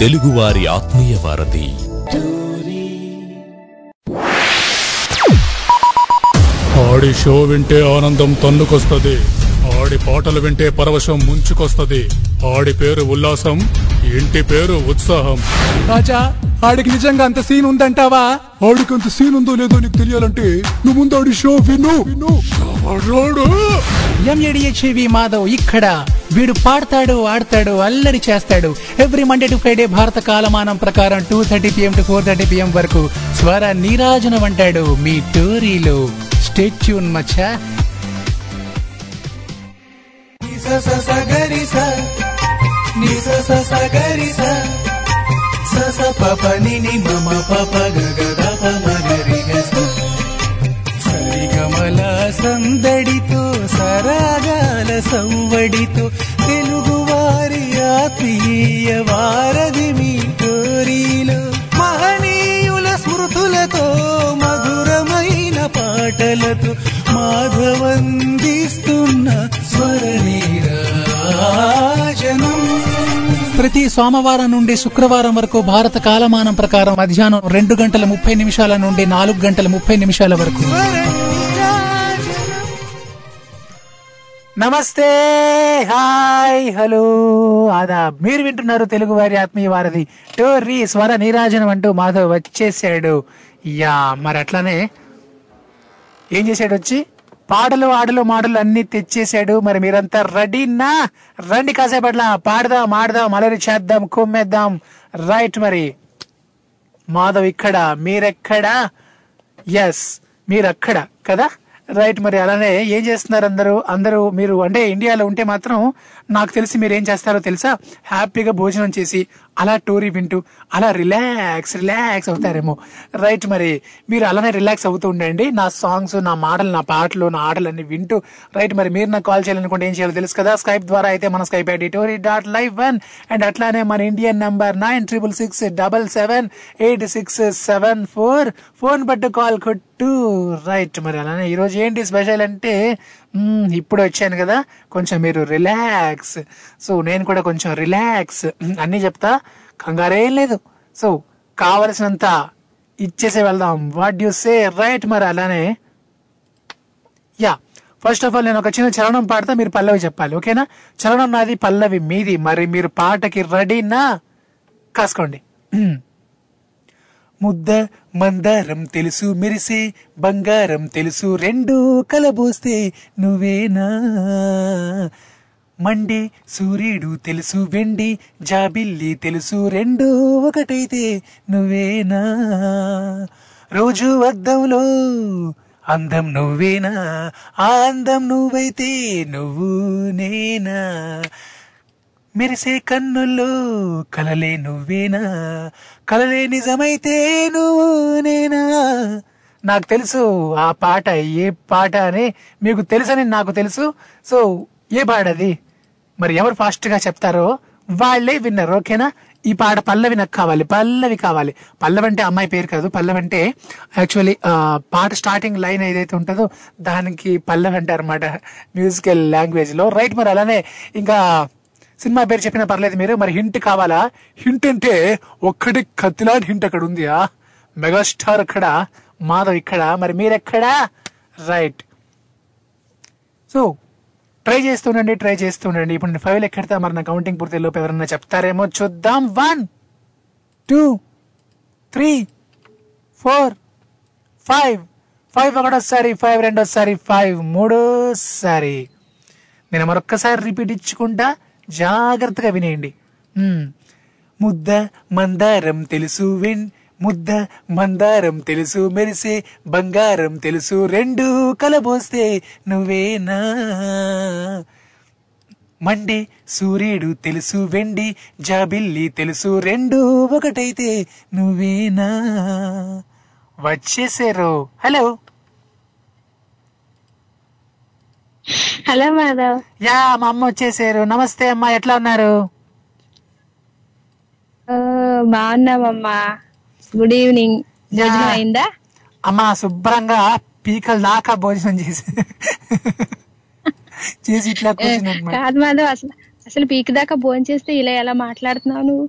తెలుగువారి ఆత్మీయ వారధి. ఆడి షో వింటే ఆనందం తన్నుకొస్తది. ఆడి పాటలు వింటే పరవశం ముంచుకొస్తది. ఆడి పేరు ఉల్లాసం ఇంటి పేరు ఉత్సాహం. రాజా ఆడికి నిజంగా అంత సీన్ ఉందంటావా? ఆడికి అంత సీన్ ఉందో లేదో నీకు తెలియాలంటే నువ్వు ముందు ఆడి షో విను. M A D H V Madhav ఇక్కడ. వీడు పాడతాడు ఆడతాడు అల్లరి చేస్తాడు. ఎవ్రీ మండే టు ఫ్రైడే భారత కాలమానం ప్రకారం two thirty PM to four thirty PM వరకు స్వర నీరాజనం అంటాడు మీ టోరీలో. స్టేట్యూన్ మచ్చా. సరిగమల సందడితో సరాగాల సంవడితో తెలుగు వారి ఆత్మీయ వారధి మీ కోరిలో. మహనీయుల స్మృతులతో మధురమైన పాటలతో మాధవందిస్తున్న స్వరనీరాజనం ప్రతి సోమవారం నుండి శుక్రవారం వరకు భారత కాలమానం ప్రకారం మధ్యాహ్నం రెండు గంటల ముప్పై నిమిషాల నుండి నాలుగు గంటల ముప్పై నిమిషాల వరకు. నమస్తే హాయ్ హలో ఆదాబ్. మీరు వింటున్నారు తెలుగు వారి ఆత్మీయ వారధి. టోర్రీ స్వర నీరాజనం అంటూ మాధవ్ వచ్చేసాడు. యా మరి అట్లానే ఏం చేశాడు వచ్చి? పాటలు ఆటలు మాటలు అన్ని తెచ్చేసాడు మరి మీరంతా రెడీనా? రండి కాసేపట్ల పాడదాం ఆడదాం అలరి చేద్దాం కుమ్మేద్దాం. రైట్ మరి. మాధవ్ ఇక్కడ మీరెక్కడ? ఎస్ మీరక్కడ కదా? రైట్ మరి అలానే ఏం చేస్తున్నారు అందరూ? అందరూ మీరు అంటే ఇండియాలో ఉంటే మాత్రం నాకు తెలిసి మీరు ఏం చేస్తారో తెలుసా? హ్యాపీగా భోజనం చేసి అలా టోరీ వింటూ అలా రిలాక్స్ రిలాక్స్ అవుతారేమో. రైట్ మరి మీరు అలానే రిలాక్స్ అవుతూ ఉండండి. నా సాంగ్స్ నా మాటలు నా పాటలు నా ఆటలన్నీ వింటూ. రైట్ మరి మీరు నాకు కాల్ చేయాలనుకుంటే ఏం చేయాలో తెలుసు కదా? స్కైప్ ద్వారా అయితే మన Skype ID Tori dot live one and అట్లానే మన Indian number nine triple six double seven eight six seven four phone పట్టు కాల్ కొట్టు. రైట్ మరి అలానే ఈరోజు ఏంటి స్పెషల్ అంటే ఇప్పుడు వచ్చాను కదా. కొంచెం మీరు రిలాక్స్ సో నేను కూడా కొంచెం రిలాక్స్ అన్నీ చెప్తా. కంగారేం లేదు. సో కావలసినంత ఇచ్చేసే వెళ్దాం. వాట్ యు సే రైట్ మరి అలానే. యా ఫస్ట్ ఆఫ్ ఆల్ నేను ఒక చిన్న చరణం పాడతా మీరు పల్లవి చెప్పాలి. ఓకేనా చరణం నాది పల్లవి మీది. మరి మీరు పాటకి రెడీనా కాసుకోండి. ముద్ద మందారం తెలుసు మెరిసే బంగారం తెలుసు రెండు కలబోస్తే నువ్వేనా? మండే సూర్యుడు తెలుసు వెండి జాబిల్లి తెలుసు రెండు ఒకటైతే నువ్వేనా? రోజు అద్దంలో అందం నువ్వేనా? ఆ అందం నువ్వైతే నువ్వు నేనా? మెరిసే కన్నుల్లో కలలే నువ్వేనా? కలలే నిజమైతే నువ్వు నేనా? నాకు తెలుసు ఆ పాట ఏ పాట అని మీకు తెలుసని నాకు తెలుసు. సో ఏ పాట అది? మరి ఎవరు ఫాస్ట్గా చెప్తారో వాళ్ళే విన్నారు ఓకేనా? ఈ పాట పల్లవి నాకు కావాలి పల్లవి కావాలి. పల్లవి అంటే అమ్మాయి పేరు కాదు పల్లవి అంటే యాక్చువల్లీ పాట స్టార్టింగ్ లైన్ ఏదైతే ఉంటుందో దానికి పల్లవి అంటారు అనమాట మ్యూజికల్ లాంగ్వేజ్లో. రైట్ మరి అలానే ఇంకా సినిమా పేరు చెప్పినా పర్లేదు మీరు మరి హింట్ కావాలా? హింట్ అంటే ఒక్కటి కత్తిలాంటి హింట్ అక్కడ ఉంది మెగాస్టార్ అక్కడ మాధవ్ ఇక్కడ మరి మీరెక్కడా? రైట్. సో ట్రై చేస్తుండండి ట్రై చేస్తుండండి ఇప్పుడు నేను ఫైవ్ ఎక్కడతా? మరి నా కౌంటింగ్ పూర్తి లోపు ఎవరన్నా చెప్తారేమో చూద్దాం. One two three four five. Five ఒకటోసారి ఫైవ్ రెండోసారి ఫైవ్ మూడోసారి. నేను మరొక్కసారి రిపీట్ ఇచ్చుకుంటా. జాగ్రత్తగా వినేయండి. ముద్ద మందారం తెలుసు విన్. ముద్ద మందారం తెలుసు మెరిసే. బంగారం తెలుసు రెండు కలబోస్తే నువ్వేనా? మండే సూర్యుడు తెలుసు వెండి. జాబిల్లి తెలుసు రెండు ఒకటైతే నువ్వేనా? వచ్చేసారు. హలో. హలో మాధవ్. యా మా అమ్మ వచ్చేసారు. నమస్తే అమ్మా ఎట్లా ఉన్నారు? బాగున్నామమ్మా గుడ్ ఈవినింగ్. భోజనం అయిందా? అమ్మా శుభ్రంగా పీకల దాకా భోజనం చేసి చేసి ఇట్లా కాదు మాధవ్ అసలు అసలు పీక్ దాకా భోజనం చేస్తే ఇలా ఎలా మాట్లాడుతున్నావు నువ్వు.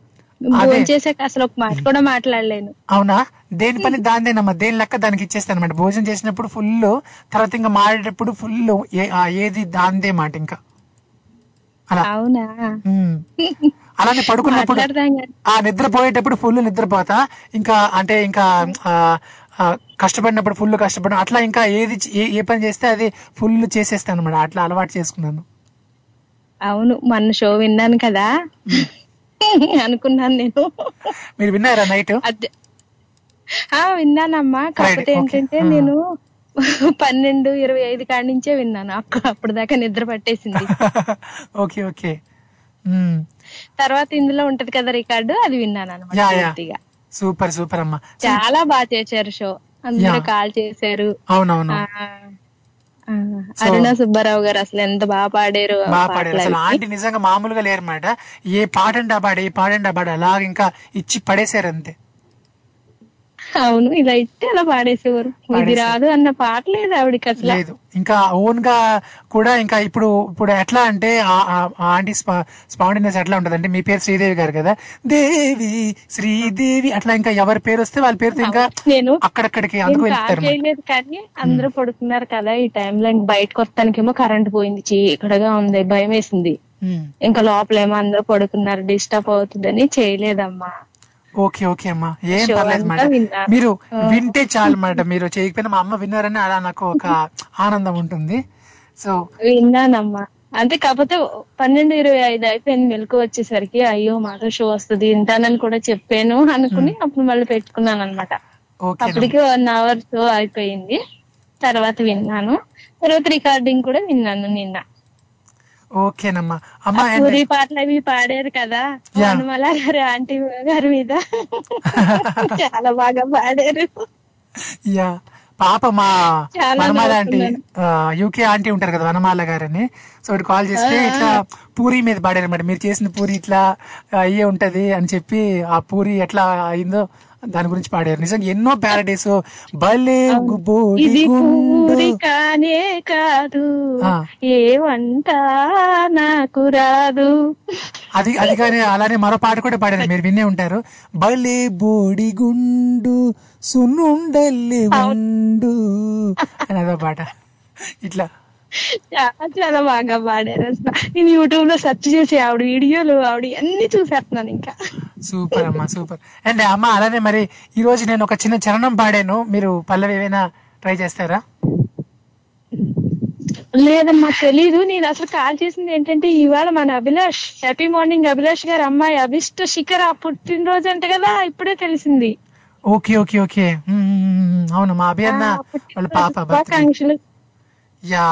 భోజనం చేసాక అసలు ఒక మాట కూడా మాట్లాడలేను. అవునా? దేని పని దానిదేనమ్మా దేని లెక్క దానికి ఇచ్చేస్తాను అనమాట భోజనం చేసినప్పుడు ఫుల్ తర్వాత ఇంకా మాడేటప్పుడు ఫుల్ ఏది దానిదే మాట ఇంకా. అలా. అవునా. అలానే పడుకున్నప్పుడు ఆ నిద్రపోయేటప్పుడు ఫుల్ నిద్రపోతా. ఇంకా అంటే ఇంకా కష్టపడినప్పుడు ఫుల్ కష్టపడిన అట్లా ఇంకా ఏది ఏ పని చేస్తే అది ఫుల్ చేసేస్తాను అనమాట అట్లా అలవాటు చేసుకున్నాను. అవును. మన షో విన్నాను కదా. అనుకున్నాను నేను. మీరు విన్నారా నైట్? విన్నానమ్మా. కాకపోతే. ఏంటంటే ఆ. నేను పన్నెండు ఇరవై ఐదు కాడి నుంచే విన్నాను. అప్పుడు దాకా నిద్ర పట్టేసింది. Okay okay um. తర్వాత ఇందులో ఉంటది కదా రికార్డు అది విన్నాను అనమాట సూపర్ సూపర్ అమ్మా. చాలా బాగా చేశారు షో. అందరూ. కాల్ చేశారు. అవునవును. అరుణ సుబ్బారావు గారు అసలు ఎంత బాగా పాడారు బాగా పాడారు. అసలు. ఆంటీ నిజంగా మామూలుగా లేరన్నమాట ఏ పాట అంటే ఆ పాట ఏ పాట అంటే ఆ పాట అలా ఇంకా ఇచ్చి పడేశారు అంతే. అవును ఇలా ఇస్తే అలా పాడేసేవారు. ఇది. రాదు అన్న పాట లేదు ఆవిడకి అసలు. లేదు. ఇంకా ఓన్గా కూడా ఇంకా ఇప్పుడు ఇప్పుడు ఎట్లా అంటే ఆంటీ స్పాండినెస్ ఎట్లా ఉంటది అంటే మీ పేరు శ్రీదేవి గారు కదా? దేవి శ్రీదేవి అట్లా ఇంకా ఎవరి పేరు వస్తే వాళ్ళ పేరుతో ఇంకా నేను అక్కడక్కడికి అందుకు వెళ్తారు కానీ అందరూ పడుకున్నారు కదా ఈ టైంలో బయటకు వస్తానికేమో కరెంట్ పోయింది. చీకటిగా ఉంది భయం వేసింది ఇంకా లోపలేమో అందరూ పడుకున్నారు డిస్టర్బ్ అవుతుందని చేయలేదమ్మా. ఓకే ఓకే అమ్మా. ఏం పర్లేదు మేడం. మీరు వింటే చాలు మేడం మీరు చేయకపోయినా మా అమ్మ విన్నారని అలా నాకు ఒక ఆనందం ఉంటుంది. సో విన్నానమ్మా. అంతే కాకపోతే పన్నెండు ఇరవై ఐదు అయిపోయింది మెలకు వచ్చేసరికి. అయ్యో మాతో షో వస్తుంది వింటానని కూడా చెప్పాను అనుకుని అప్పుడు మళ్ళీ పెట్టుకున్నాను అనమాట అప్పటికి వన్ అవర్ షో అయిపోయింది. తర్వాత విన్నాను. తర్వాత రికార్డింగ్ కూడా విన్నాను నిన్న. ఓకేనమ్మా. అమ్మా పూరి పాటలు అవి పాడారు కదా. వనమల గారి ఆంటీ గారి మీద. చాలా బాగా పాడారు. యా. పాప మా వనమాల ఆంటీ. యూకే ఆంటీ ఉంటారు కదా వనమాల గారని. సో ఇటు కాల్ చేస్తే ఇట్లా పూరి మీద పాడారు అనమాట మీరు చేసిన పూరి ఇట్లా అయ్యే ఉంటది అని చెప్పి ఆ పూరి ఎట్లా అయిందో దాని గురించి పాడారు. నిజంగా ఎన్నో ప్యారడైస్ భలే ఇది కాదు. ఆ. ఏ వంట నాకు రాదు. అది అది కానీ అలానే మరో పాట కూడా పాడారు. మీరు వినే ఉంటారు. భలే బోడి గుండు సున్నుండల్లి ఉండు అని అదో పాట. ఇట్లా. చాలా చాలా బాగా పాడారు నేను యూట్యూబ్లో సెర్చ్ చేసి ఆవిడ వీడియోలు ఆవిడ అన్ని చూసేస్తున్నాను ఇంకా. సూపర్ అమ్మా సూపర్. అండ్ అమ్మ అలానే మరి ఈ రోజు నేను ఒక చిన్న చరణం పాడాను. మీరు పల్లవి ఏమైనా ట్రై చేస్తారా? లేదమ్మా తెలీదు. నేను అసలు కాల్ చేసింది ఏంటంటే ఇవాళ మన అభిలాష్ హ్యాపీ మార్నింగ్ అభిలాష్ గారు అమ్మాయి అభిష్ట శిఖర పుట్టినరోజు అంట కదా ఇప్పుడే తెలిసింది. Okay okay okay. అవును మా అభి అన్న వాళ్ళ పాప యా.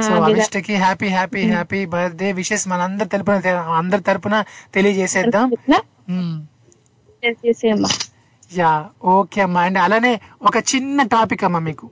సో అభిలా- అభిష్టకి happy happy happy birthday wishes మన అందరి తరపున అందరి తరపున తెలియజేసేద్దాం యా ఓకే అమ్మా. అండ్ అలానే ఒక చిన్న టాపిక్ అమ్మా మీకు.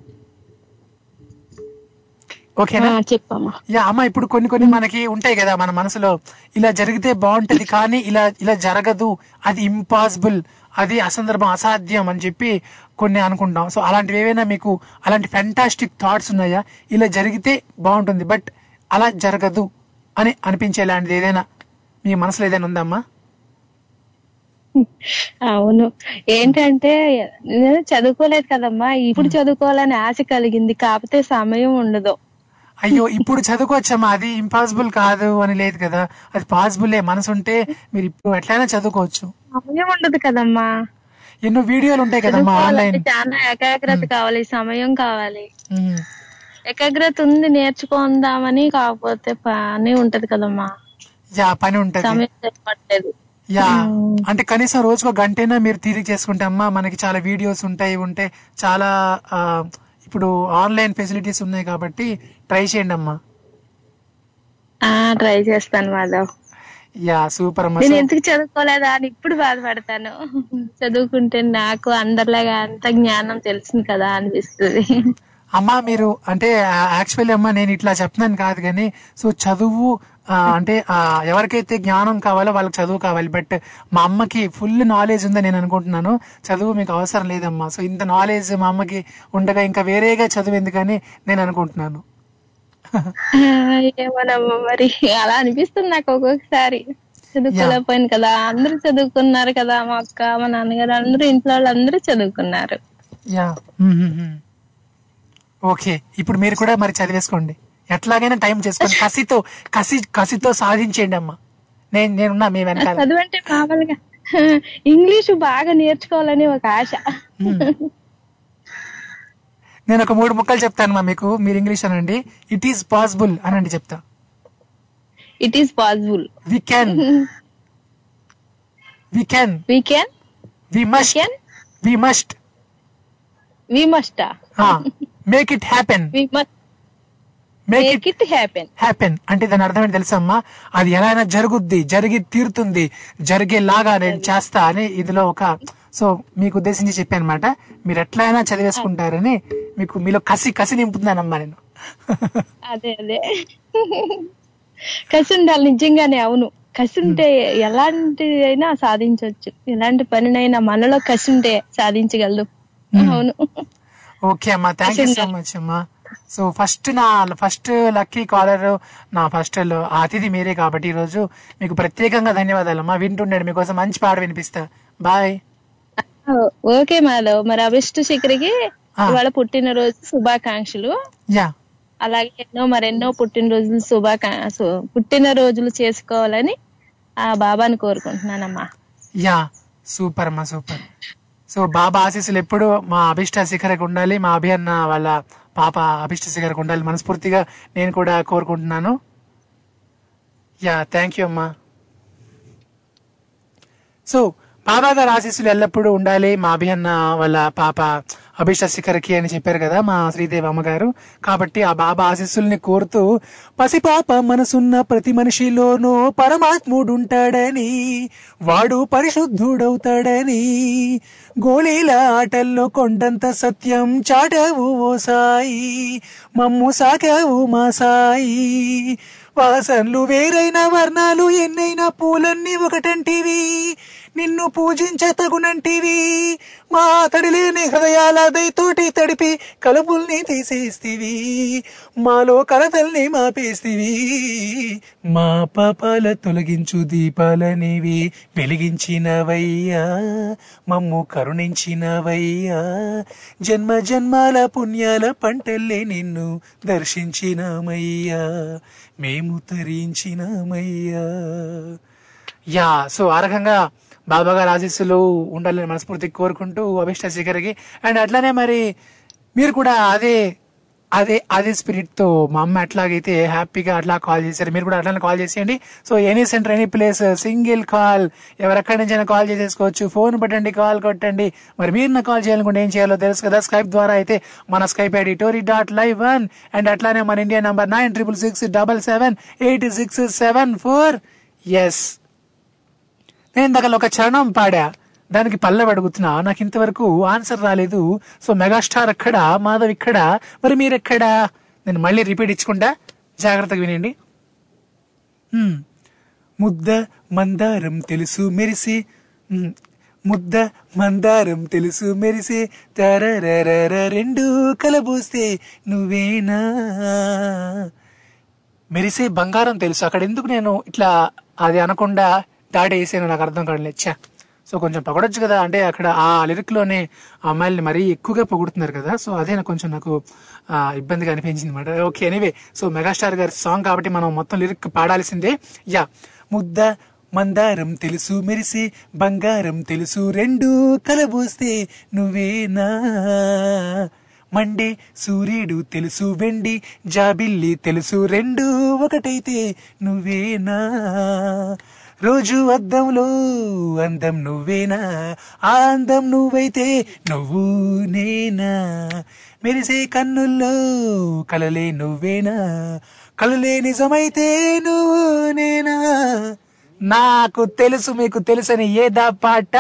ఓకేనా? చెప్పమ్మా. యా అమ్మ ఇప్పుడు కొన్ని కొన్ని మనకి ఉంటాయి కదా మన మనసులో. ఇలా జరిగితే బాగుంటది కానీ ఇలా ఇలా జరగదు. అది ఇంపాసిబుల్ అది అసందర్భం అసాధ్యం అని చెప్పి కొన్ని అనుకుంటాం. సో అలాంటివి ఏవైనా మీకు అలాంటి ఫెంటాస్టిక్ థాట్స్ ఉన్నాయా? ఇలా జరిగితే బాగుంటుంది బట్ అలా జరగదు అని అనిపించేలాంటిది ఏదైనా మీ మనసులో ఏదైనా ఉందమ్మా? అవును. ఏంటంటే నేను చదువుకోలేదు కదమ్మా. ఇప్పుడు చదువుకోవాలని ఆశ కలిగింది. కాకపోతే సమయం ఉండదు. అయ్యో ఇప్పుడు చదువుకోవచ్చమ్మా. అది ఇంపాసిబుల్ కాదు అని లేదు కదా. అది పాసిబులే మనసు ఉంటే మీరు ఇప్పుడు ఎట్లయినా చదువుకోవచ్చు. సమయం ఉండదు కదమ్మా. ఎన్నో వీడియోలు ఉంటాయి కదమ్మా ఆన్లైన్ చాలా ఏకాగ్రత కావాలి సమయం కావాలి. ఏకాగ్రత ఉంది నేర్చుకుందామని కాకపోతే పని ఉంటది కదమ్మా. యా పని ఉంటది. సమయం సరిపడలేదు. యా అంటే కనీసం రోజుకు గంటైనా మీరు తీరిక చేసుకుంటే అమ్మా మనకి చాలా వీడియోస్ ఉంటాయి ఉంటే చాలా ఇప్పుడు ఆన్లైన్ ఫెసిలిటీస్ ఉన్నాయి కాబట్టి ట్రై చేయండి అమ్మా. ఆ ట్రై చేస్తాను మాధవ్. యా సూపర్ నేను ఎందుకు చదువుకోలేదా అని ఇప్పుడు బాధపడతాను. చదువుకుంటే నాకు అందరిలాగా అంత జ్ఞానం తెలిసింది కదా అనిపిస్తుంది. అమ్మా మీరు అంటే యాక్చువల్లీ అమ్మా నేను ఇట్లా చెప్తున్నాను కాదు కానీ సో చదువు అంటే ఎవరికైతే జ్ఞానం కావాలో వాళ్ళకి చదువు కావాలి. బట్ మా అమ్మకి ఫుల్ నాలెడ్జ్ ఉందని నేను అనుకుంటున్నాను. చదువు మీకు అవసరం లేదమ్మా. సో ఇంత నాలెడ్జ్ మా అమ్మకి ఉండగా ఇంకా వేరేగా చదువు ఎందుకని నేను అనుకుంటున్నాను. ఏమోనమ్మా మరి. అలా అనిపిస్తుంది నాకు ఒక్కొక్కసారి. చదువుకోలేకపోయాను కదా అందరూ చదువుకున్నారు కదా మా అక్క మా నాన్నగారు అందరూ ఇంట్లో వాళ్ళు అందరూ చదువుకున్నారు. యా. ఓకే. ఇప్పుడు మీరు కూడా మరి చదివేసుకోండి. ఎట్లాగైనా టైం చేసుకోండి. కసితో కసి కసితో సాధించేయండి అమ్మా. నేను నేనున్నా మీ వెనకాల. చదువు అంటే మామూలుగా. ఇంగ్లీష్ బాగా నేర్చుకోవాలని ఒక ఆశ. నేను ఒక మూడు ముక్కలు చెప్తాను మా మీకు మీరు ఇంగ్లీష్ అనండి. ఇట్ ఈస్ పాసిబుల్ అనండి చెప్తా. It is possible we can we can we can we must can? We must we must make it happen we must make it it happen happen అంటే దాని అర్థం ఏంటి తెలుసా అమ్మా? అది ఎలా అయినా జరుగుద్ది జరిగి తీరుతుంది జరిగేలాగా నేను చేస్తా అని ఇదిలో ఒక సో మీకు ఉద్దేశించి చెప్పాను అనమాట మీరు ఎట్లా అయినా చదివేసుకుంటారని మీకు మీలో కసి కసి నింపుతున్నానమ్మా నేను. అదే అదే. కసి ఉండాలి నిజంగానే అవును. కసి ఉంటే ఎలాంటి అయినా సాధించవచ్చు ఎలాంటి పనినైనా మనలో కసి ఉంటే సాధించగలదు అవును. ఓకే అమ్మా థ్యాంక్ యూ సో మచ్ అమ్మా. సో ఫస్ట్ నా ఫస్ట్ లక్కీ కాలర్ నా ఫస్ట్ అతిథి మీరే కాబట్టి ఈ రోజు మీకు ప్రత్యేకంగా ధన్యవాదాలు అమ్మా వింటుండండి మీకోసం మంచి పాట వినిపిస్తా. Bye okay Madhav. మరి అభిష్ట శిఖరికి. ఇవాళ పుట్టినరోజు శుభాకాంక్షలు. యా. అలాగే ఎన్నో మరెన్నో పుట్టినరోజులు శుభాకా సు- పుట్టినరోజులు చేసుకోవాలని ఆ బాబాని కోరుకుంటున్నానమ్మా. యా. సూపర్ అమ్మా సూపర్. సో బాబా ఆశీస్సులు ఎప్పుడు మా అభిష్ట శిఖరకు ఉండాలి మా అభి అన్న వాళ్ళ పాప అభిష్ట శిఖరకు ఉండాలి మనస్ఫూర్తిగా నేను కూడా కోరుకుంటున్నాను. యా థ్యాంక్ యూ అమ్మా. సో బాబా గారు ఆశీస్సులు ఎల్లప్పుడూ ఉండాలి. మా అభి అన్న వాళ్ళ పాప అభిష్ట శిఖర్కి అని చెప్పారు కదా మా శ్రీదేవి అమ్మగారు. కాబట్టి ఆ బాబా ఆశీస్సుల్ని కోరుతూ పసిపాప మనసున్న ప్రతి మనిషిలోనూ పరమాత్ముడుంటాడని వాడు పరిశుద్ధుడవుతాడని గోళీల ఆటల్లో కొండంత సత్యం చాటావు ఓ సాయి మమ్ము సాకావు మా సాయి. వాసనలు వేరైన వర్ణాలు ఎన్నైనా పూలన్నీ ఒకటంటివి. నిన్ను పూజించ తగునంటివి మా తడిలేని హృదయాల దయతోటి తడిపి కలుపుల్ని తీసేస్తివి. మాలో కలతల్ని మాపేస్తివి. మా పాపాల తొలగించు దీపాలనివి వెలిగించినవయ్యా. మమ్ము కరుణించినవయ్యా. జన్మ జన్మాల పుణ్యాల పంటల్లే నిన్ను దర్శించినామయ్యా. మేము తరించినామయ్యా. యా సో ఆ రకంగా బాబా గారి ఆశీస్సులు ఉండాలని మనస్ఫూర్తిగా కోరుకుంటూ అభిష్ట శిఖరికి. అండ్ అట్లానే మరి మీరు కూడా అదే అదే అదే స్పిరిట్తో మా అమ్మ ఎట్లాగైతే హ్యాపీగా అట్లా కాల్ చేశారు. మీరు కూడా అట్లానే కాల్ చేసేయండి. So any centre any place single call ఎవరెక్కడి నుంచైనా కాల్ చేసేసుకోవచ్చు. ఫోన్ పెట్టండి కాల్ కొట్టండి. మరి మీరు నా కాల్ చేయాలనుకుంటే ఏం చేయాలో తెలుసు కదా? స్కైప్ ద్వారా అయితే మన Skype ID Tori dot live one and అట్లానే మన India number nine triple six double seven eight six seven four yes నేను ఇందాక ఒక చరణం పాడా. దానికి పల్లవి అడుగుతున్నా నాకు ఇంతవరకు ఆన్సర్ రాలేదు. సో మెగాస్టార్ అక్కడ మాధవ్ ఇక్కడ మరి మీరెక్కడా నేను మళ్ళీ రిపీట్ ఇచ్చుకుంటా. జాగ్రత్తగా వినండి. ముద్ద మందారం తెలుసు మెరిసి. ముద్ద మందారం తెలుసు మెరిసి. తరరర రెండు కలబూస్తే నువ్వేనా? మెరిసే బంగారం తెలుసు. అక్కడ ఎందుకు నేను ఇట్లా అది అనకుండా దాడి వేసాను నాకు అర్థం కావట్లేదు. చా సో కొంచెం పొగడొచ్చు కదా. అంటే అక్కడ ఆ లిరిక్లోనే అమ్మాయిల్ని మరీ ఎక్కువగా పొగుడుతున్నారు కదా. సో అదే నాకు కొంచెం నాకు ఇబ్బందిగా అనిపించింది అనమాట ఓకే ఎనీవే. సో మెగాస్టార్ గారి సాంగ్ కాబట్టి మనం మొత్తం లిరిక్ పాడాల్సిందే. యా. ముద్ద మందారం తెలుసు మెరిసి బంగారం తెలుసు రెండు కలబోస్తే నువ్వేనా మండే సూర్యుడు తెలుసు వెండి జాబిల్లి తెలుసు రెండు ఒకటైతే నువ్వేనా రోజు అద్దంలో అందం నువ్వేనా? ఆ అందం నువ్వైతే నువ్వు నేనా? మెరిసే కన్నుల్లో కలలే నువ్వేనా? కలలే నిజమైతే నువ్వు నేనా? నాకు తెలుసు మీకు తెలుసని ఏదా పాట?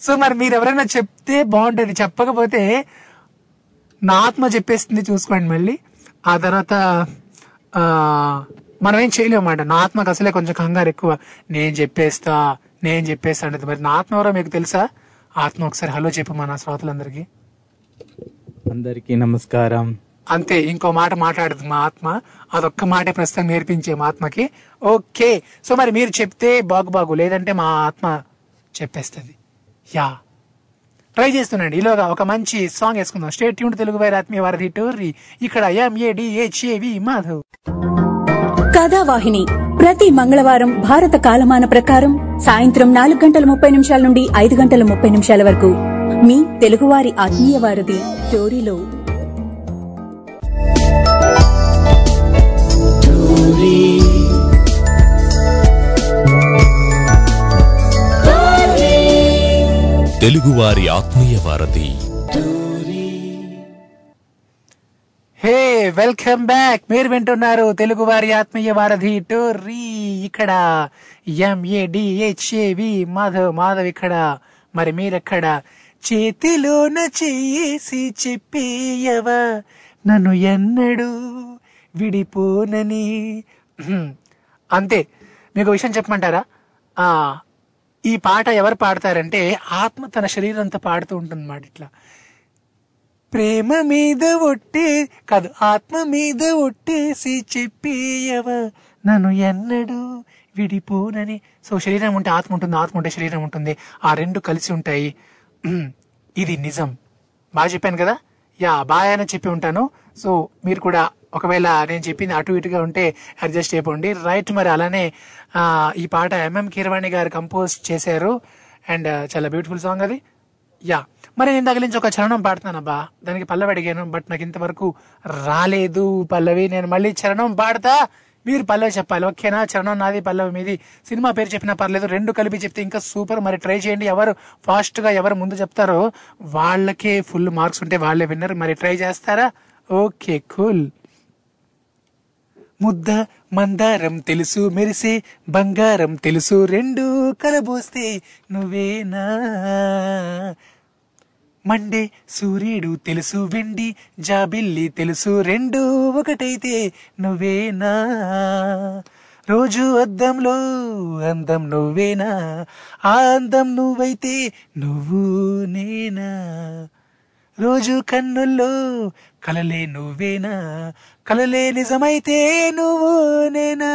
సో మరి మీరు ఎవరైనా చెప్తే బాగుంటుంది చెప్పకపోతే నా ఆత్మ చెప్పేస్తుంది చూసుకోండి మళ్ళీ. ఆ తర్వాత మనం ఏం చేయలేమన్నమాట. నా ఆత్మకు అసలే కొంచెం కంగారు ఎక్కువ. నేను చెప్పేస్తా నేను చెప్పేస్తా అంటది. మరి నా ఆత్మ ఎవరో మీకు తెలుసా? ఆత్మ ఒకసారి హలో చెప్పు మా నా శ్రోతలందరికీ. అందరికీ నమస్కారం. అంతే ఇంకో మాట మాట్లాడదు మా ఆత్మ. అదొక్క మాటే ప్రస్తుతం నేర్పించే మా ఆత్మకి. ఓకే. సో మరి మీరు చెప్తే బాగు బాగు లేదంటే మా ఆత్మ చెప్పేస్తుంది. యా. ట్రై చేస్తున్నాండి ఈలోగా ఒక మంచి సాంగ్ వేసుకుందాం. స్టేట్ ట్యూన్ తెలుగు వైర్ ఆత్మీయ వారధి టోర్రి. ఇక్కడ ఎంఏడిహెచ్ఏవి మాధవ్. కథావాహిని ప్రతి మంగళవారం భారత కాలమాన ప్రకారం సాయంత్రం నాలుగు గంటల ముప్పై నిమిషాల నుండి ఐదు గంటల ముప్పై నిమిషాల వరకు. మీ తెలుగువారి ఆత్మీయ వారధి టోరీలో తెలుగువారి ఆత్మీయ వారధి. Hey welcome back. మీరు వింటున్నారు తెలుగు వారి ఆత్మీయ వారధి టోర్రీ. ఇక్కడ ఎంఏడిహెచ్ఏవి మాధవ్ మాధవ్ ఇక్కడ. మరి మీరెక్కడ? చేతిలోన చేసి చెప్పేయవా. నన్ను ఎన్నడు విడిపోనని. అంతే. మీకు విషయం చెప్పమంటారా? ఆ ఈ పాట ఎవరు పాడతారంటే ఆత్మ తన శరీరంతో పాడుతూ ఉంటుందన్నమాట ఇట్లా. ప్రేమ మీద ఒట్టే కాదు ఆత్మ మీద ఒట్టేసి చెప్పేయవా. నన్ను ఎన్నడూ విడిపోనని. సో శరీరం ఉంటే ఆత్మ ఉంటుంది ఆత్మ ఉంటే శరీరం ఉంటుంది. ఆ రెండు కలిసి ఉంటాయి. ఇది నిజం. బాగా చెప్పాను కదా? యా బాగా అని చెప్పి ఉంటాను. సో మీరు కూడా ఒకవేళ నేను చెప్పింది అటు ఇటుగా ఉంటే అడ్జస్ట్ అయిపోండి. రైట్ మరి అలానే ఈ పాట ఎంఎం కీరవాణి గారు కంపోజ్ చేశారు. అండ్ చాలా బ్యూటిఫుల్ సాంగ్ అది. యా. మరి నేను తగిలించి ఒక చరణం పాడతానబ్బా అబ్బా. దానికి పల్లవి అడిగాను బట్ నాకు ఇంతవరకు రాలేదు పల్లవి. నేను మళ్ళీ చరణం పాడతా మీరు పల్లవి చెప్పాలి. ఓకేనా? చరణం నాది పల్లవి మీది. సినిమా పేరు చెప్పినా పర్లేదు రెండు కలిపి చెప్తే ఇంకా సూపర్. మరి ట్రై చేయండి. ఎవరు ఫాస్ట్గా ఎవరు ముందు చెప్తారో వాళ్ళకే ఫుల్ మార్క్స్ ఉంటే వాళ్ళే విన్నారు. మరి ట్రై చేస్తారా? Okay cool. ముద్ద మందారం తెలుసు మెరిసే బంగారం తెలుసు. రెండు కలబోస్తే నువ్వేనా? మండే సూర్యుడు తెలుసు వెండి జాబిల్లి తెలుసు రెండు ఒకటైతే నువ్వేనా? రోజు అద్దంలో అందం నువ్వేనా? ఆ అందం నువ్వైతే నువ్వు నేనా? రోజు కన్నుల్లో కలలే నువ్వేనా? కలలే నిజమైతే నువ్వు నేనా?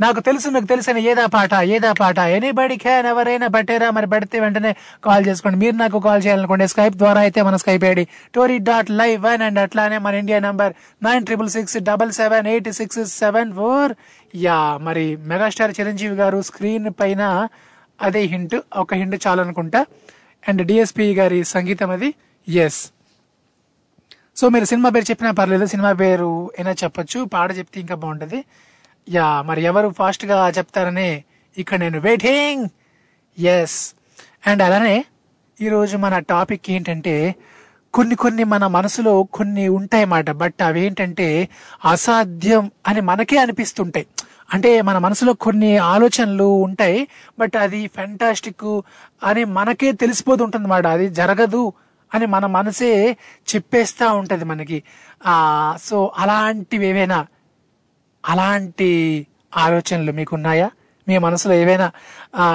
నాకు తెలుసు మీకు తెలిసిన ఏదా పాట ఏదా పాట? ఎనీబడి క్యాన్ ఎవరైనా బట్టేరా మరి పడితే వెంటనే కాల్ చేసుకోండి. మీరు నాకు కాల్ చేయాలనుకోండి స్కైప్ ద్వారా అయితే మన Skype ID Tori dot live one and అట్లానే మన India number nine triple six double seven eight six seven four yeah మరి మెగాస్టార్ చిరంజీవి గారు స్క్రీన్ పైన అదే హింట్ ఒక హింట్ చాలనుకుంటా. అండ్ డిఎస్పి గారి సంగీతం అది. ఎస్ సో మీరు సినిమా పేరు చెప్పినా పర్లేదు సినిమా పేరు అయినా చెప్పొచ్చు పాట చెప్తే ఇంకా బాగుంటది. యా మరి ఎవరు ఫాస్ట్గా చెప్తారని ఇక్కడ నేను వెయిటింగ్ ఎస్ అండ్ అలానే ఈరోజు మన టాపిక్ ఏంటంటే కొన్ని కొన్ని మన మనసులో కొన్ని ఉంటాయన్నమాట బట్ అవి ఏంటంటే అసాధ్యం అని మనకే అనిపిస్తుంటాయి. అంటే మన మనసులో కొన్ని ఆలోచనలు ఉంటాయి బట్ అది ఫ్యాంటాస్టిక్ అని మనకే తెలిసిపోతుంటుంది అన్నమాట అది జరగదు అని మన మనసే చెప్పేస్తా ఉంటుంది మనకి. సో అలాంటివి ఏవైనా అలాంటి ఆలోచనలు మీకున్నాయా? మీ మనసులో ఏవైనా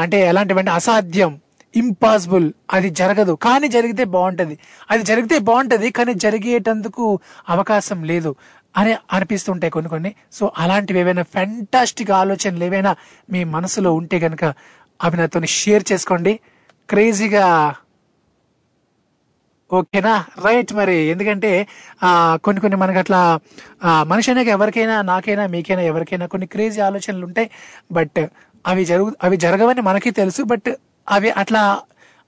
అంటే ఎలాంటివంటే అసాధ్యం ఇంపాసిబుల్ అది జరగదు. కానీ జరిగితే బాగుంటుంది. అది జరిగితే బాగుంటుంది కానీ జరిగేటందుకు అవకాశం లేదు అని అనిపిస్తుంటాయి కొన్ని కొన్ని. సో అలాంటివి ఏవైనా ఫెంటాస్టిక్ ఆలోచనలు ఏవైనా మీ మనసులో ఉంటే గనక అవి నాతో షేర్ చేసుకోండి. క్రేజీగా ఓకేనా? రైట్ మరి. ఎందుకంటే ఆ కొన్ని కొన్ని మనకి అట్లా ఆ, మనిషి అనేక ఎవరికైనా నాకైనా మీకైనా ఎవరికైనా కొన్ని క్రేజీ ఆలోచనలు ఉంటాయి. బట్ అవి జరుగు అవి జరగవని మనకి తెలుసు. బట్ అవి అట్లా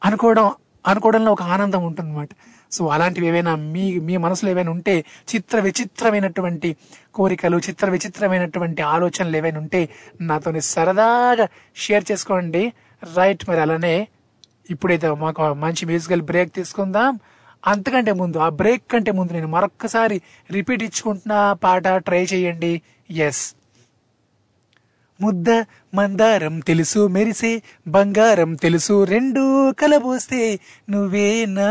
అనుకోవడం అనుకోవడంలో ఒక ఆనందం ఉంటుంది సో అలాంటివి ఏవైనా మీ మీ మనసులో ఏవైనా ఉంటే చిత్ర విచిత్రమైనటువంటి కోరికలు చిత్ర విచిత్రమైనటువంటి ఆలోచనలు ఏవైనా ఉంటే నాతో సరదాగా షేర్ చేసుకోండి. రైట్ మరి అలానే ఇప్పుడైతే మాకు మంచి మ్యూజికల్ బ్రేక్ తీసుకుందాం. అంతకంటే ముందు ఆ బ్రేక్ కంటే ముందు నేను మరొక్కసారి రిపీట్ ఇచ్చుకుంటున్న పాట ట్రై చేయండి. ఎస్ ముద్ద మందారం తెలుసు మెరిసే బంగారం తెలుసు రెండు కలబోస్తే నువ్వేనా?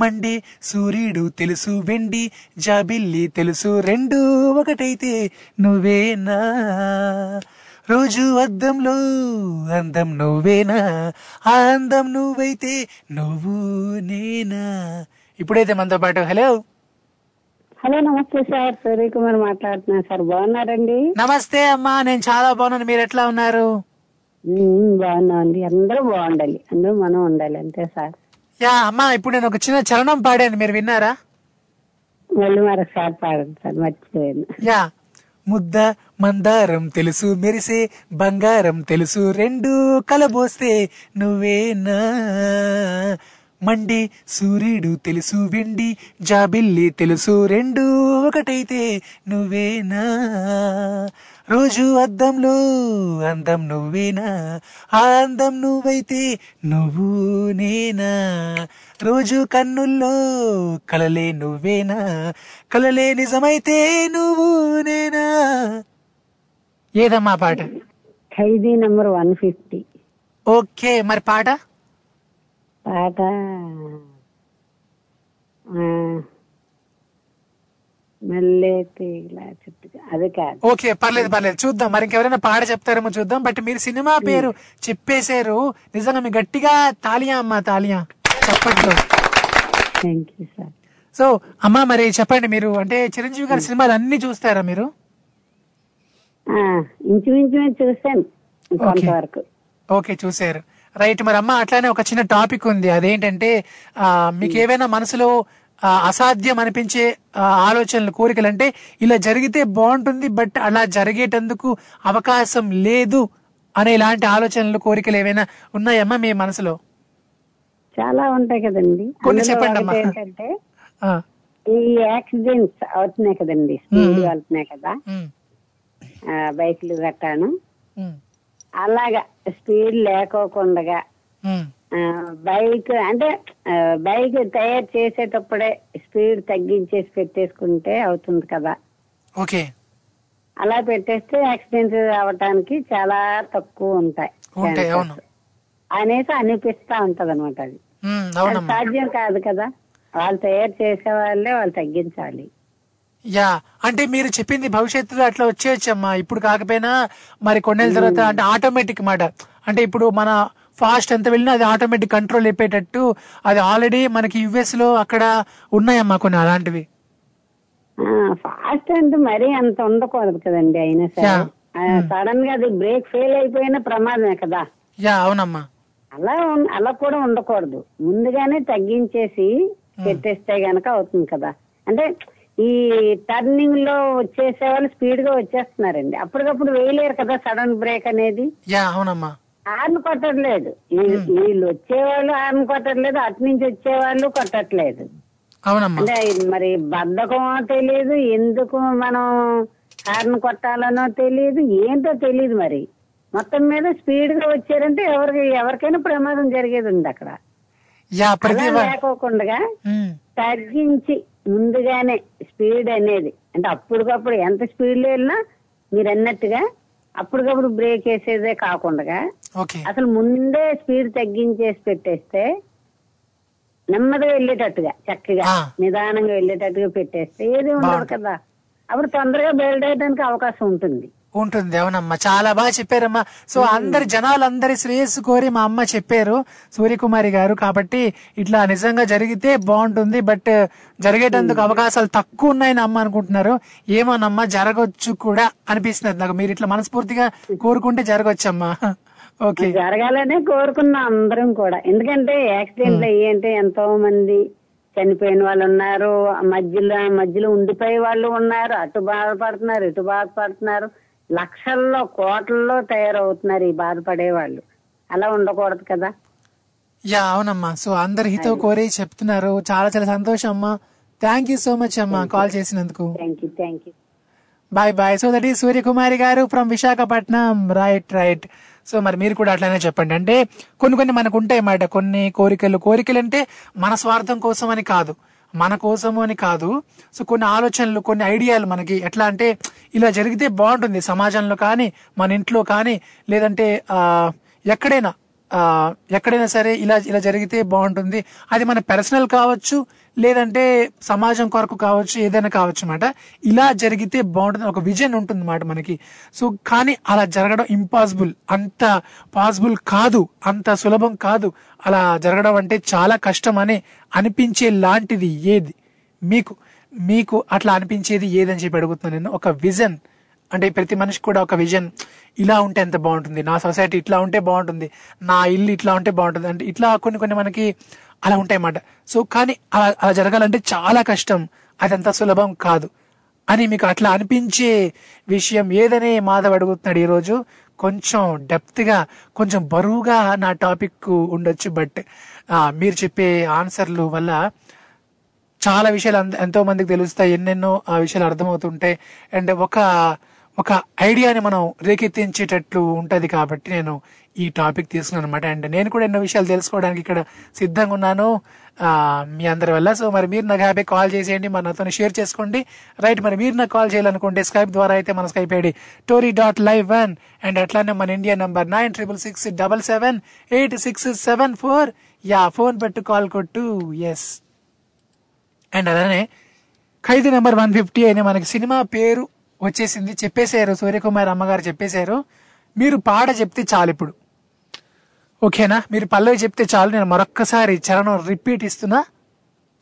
మండే సూర్యుడు తెలుసు వెండి జాబిల్లి తెలుసు రెండు ఒకటైతే నువ్వేనా? రోజు అద్దంలో అందం నువ్వేనా? ఆ అందం నువ్వైతే నువ్వు నేనా? ఇప్పుడైతే మనతో పాటు హలో. హలో నమస్తే సార్. సూర్యకుమార్ మాట్లాడుతున్నాను సార్ బాగున్నారండి? నమస్తే అమ్మా నేను చాలా బాగున్నాను. మీరు ఎట్లా ఉన్నారు? ఉమ్, బాగున్నామండి. అందరూ బాగుండాలి. అందరూ మనం ఉండాలి అంతే సార్. యా అమ్మా ఇప్పుడు నేను ఒక చిన్న చరణం పాడాను. మీరు విన్నారా? మళ్ళీ మరొకసారి పాడండి సార్. మర్చిపోయాను. యా ముద్ద మందారం తెలుసు మెరిసే బంగారం తెలుసు రెండు కలబోస్తే నువ్వేనా? మండి సూర్యుడు తెలుసు వెండి జాబిల్లి తెలుసు రెండు ఒకటైతే నువ్వేనా? రోజు అద్దంలో అందం నువ్వేనా? ఆ అందం నువ్వైతే నువ్వు నేనా? రోజు కన్నుల్లో కలలే నువ్వేనా? కలలే నిజమైతే నువ్వు నేనా? ఏదమ్మా పాట? Khaidi number one fifty. Okay మరి పాట? పాట ఆ, మల్లె తీగల చుట్టూ అది కాదు ఓకే పర్లేదు పర్లేదు. చూద్దాం. మరి ఇంకెవరైనా పాట చెప్తారేమో చూద్దాం. బట్ మీరు సినిమా పేరు చెప్పేశారు. నిజంగా మీ గట్టిగా తాలియా అమ్మా తాలియా. చప్పట్లో సో అమ్మా మరి చెప్పండి మీరు. అంటే చిరంజీవి గారి సినిమాలు అన్ని చూస్తారా మీరు? ఇంచుమించు కొంతవరకు. ఓకే చూసారు రైట్ మరి అమ్మ అట్లానే ఒక చిన్న టాపిక్ ఉంది. అదేంటంటే మీకు ఏవైనా మనసులో అసాధ్యం అనిపించే ఆలోచనలు కోరికలు అంటే ఇలా జరిగితే బాగుంటుంది బట్ అలా జరిగేటందుకు అవకాశం లేదు అనే ఇలాంటి ఆలోచనలు కోరికలు ఏవైనా ఉన్నాయమ్మా మీ మనసులో? చాలా ఉంటాయి కదండి. కొన్ని చెప్పండి ఏంటంటే ఈ యాక్సిడెంట్స్ అవుతున్నాయి కదండి స్పీడ్ వెళ్తున్నాయి కదా. బైక్లు గట్టాను ఉమ్, అలాగా స్పీడ్ లేకోకుండా బైక్ అంటే బైక్ తయారు చేసేటప్పుడే స్పీడ్ తగ్గించేసి పెట్టేసుకుంటే అవుతుంది కదా. ఓకే. అలా పెట్టేస్తే యాక్సిడెంట్స్ అవటానికి చాలా తక్కువ ఉంటాయి. అనేసి అనిపిస్తా ఉంటది అనమాట అది సాధ్యం కాదు కదా. వాళ్ళు తయారు చేసే వాళ్ళే వాళ్ళు తగ్గించాలి. యా అంటే మీరు చెప్పింది భవిష్యత్తులో అట్లా వచ్చేయచ్చమ్మా. ఇప్పుడు కాకపోయినా మరి కొన్నేళ్ళ తర్వాత అంటే ఆటోమేటిక్ మాట. అంటే ఇప్పుడు మన ఫాస్ట్ ఎంత వెళ్ళినా అది ఆటోమేటిక్ కంట్రోల్ అయిపోయేటట్టు అది ఆల్రెడీ మనకి యుఎస్లో అక్కడ ఉన్నాయమ్మా కొన్ని అలాంటివి. ఫాస్ట్ అంటే మరీ అంత ఉండకూడదు కదండి అయినా సరే. సడన్గా అది బ్రేక్ ఫెయిల్ అయిపోయిన ప్రమాదమే కదా. యా అవునమ్మా. అలా అలా కూడా ఉండకూడదు. ముందుగానే తగ్గించేసి పెట్టేస్తే గనక అవుతుంది కదా. అంటే ఈ టర్నింగ్లో వచ్చేసే వాళ్ళు స్పీడ్గా వచ్చేస్తున్నారండి. అప్పటికప్పుడు వేయలేరు కదా సడన్ బ్రేక్ అనేది. యా అవునమ్మా. హార్న్ కొట్టట్లేదు. వీళ్ళు వచ్చేవాళ్ళు హార్న్ కొట్టట్లేదు అటు నుంచి వచ్చేవాళ్ళు కొట్టట్లేదు. అంటే మరి బద్ధకమో తెలియదు ఎందుకు మనం హార్న్ కొట్టాలనో తెలియదు ఏంటో తెలియదు మరి. మొత్తం మీద స్పీడ్గా వచ్చారంటే ఎవరికి ఎవరికైనా ప్రమాదం జరిగేది ఉంది అక్కడ లేకోకుండా తగ్గించి ముందుగానే స్పీడ్ అనేది అంటే అప్పటికప్పుడు ఎంత స్పీడ్లో వెళ్ళినా మీరు అన్నట్టుగా అప్పటికప్పుడు బ్రేక్ వేసేదే కాకుండా అసలు ముందే స్పీడ్ తగ్గించేసి పెట్టేస్తే నెమ్మదిగా వెళ్ళేటట్టుగా చక్కగా. నిదానంగా వెళ్ళేటట్టుగా పెట్టేస్తే ఏది ఉండదు. కదా. అప్పుడు తొందరగా బయలుదేరడానికి అవకాశం ఉంటుంది. ఉంటుంది అవునమ్మా. చాలా బాగా చెప్పారమ్మా. సో అందరి జనాలందరి శ్రేయస్సు కోరి మా అమ్మ చెప్పారు సూర్యకుమారి గారు. కాబట్టి ఇట్లా నిజంగా జరిగితే బాగుంటుంది బట్ జరిగేటందుకు అవకాశాలు తక్కువ ఉన్నాయని అమ్మ అనుకుంటున్నారు. ఏమోనమ్మా జరగవచ్చు కూడా అనిపిస్తుంది నాకు. మీరు ఇట్లా మనస్ఫూర్తిగా కోరుకుంటే జరగవచ్చమ్మా ఓకే జరగాలనే కోరుకున్నాం అందరం కూడా. ఎందుకంటే యాక్సిడెంట్లు అయ్యి అంటే ఎంతో మంది చనిపోయిన వాళ్ళు ఉన్నారు. మధ్యలో మధ్యలో ఉండిపోయే వాళ్ళు ఉన్నారు. అటు బాధపడుతున్నారు ఇటు బాధపడుతున్నారు. లక్షల్లో కోట్లలో తయారవుతున్నారు ఈ బాధపడే వాళ్ళు. అలా ఉండకూడదు కదా? యా అవునమ్మా. సో అందరి హితో కోరి చెప్తున్నారు. చాలా చాలా సంతోషం అమ్మా. థ్యాంక్ యూ సో మచ్ అమ్మా. కాల్ చేసినందుకు. Thank you thank you bye bye so that ఈ సూర్యకుమారి గారు from Visakhapatnam right right so మరి మీరు కూడా అట్లానే చెప్పండి. అంటే కొన్ని కొన్ని మనకు ఉంటాయి అన్నమాట కొన్ని కోరికలు. కోరికలు అంటే మన స్వార్థం కోసం అని కాదు. మన కోసము అని కాదు. సో కొన్ని ఆలోచనలు కొన్ని ఐడియాలు మనకి ఎట్లా అంటే ఇలా జరిగితే బాగుంటుంది సమాజంలో కానీ మన ఇంట్లో కానీ లేదంటే ఎక్కడైనా ఎక్కడైనా సరే ఇలా ఇలా జరిగితే బాగుంటుంది. అది మన పర్సనల్ కావచ్చు లేదంటే సమాజం కొరకు కావచ్చు ఏదైనా కావచ్చు అనమాట ఇలా జరిగితే బాగుంటుంది ఒక విజన్ ఉంటుంది అన్నమాట మనకి. సో కానీ అలా జరగడం ఇంపాసిబుల్ అంత పాసిబుల్ కాదు అంత సులభం కాదు. అలా జరగడం అంటే చాలా కష్టం అని అనిపించే లాంటిది ఏది? మీకు మీకు అట్లా అనిపించేది ఏదని చెప్పి అడుగుతున్నాను నేను. ఒక విజన్ అంటే ప్రతి మనిషికి కూడా ఒక విజన్ ఇలా ఉంటే ఎంత బాగుంటుంది? నా సొసైటీ ఇట్లా ఉంటే బాగుంటుంది. నా ఇల్లు ఇట్లా ఉంటే బాగుంటుంది. అంటే ఇట్లా కొన్ని కొన్ని మనకి అలా ఉంటాయి అన్నమాట సో కానీ అలా అలా జరగాలంటే చాలా కష్టం. అదంత సులభం కాదు. అని మీకు అట్లా అనిపించే విషయం ఏదనే మాధవ్ అడుగుతున్నాడు ఈరోజు. కొంచెం డెప్త్గా కొంచెం బరువుగా నా టాపిక్ ఉండొచ్చు బట్ మీరు చెప్పే ఆన్సర్లు వల్ల చాలా విషయాలు ఎంతో మందికి తెలుస్తాయి. ఎన్నెన్నో ఆ విషయాలు అర్థమవుతుంటాయి. అండ్ ఒక ఒక ఐడియాని మనం రేకెత్తించేటట్లు ఉంటది కాబట్టి నేను ఈ టాపిక్ తీసుకున్నాను అనమాట అండ్ నేను కూడా ఎన్నో విషయాలు తెలుసుకోవడానికి ఇక్కడ సిద్ధంగా ఉన్నాను మీ అందరి వల్ల. సో మరి మీరు నాకు హ్యాపీ కాల్ చేసేయండి మరి నాతో షేర్ చేసుకోండి. రైట్ మరి మీరు నాకు కాల్ చేయాలనుకుంటే స్కైప్ ద్వారా అయితే మన Skype ID Tori dot live one and అట్లానే మన India number nine triple six double seven eight six seven four yeah phone పెట్టు కాల్ కొట్టు. ఎస్ అండ్ అలానే ఖైదీ నెంబర్ వన్ ఫిఫ్టీ అనే మనకి సినిమా పేరు వచ్చేసింది. చెప్పేశారు. సూర్యకుమార్ అమ్మగారు చెప్పేశారు. మీరు పాట చెప్తే చాలు ఇప్పుడు. ఓకేనా? మీరు పల్లవి చెప్తే చాలు. నేను మరొక్కసారి చరణం రిపీట్ ఇస్తున్నా.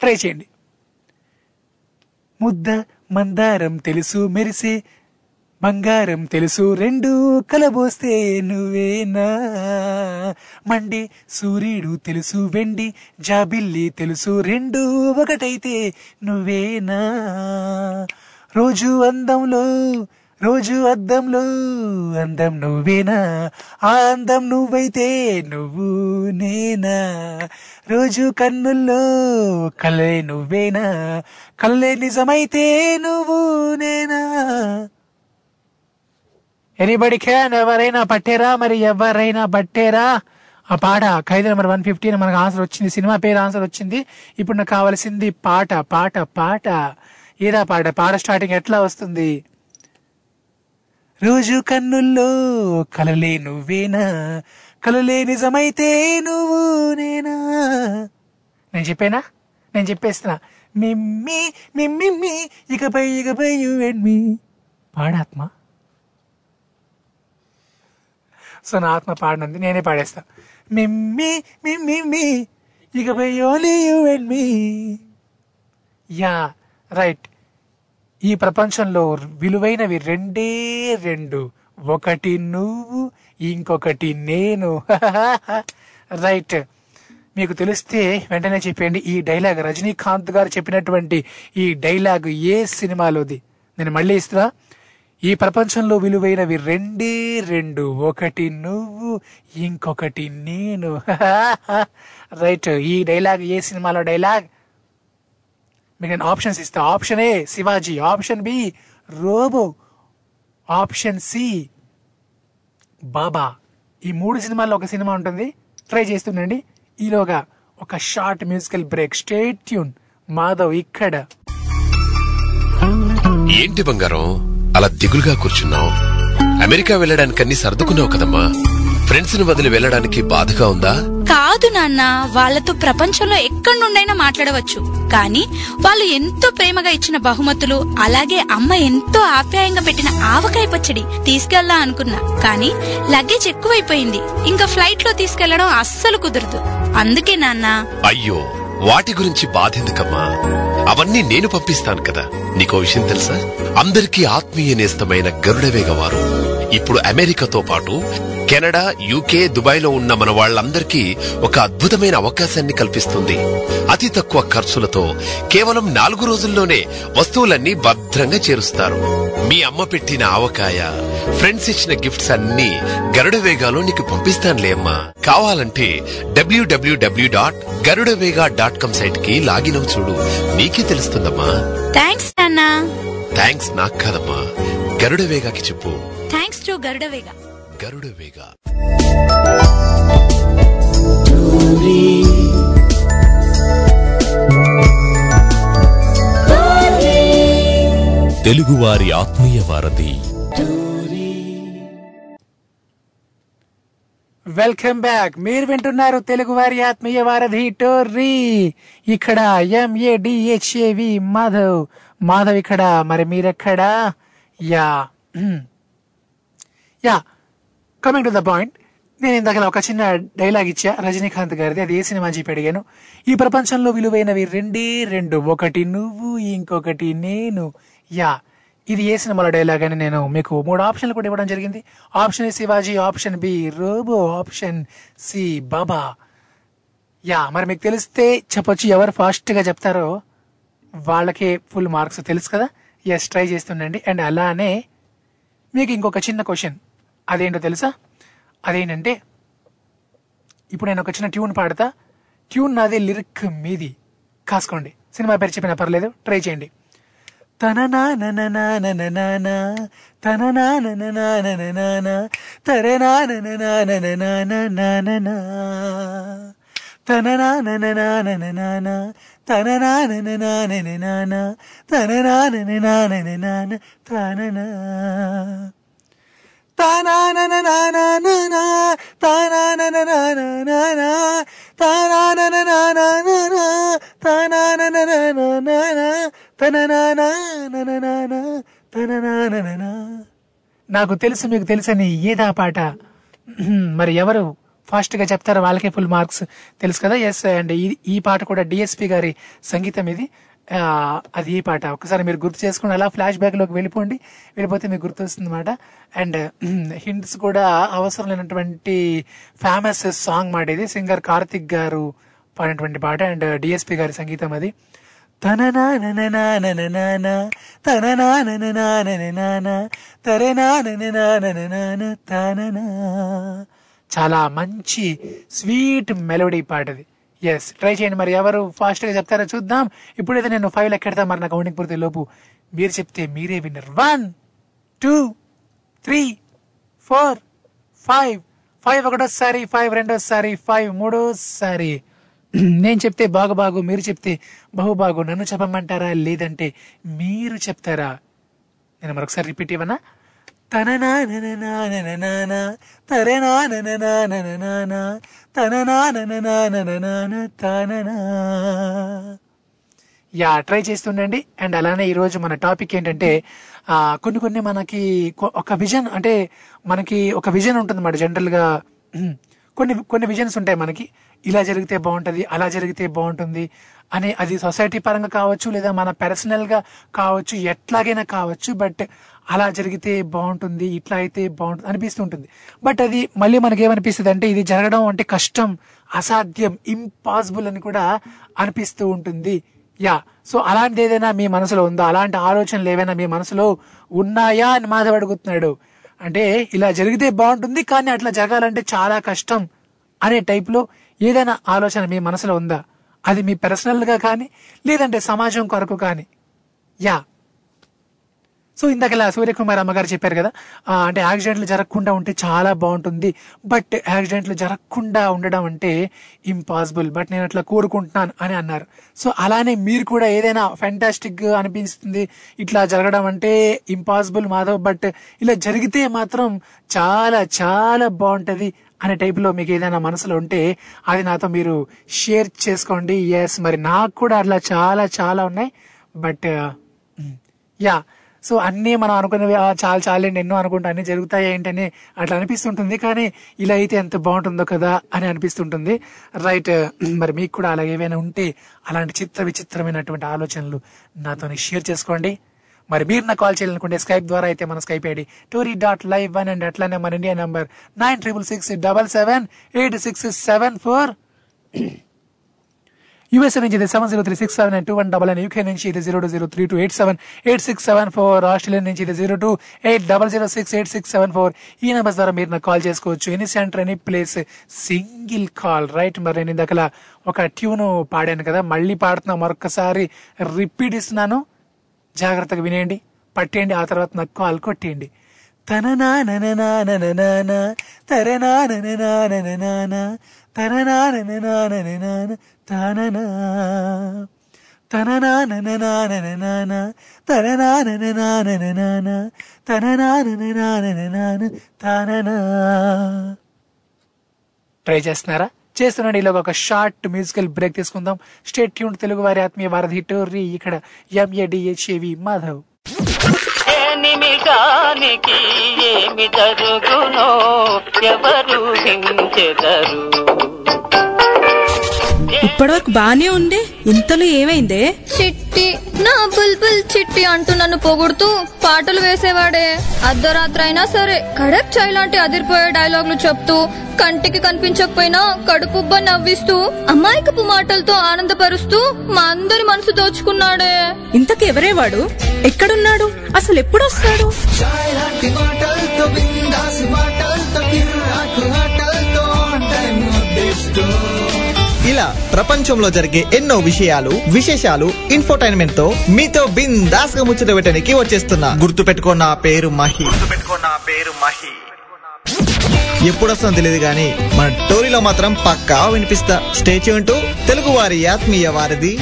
ట్రై చేయండి. ముద్ద మందారం తెలుసు మెరిసే బంగారం తెలుసు రెండు కలబోస్తే నువ్వేనా? మండి సూర్యుడు తెలుసు వెండి జాబిల్లి తెలుసు రెండు ఒకటైతే నువ్వేనా? రోజు అందంలో రోజు అద్దంలో అందం నువ్వేనా? ఆ అందం నువ్వైతే నువ్వు నేనా? రోజు కన్నుల్లో కలే నువ్వేనా? కళ్ళే నిజమైతే నువ్వు నేనా? ఎనీబడి క్యాన్ ఎవరైనా పట్టేరా? మరి ఎవరైనా పట్టేరా? ఆ పాట ఖైదు నెంబర్ వన్ ఫిఫ్టీన్ మనకు ఆన్సర్ వచ్చింది. సినిమా పేరు ఆన్సర్ వచ్చింది. ఇప్పుడు నాకు కావాల్సింది పాట పాట పాట. ఈరా పాట పాట స్టార్టింగ్ ఎట్లా వస్తుంది? రోజు కన్నుల్లో కలలే నువ్వేనా? కలలే నిజమైతే నువ్వు నేనా? నేను చెప్పేనా? నేను చెప్పేస్తున్నా. మిమ్మి మిమ్మి ఇకపై ఇకపై యు అండ్ మీ పాడాత్మ. సో నా ఆత్మ పాడినంది నేనే పాడేస్తా. మిమ్మి మిమ్మి మీ ఇకపై only you and me yeah right. ఈ ప్రపంచంలో విలువైనవి రెండే రెండు. ఒకటి నువ్వు ఇంకొకటి నేను. రైట్. మీకు తెలిస్తే వెంటనే చెప్పండి ఈ డైలాగ్ రజనీకాంత్ గారు చెప్పినటువంటి ఈ డైలాగ్ ఏ సినిమాలోది? నేను మళ్ళీ ఇస్తున్నా. ఈ ప్రపంచంలో విలువైనవి రెండే రెండు. ఒకటి నువ్వు ఇంకొకటి నేను. రైట్. ఈ డైలాగ్ ఏ సినిమాలో డైలాగ్? మీకు నేను ఆప్షన్స్ ఇస్తా option A Sivaji option B Robo option C Baba ఈ మూడు సినిమాల్లో ఒక సినిమా ఉంటుంది. ట్రై చేస్తుండండి. ఈలోగా ఒక short musical break stay tuned Madhav ఇక్కడ. ఏంటి బంగారం? అలా దిగులుగా కూర్చున్నావు. అమెరికా వెళ్ళడానికి అన్ని సర్దుకున్నావు కదమ్మా. ఫ్రెండ్స్ని వదిలి వెళ్ళడానికి బాధగా ఉందా? కాదు నాన్న వాళ్ళతో ప్రపంచంలో ఎక్కడి నుండైనా మాట్లాడవచ్చు. కానీ వాళ్ళు ఎంతో ప్రేమగా ఇచ్చిన బహుమతులు అలాగే అమ్మ ఎంతో ఆప్యాయంగా పెట్టిన ఆవకాయ పచ్చడి తీసుకెళ్ళా అనుకున్నా. కానీ లగేజ్ ఎక్కువైపోయింది. ఇంకా ఫ్లైట్లో తీసుకెళ్ళడం అస్సలు కుదరదు. అందుకే నాన్న. అయ్యో వాటి గురించి బాధెందుకమ్మా? అవన్నీ నేను పంపిస్తాను కదా. నీకో విషయం తెలుసా? అందరికీ ఆత్మీయ నేస్తమైన గరుడవేగ వారు ఇప్పుడు అమెరికాతో పాటు కెనడా యూకే దుబాయ్లో ఉన్న మన వాళ్ళందరికీ ఒక అద్భుతమైన అవకాశాన్ని కల్పిస్తుంది. అతి తక్కువ ఖర్చులతో కేవలం నాలుగు రోజుల్లోనే వస్తువులన్నీ భద్రంగా చేరుస్తారు. మీ అమ్మ పెట్టిన ఆవకాయ ఫ్రెండ్స్ ఇచ్చిన గిఫ్ట్స్ అన్ని గరుడ వేగాలో నీకు పంపిస్తానులే అమ్మా. కావాలంటే W W W dot Garudavega dot com సైట్కి లాగిన్ అవు చూడు. నీకే తెలుస్తుందమ్మా. థ్యాంక్స్ నాన్న. థ్యాంక్స్ నాకు కాదమ్మా. గరుడ వేగాకి చెప్పు. Thanks to Garudavega Garuda Vega. తెలుగువారి ఆత్మీయ వారధి. వెల్కమ్ బ్యాక్ మీరు వింటున్నారు తెలుగు వారి ఆత్మీయ వారధి టోర్రీ. ఇక్కడ ఎంఏడిహెచ్ఏవి మాధవ్. మాధవ్ ఇక్కడ. మరి మీరెక్కడ? Yeah yeah coming to the point నేను ఇందాక ఒక చిన్న డైలాగ్ ఇచ్చా రజనీకాంత్ గారిది. అది ఏ సినిమా చెప్పి అడిగాను. ఈ ప్రపంచంలో విలువైనవి రెండే రెండు. ఒకటి నువ్వు ఇంకొకటి నేను. యా ఇది ఏ సినిమాలో డైలాగ్ అని నేను మీకు మూడు ఆప్షన్లు కూడా ఇవ్వడం జరిగింది. Option A Sivaji option B Robo option C Baba. Yeah మరి మీకు తెలిస్తే చెప్పొచ్చు ఎవరు ఫాస్ట్గా చెప్తారో. వాళ్ళకే ఫుల్ మార్క్స్ తెలుసు కదా. Yes try చేస్తుండండి. అండ్ అలానే మీకు ఇంకొక చిన్న క్వశ్చన్ అదేంటో తెలుసా? అదేంటంటే ఇప్పుడు నేను ఒక చిన్న ట్యూన్ పాడతా. ట్యూన్ నాది లిరిక్ మీది. కాసుకోండి. సినిమా పేరు చెప్పినా పర్లేదు. ట్రై చేయండి. తననా నననా తన తననా నననా నననానా తరనా నననా నననానా తననా. నననా తననా నాకు తెలుసు మీకు తెలుసని ఏదా పాట మరి ఎవరు ఫాస్ట్గా వాళ్ళకే ఫుల్ మార్క్స్ తెలుసు కదా. ఎస్ అండ్ ఈ పాట కూడా డిఎస్పి గారి సంగీతం ఇది. అది ఈ పాట. ఒకసారి మీరు గుర్తు చేసుకుని అలా ఫ్లాష్ బ్యాక్లోకి వెళ్ళిపోండి. వెళ్ళిపోతే మీకు గుర్తు వస్తుంది అనమాట అండ్ హింట్స్ కూడా అవసరం లేనటువంటి ఫేమస్ సాంగ్ మాట ఇది. సింగర్ కార్తిక్ గారు పాడినటువంటి పాట. అండ్ డిఎస్పి గారి సంగీతం అది. తననానననానననానా, తననా. చాలా మంచి స్వీట్ మెలోడీ పాటది. ఎస్ ట్రై చేయండి మరి. ఎవరు ఫాస్ట్గా చెప్తారో చూద్దాం. ఇప్పుడైతే నేను ఫైవ్ లెక్కెడతా మరి నా కౌంటింగ్ పూర్తి లోపు. మీరు చెప్తే మీరే winner. One two three four five five ఒకటోసారి ఫైవ్ రెండోసారి ఫైవ్ మూడోసారి. నేను చెప్తే బాగు బాగు మీరు చెప్తే బహుబాగు నన్ను చెప్పమంటారా? లేదంటే మీరు చెప్తారా? నేను మరొకసారి రిపీట్ ఇవ్వనా? Yeah try చేస్తుండండి. అండ్ అలానే ఈరోజు మన టాపిక్ ఏంటంటే కొన్ని కొన్ని మనకి ఒక విజన్ అంటే మనకి ఒక విజన్ ఉంటుంది మాట జనరల్గా. కొన్ని కొన్ని విజన్స్ ఉంటాయి మనకి. ఇలా జరిగితే బాగుంటుంది అలా జరిగితే బాగుంటుంది అని అది సొసైటీ పరంగా కావచ్చు లేదా మన పర్సనల్గా కావచ్చు ఎట్లాగైనా కావచ్చు బట్ అలా జరిగితే బాగుంటుంది ఇట్లా అయితే బాగుంటుంది అనిపిస్తుంటుంది బట్ అది మళ్ళీ మనకేమనిపిస్తుంది అంటే ఇది జరగడం అంటే కష్టం అసాధ్యం ఇంపాసిబుల్ అని కూడా అనిపిస్తూ ఉంటుంది. యా సో అలాంటి ఏదైనా మీ మనసులో ఉందా? అలాంటి ఆలోచనలు ఏవైనా మీ మనసులో ఉన్నాయా అని మాధవ్ అడుగుతున్నాడు. అంటే ఇలా జరిగితే బాగుంటుంది కానీ అట్లా జరగాలంటే చాలా కష్టం అనే టైప్లో ఏదైనా ఆలోచన మీ మనసులో ఉందా? అది మీ పర్సనల్గా కానీ లేదంటే సమాజం కొరకు కానీ. యా సో ఇందాక సూర్యకుమార్ అమ్మగారు చెప్పారు కదా అంటే యాక్సిడెంట్లు జరగకుండా ఉంటే చాలా బాగుంటుంది బట్ యాక్సిడెంట్లు జరగకుండా ఉండడం అంటే ఇంపాసిబుల్ బట్ నేను అట్లా కోరుకుంటున్నాను అని అన్నారు. సో అలానే మీరు కూడా ఏదైనా ఫ్యాంటాస్టిక్ అనిపిస్తుంది ఇట్లా జరగడం అంటే ఇంపాసిబుల్ మాధవ్ బట్ ఇలా జరిగితే మాత్రం చాలా చాలా బాగుంటుంది అనే టైప్లో మీకు ఏదైనా మనసులో ఉంటే అది నాతో మీరు షేర్ చేసుకోండి. ఎస్ మరి నాకు కూడా అట్లా చాలా చాలా ఉన్నాయి బట్ యా సో అన్నీ మనం అనుకున్నవి చాలా చాలు చాలండి ఎన్నో అనుకుంటా అన్ని జరుగుతాయి ఏంటని అట్లా అనిపిస్తుంటుంది. కానీ ఇలా అయితే ఎంత బాగుంటుందో కదా అని అనిపిస్తుంటుంది. రైట్ మరి మీకు కూడా అలా ఏవైనా ఉంటే అలాంటి చిత్ర విచిత్రమైనటువంటి ఆలోచనలు నాతో షేర్ చేసుకోండి. మరి మీరు నా కాల్ చేయాలనుకుంటే స్కైప్ ద్వారా అయితే మన Skype ID Tori dot live one and అట్లానే మన India number nine triple six double seven eight six seven four. USA నుంచి ఇది seven zero three six seven two one double nine UK నుంచి ఇది zero two zero three two eight seven eight six seven four Australia నుంచి ఇది zero two eight double zero six eight six seven four ఈ numbers ద్వారా మీరు నాకు call చేసుకోవచ్చు. Any centre any place single call right మరి నేను ఇందాక ఒక ట్యూన్ పాడాను కదా మళ్ళీ పాడుతున్నా మరొకసారి రిపీట్ ఇస్తున్నాను. జాగ్రత్తగా వినేయండి. పట్టేయండి. ఆ తర్వాత నాకు కాల్ కొట్టేయండి. తననానననానననాన, తరనానననానననాన, తననానననానననాన, తననా. తననానననానననాన, తననానననానననాన, తననానననానననాన, తననా. ట్రై చేస్తున్నారా చేస్తున్నాడు ఇలా ఒక షార్ట్ మ్యూజికల్ బ్రేక్ తీసుకుందాం స్టేట్ ట్యూన్ తెలుగు వారి ఆత్మీయ వారధి టోర్రీ ఇక్కడ ఎంఏడిహెచ్ఏవి మాధవ్ నిమిషానికి ఏమి జరుగునో ఎవరు హించెదరు? ఇప్పటివరకు బానే ఉండే. ఇంతలో ఏమైందే? చిట్టి. నా బుల్బుల్ చిట్టి అంటూ నన్ను పొగుడుతూ పాటలు వేసేవాడే. అర్ధరాత్రి అయినా సరే కడక్ చాయ్ లాంటి అదిరిపోయే డైలాగులు చెప్తూ కంటికి కనిపించకపోయినా కడుపుబ్బ నవ్విస్తూ అమాయకపు మాటలతో ఆనందపరుస్తూ మా అందరి మనసు దోచుకున్నాడే. ఇంతకు ఎవరే వాడు ఎక్కడున్నాడు అసలు ఎప్పుడు వస్తాడు ఇలా ప్రపంచంలో జరిగే ఎన్నో విషయాలు విశేషాలు ఇన్ఫోటైన్మెంట్తో మీతో బిందాస్గా ముచ్చట పెట్టడానికి వచ్చేస్తున్నా. గుర్తు పెట్టుకున్న పేరు మహి. పేరు మహి. ఎప్పుడు వస్తుందో తెలియదు కానీ మన టోరీలో మాత్రం పక్కా వినిపిస్తా. స్టేచ్యూ అంటూ తెలుగు వారి ఆత్మీయ వారిది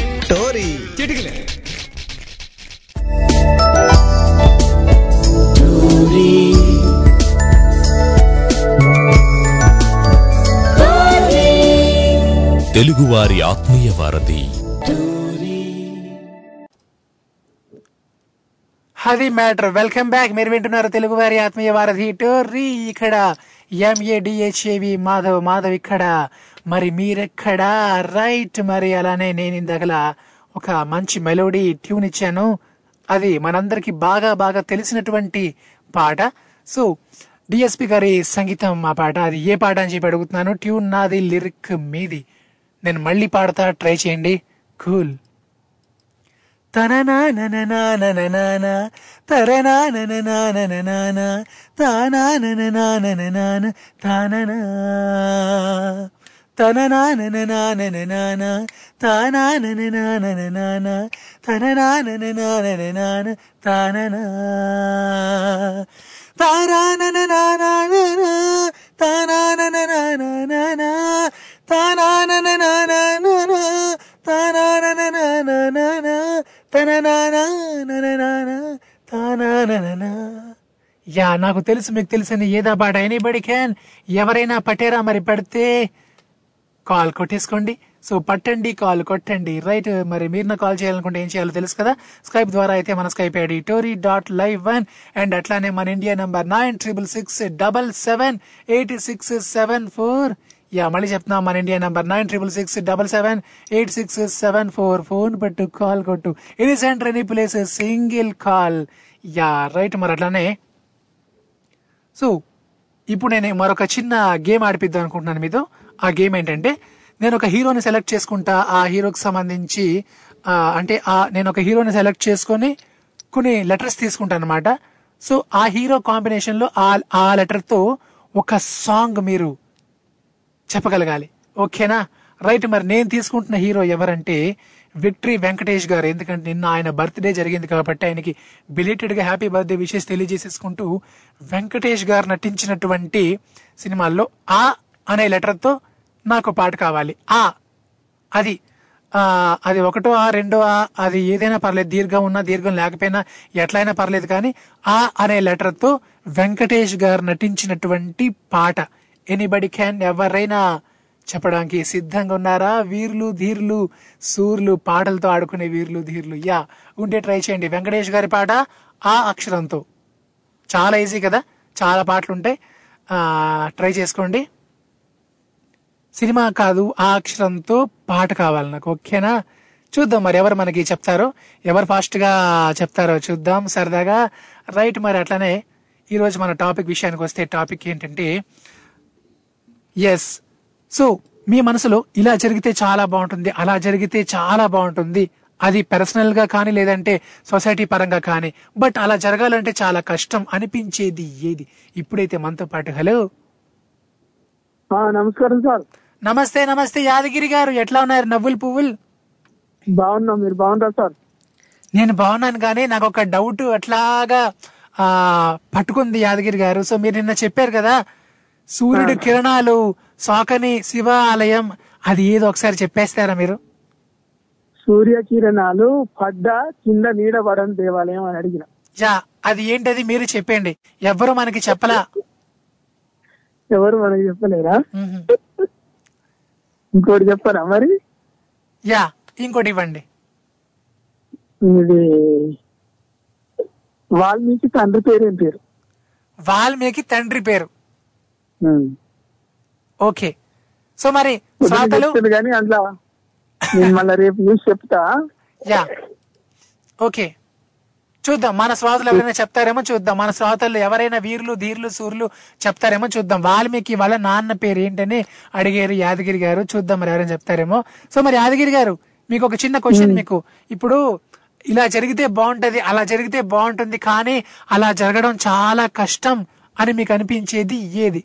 తెలుగువారి ఆత్మీయ వారధి. అది మ్యాటర్ వెల్కమ్ బ్యాక్. మీరు వింటున్నారు తెలుగువారి ఆత్మీయ వారధి టోర్రీ. ఇక్కడ ఎంఏడిహెచ్ఏవి మాధవ్ మాధవ్ ఇక్కడ. మరి మీరెక్కడా? రైట్ మరి అలానే నేను ఇందాకలా ఒక మంచి మెలోడీ ట్యూన్ ఇచ్చాను. అది మనందరికి బాగా బాగా తెలిసినటువంటి పాట. సో డిఎస్పి గారి సంగీతం మా పాట. అది ఏ పాట అని చెప్పి అడుగుతున్నాను. ట్యూన్ నాది లిరిక్ మీది. నేను మళ్ళీ పాడతా ట్రై చేయండి. కూల్. తననానననానననాన, యా నాకు తెలుసు మీకు తెలిసిన ఏదా పాట ఎనీబడి క్యాన్ ఎవరైనా పట్టేరా మరి పడితే కాల్ కొట్టేసుకోండి సో పట్టండి కాల్ కొట్టండి రైట్ మరి మీరు కాల్ చేయాలనుకుంటే ఏం చేయాలో తెలుసు కదా స్కైప్ ద్వారా అయితే మన Skype ID Tori dot live one and అట్లానే మన India number nine triple six double seven eight six seven four yeah మళ్ళీ చెప్తున్నాం మన India number nine triple six double seven eight six seven four phone పెట్టు call కొట్టు. Any centre any place single call. Yeah right మరి అట్లానే. So ఇప్పుడు నేను మరొక చిన్న గేమ్ ఆడిపిద్దాం అనుకుంటున్నాను మీతో. ఆ గేమ్ ఏంటంటే నేను ఒక హీరోని సెలెక్ట్ చేసుకుంటా ఆ హీరోకి సంబంధించి అంటే ఆ నేను ఒక హీరోని సెలెక్ట్ చేసుకొని కొన్ని లెటర్స్ తీసుకుంటాను అనమాట సో ఆ హీరో కాంబినేషన్లో ఆ ఆ లెటర్తో ఒక సాంగ్ మీరు చెప్పగలగాలి. ఓకేనా? రైట్ మరి నేను తీసుకుంటున్న హీరో ఎవరంటే విక్టరీ వెంకటేష్ గారు. ఎందుకంటే నిన్న ఆయన బర్త్డే జరిగింది కాబట్టి ఆయనకి బిలేటెడ్గా హ్యాపీ బర్త్డే విషెస్ తెలియజేసేసుకుంటూ వెంకటేష్ గారు నటించినటువంటి సినిమాల్లో ఆ అనే లెటర్తో నాకు పాట కావాలి. ఆ అది. అది ఒకటో ఆ రెండో ఆ అది ఏదైనా పర్లేదు. దీర్ఘం ఉన్నా దీర్ఘం లేకపోయినా ఎట్లయినా పర్లేదు కానీ ఆ అనే లెటర్తో వెంకటేష్ గారు నటించినటువంటి పాట. ఎనీబడి క్యాన్ ఎవరైనా చెప్పడానికి సిద్ధంగా ఉన్నారా? వీర్లు ధీర్లు సూర్లు పాటలతో ఆడుకునే వీర్లు ధీర్లు. యా ఉంటే ట్రై చేయండి. వెంకటేష్ గారి పాట ఆ అక్షరంతో. చాలా ఈజీ కదా? చాలా పాటలు ఉంటాయి. ట్రై చేసుకోండి. సినిమా కాదు ఆ అక్షరంతో పాట కావాలి నాకు. ఓకేనా? చూద్దాం మరి ఎవరు మనకి చెప్తారో. ఎవరు ఫాస్ట్గా చెప్తారో చూద్దాం. సరదాగా. రైట్ మరి అట్లనే ఈరోజు మన టాపిక్ విషయానికి వస్తే టాపిక్ ఏంటంటే ఎస్ సో మీ మనసులో ఇలా జరిగితే చాలా బాగుంటుంది అలా జరిగితే చాలా బాగుంటుంది. అది పర్సనల్గా కానీ లేదంటే సొసైటీ పరంగా కానీ. బట్ అలా జరగాలంటే చాలా కష్టం అనిపించేది ఏది? ఇప్పుడైతే మనతో పాటు హలో నమస్కారం సార్. నమస్తే నమస్తే. యాదగిరి గారు ఎట్లా ఉన్నారు? నవ్వులు పువ్వులు? బాగున్నా. మీరు బాగుంటారు సార్? నేను బాగున్నాను కానీ నాకు ఒక డౌట్ అట్లాగా పట్టుకుంది యాదగిరి గారు. సో మీరు నిన్న చెప్పారు కదా సూర్యుడు కిరణాలు సోకని శివ ఆలయం అది ఏదో ఒకసారి చెప్పేస్తారా మీరు? సూర్యకిరణాలు పడ్డ కింద నీడ పడని దేవాలయం అని అడిగిన. యా అది ఏంటది మీరు చెప్పండి. ఎవ్వరు మనకి చెప్పలా? ఎవరు మనకి చెప్పలేరా. ఇంకోటి చెప్పారా మరి? యా ఇంకోటి ఇవ్వండి. ఇది వాల్మీకి తండ్రి పేరు ఏం పేరు? వాల్మీకి తండ్రి పేరు. ఓకే. సో మరి శ్రోతలు కానీ అందులో నేను మళ్ళీ రేపు చూసి చెప్తా. యా. ఓకే. చూద్దాం. మన శ్రోతలు ఎవరైనా చెప్తారేమో చూద్దాం. మన శ్రోతలు ఎవరైనా వీరులు ధీరులు సూర్యులు చెప్తారేమో చూద్దాం. వాల్మీకి వాళ్ళ నాన్న పేరు ఏంటని అడిగారు యాదగిరి గారు. చూద్దాం మరి ఎవరైనా చెప్తారేమో. సో మరి యాదగిరి గారు మీకు ఒక చిన్న క్వశ్చన్ మీకు. ఇప్పుడు ఇలా జరిగితే బాగుంటది అలా జరిగితే బాగుంటుంది కానీ అలా జరగడం చాలా కష్టం అని మీకు అనిపించేది ఏది?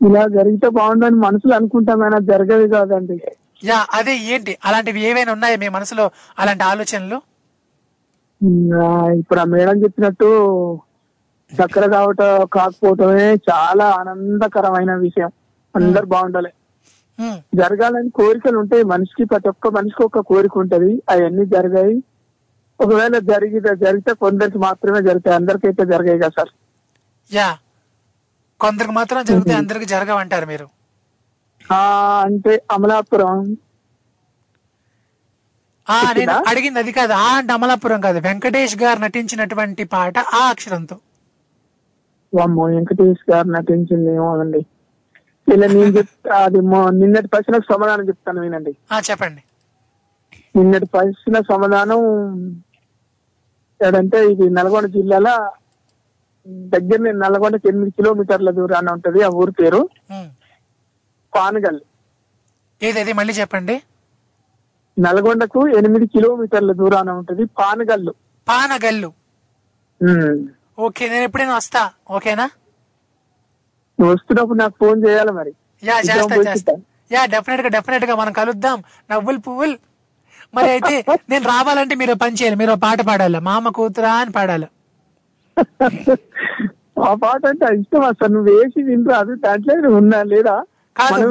ఇలా జరిగితే బాగుండని మనసులో అనుకుంటాం కానీ అది జరగదు కాదండి. యా అదే ఏంటి? అలాంటివి ఏవైనా ఉన్నాయా మీ మనసులో? అలాంటి ఆలోచనలు? ఇప్పుడు ఆ మేడం చెప్పినట్టు చక్కెర కావట కాకపోవటమే చాలా ఆనందకరమైన విషయం. అందరు బాగుండాలి. జరగాలని కోరికలు ఉంటాయి. మనిషికి ప్రతి ఒక్క మనిషికి ఒక కోరిక ఉంటది. అవన్నీ జరిగాయి. ఒకవేళ జరిగితే జరిగితే కొందరికి మాత్రమే జరుగుతాయి. అందరికైతే జరగాయి కదా సార్. యా. కొందరికి మాత్రం జరిగితే అందరికి జరగవంటారు మీరు. ఆ అంటే అమలాపురం. ఆ నేను అడిగింది అది కాదు. ఆ అంటే అమలాపురం కాదు. వెంకటేష్ గారు నటించినటువంటి పాట ఆ అక్షరంతో. వెంకటేష్ గారు నటించింది ఏమో అండి ఇలా నేను చెప్తా అది నిన్నటి ప్రశ్నకు సమాధానం చెప్తాను వినండి. ఆ చెప్పండి. నిన్నటి ప్రశ్న సమాధానం ఏడంటే ఇది నల్గొండ జిల్లాల దగ్గరనే నల్గొండకి ఎనిమిది కిలోమీటర్ల దూరాన ఉంటది ఆ ఊరి పేరు. పానగల్. ఏది అది మళ్ళీ చెప్పండి? నల్గొండకు ఎనిమిది కిలోమీటర్ల దూరాన ఉంటది పానగల్లు. పానగల్లు. ఓకే నేను ఎప్పుడైనా వస్తా ఓకేనా? నువ్వు వస్తున్నప్పుడు నాకు ఫోన్ చేయాలి మరి. యా చేస్తా చేస్తా. యా డెఫినెట్గా డెఫినెట్గా మనం కలుద్దాం. నవ్వులు పువ్వులు. మరి అయితే నేను రావాలంటే మీరు పని చేయాలి మీరు పాట పాడాలి. మామ కూతురా అని పాడాలి. ఆ పాట అంటే ఇష్టం అసలు. నువ్వు వేసి వినరాదు దాంట్లో ఉన్నా లేదా?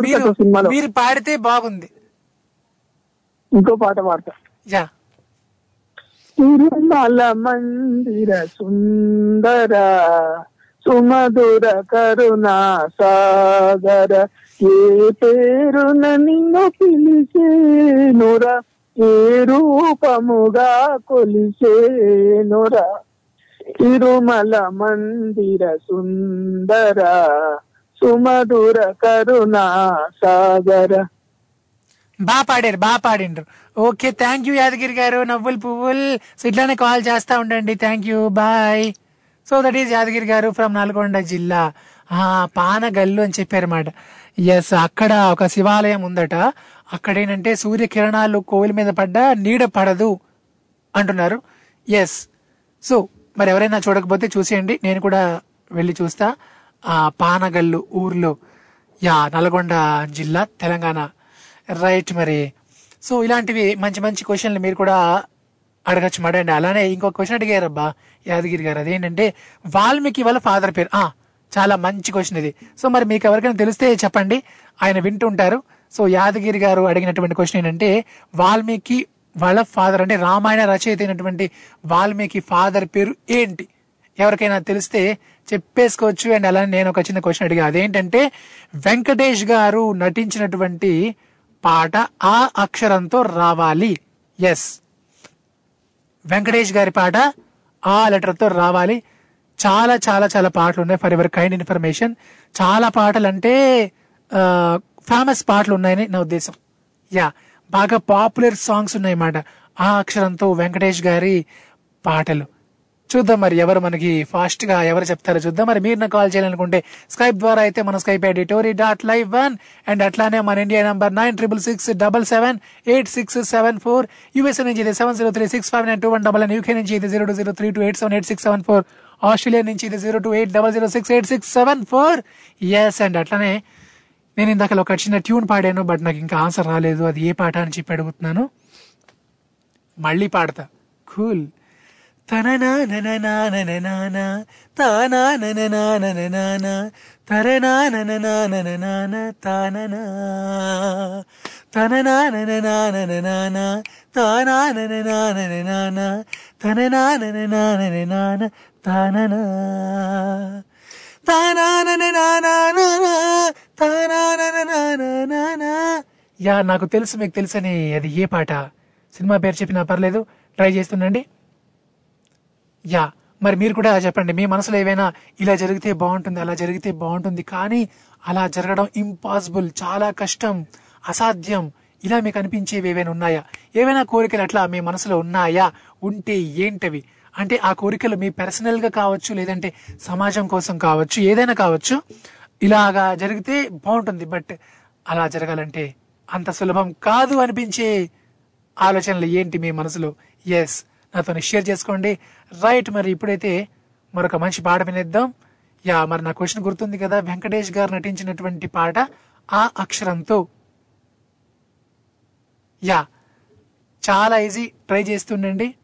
మీరు కథ సినిమాలో. మీరు పాడితే బాగుంది. ఇంకో పాట పాడతా. యా. తిరుమల మందిర సుందర సుమధుర కరుణా సాగర. ఏ పేరున నిన్ను పిలిచేనురా? ఏ రూపముగా కొలిసేనురా తిరుమల మందిర సుందర సుమధుర కరుణా సాగర. బాగా పాడారు బాగా పాడిండ్రు. ఓకే థ్యాంక్ యూ యాదగిరి గారు నవ్వులు పువ్వులు. సో ఇట్లానే కాల్ చేస్తా ఉండండి. Thank you bye so that is Yadagiri గారు ఫ్రమ్ నల్గొండ జిల్లా. ఆ పానగల్లు అని చెప్పారన్నమాట. ఎస్ అక్కడ ఒక శివాలయం ఉందట. అక్కడ ఏంటంటే సూర్యకిరణాలు కోవిల మీద పడ్డా నీడ పడదు అంటున్నారు. ఎస్ సో మరి ఎవరైనా చూడకపోతే చూసేయండి. నేను కూడా వెళ్ళి చూస్తా. ఆ పానగల్లు ఊర్లో యా నల్గొండ జిల్లా తెలంగాణ. రైట్ మరి. సో ఇలాంటివి మంచి మంచి క్వశ్చన్లు మీరు కూడా అడగచ్చు. మడండి. అలానే ఇంకో క్వశ్చన్ అడిగారబ్బా యాదగిరి గారు. అదేంటంటే వాల్మీకి వాళ్ళ ఫాదర్ పేరు. ఆ చాలా మంచి క్వశ్చన్ ఇది. సో మరి మీకు ఎవరికైనా తెలిస్తే చెప్పండి. ఆయన వింటుంటారు సో యాదగిరి గారు అడిగినటువంటి క్వశ్చన్ ఏంటంటే వాల్మీకి వాళ్ళ ఫాదర్ అంటే రామాయణ రచయిత అయినటువంటి వాల్మీకి ఫాదర్ పేరు ఏంటి? ఎవరికైనా తెలిస్తే చెప్పేసుకోవచ్చు అండ్ అలానే నేను ఒక చిన్న క్వశ్చన్ అడిగా. అదేంటంటే వెంకటేష్ గారు నటించినటువంటి పాట ఆ అక్షరంతో రావాలి. ఎస్ వెంకటేష్ గారి పాట ఆ లెటర్తో రావాలి. చాలా చాలా చాలా పాటలు ఉన్నాయి ఫర్ ఎవర్ కైండ్ ఇన్ఫర్మేషన్ చాలా పాటలు అంటే ఫేమస్ పాటలు ఉన్నాయని నా ఉద్దేశం. యా బాగా పాపులర్ సాంగ్స్ ఉన్నాయి అన్నమాట ఆ అక్షరంతో వెంకటేష్ గారి పాటలు. చూద్దాం మరి ఎవరు మనకి ఫాస్ట్గా ఎవరు చెప్తారో చూద్దాం. మరి మీరు నాకు కాల్ చేయాలనుకుంటే స్కైప్ ద్వారా అయితే మన Skype ID Tori dot live one and అట్లానే మన India number nine triple six double seven eight six seven four USA నుంచి seven zero three six five nine two one double nine UK నుంచి ఇది zero two zero three two eight seven eight six seven four Australia నుంచి ఇది zero two eight double zero six eight six seven four. Yes and అట్లానే నేను ఇందాక ఒక చిన్న tune పాడాను బట్ నాకు ఇంకా ఆన్సర్ రాలేదు. అది ఏ పాట అని చెప్పి అడుగుతున్నాను. మళ్ళీ పాడతా. కూల్. తననా నననా నననానా తానా నననా నననానా తరనా నననా నననానా తాననా. తననా నననా నననానా తానా యా నాకు తెలుసు మీకు తెలుసని అది ఏ పాట సినిమా పేరు చెప్పినా పర్లేదు ట్రై చేస్తుండండి యా మరి మీరు కూడా చెప్పండి మీ మనసులో ఏవైనా ఇలా జరిగితే బాగుంటుంది అలా జరిగితే బాగుంటుంది కానీ అలా జరగడం ఇంపాసిబుల్ చాలా కష్టం అసాధ్యం ఇలా మీకు అనిపించేవి ఏవైనా ఉన్నాయా ఏవైనా కోరికలు అట్లా మీ మనసులో ఉన్నాయా ఉంటే ఏంటవి అంటే ఆ కోరికలు మీ పర్సనల్గా కావచ్చు లేదంటే సమాజం కోసం కావచ్చు ఏదైనా కావచ్చు ఇలాగా జరిగితే బాగుంటుంది. బట్ అలా జరగాలంటే అంత సులభం కాదు అనిపించే ఆలోచనలు ఏంటి మీ మనసులో? ఎస్ నాతో షేర్ చేసుకోండి. రైట్ మరి ఇప్పుడైతే మరొక మంచి పాట వినేద్దాం. యా మరి నా క్వశ్చన్ గుర్తుంది కదా? వెంకటేష్ గారు నటించినటువంటి పాట ఆ అక్షరంతో. యా చాలా ఈజీ ట్రై చేస్తుండండి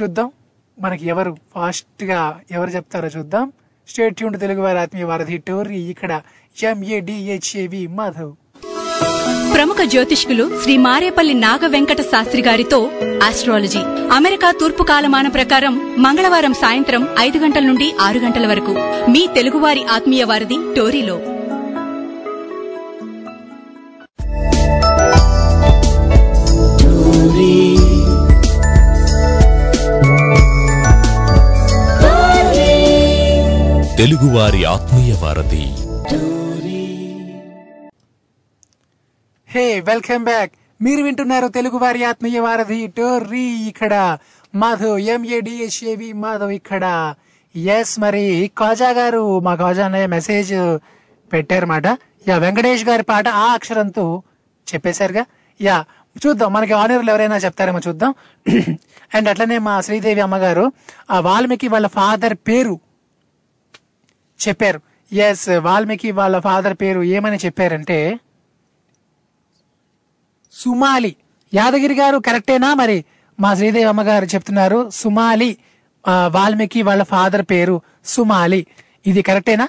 చూద్దాం. మనకి ఎవరు ఫాస్ట్గా ఎవరు చెప్తారో చూద్దాం. స్టేట్ ట్యూన్ తెలుగు వారి ఆత్మీయ వారధి టోరీ ఇక్కడ ఎంఏడిహెచ్ఏవి మాధవ్. ప్రముఖ జ్యోతిష్కులు శ్రీ మారేపల్లి నాగ వెంకట శాస్త్రి గారితో ఆస్ట్రాలజీ. అమెరికా తూర్పు కాలమాన ప్రకారం మంగళవారం సాయంత్రం ఐదు గంటల నుండి ఆరు గంటల వరకు మీ తెలుగువారి ఆత్మీయ వారధి టోరీలో. తెలుగువారి ఆత్మీయ వారధి. Hey welcome back. మీరు వింటున్నారు తెలుగువారి ఆత్మీయ వారధి టోర్రీ ఇక్కడ. మాధవ్ ఎంఏడిఎస్ఏవి మాధవ్ ఇక్కడ. ఎస్ మరి కాజా గారు మా కాజా అనే మెసేజ్ పెట్టారన్నమాట. యా వెంకటేష్ గారి పాట ఆ అక్షరంతో చెప్పేశారుగా. యా చూద్దాం మనకి ఆనర్లు ఎవరైనా చెప్తారేమో చూద్దాం. అండ్ అట్లనే మా శ్రీదేవి అమ్మగారు ఆ వాల్మీకి వాళ్ళ ఫాదర్ పేరు చెప్పారు. ఎస్ వాల్మీకి వాళ్ళ ఫాదర్ పేరు ఏమని చెప్పారంటే సుమాలి. యాదగిరి గారు కరెక్టేనా మరి? మా శ్రీదేవి అమ్మగారు చెప్తున్నారు సుమాలి వాల్మీకి వాళ్ళ ఫాదర్ పేరు సుమాలి. ఇది కరెక్టేనా?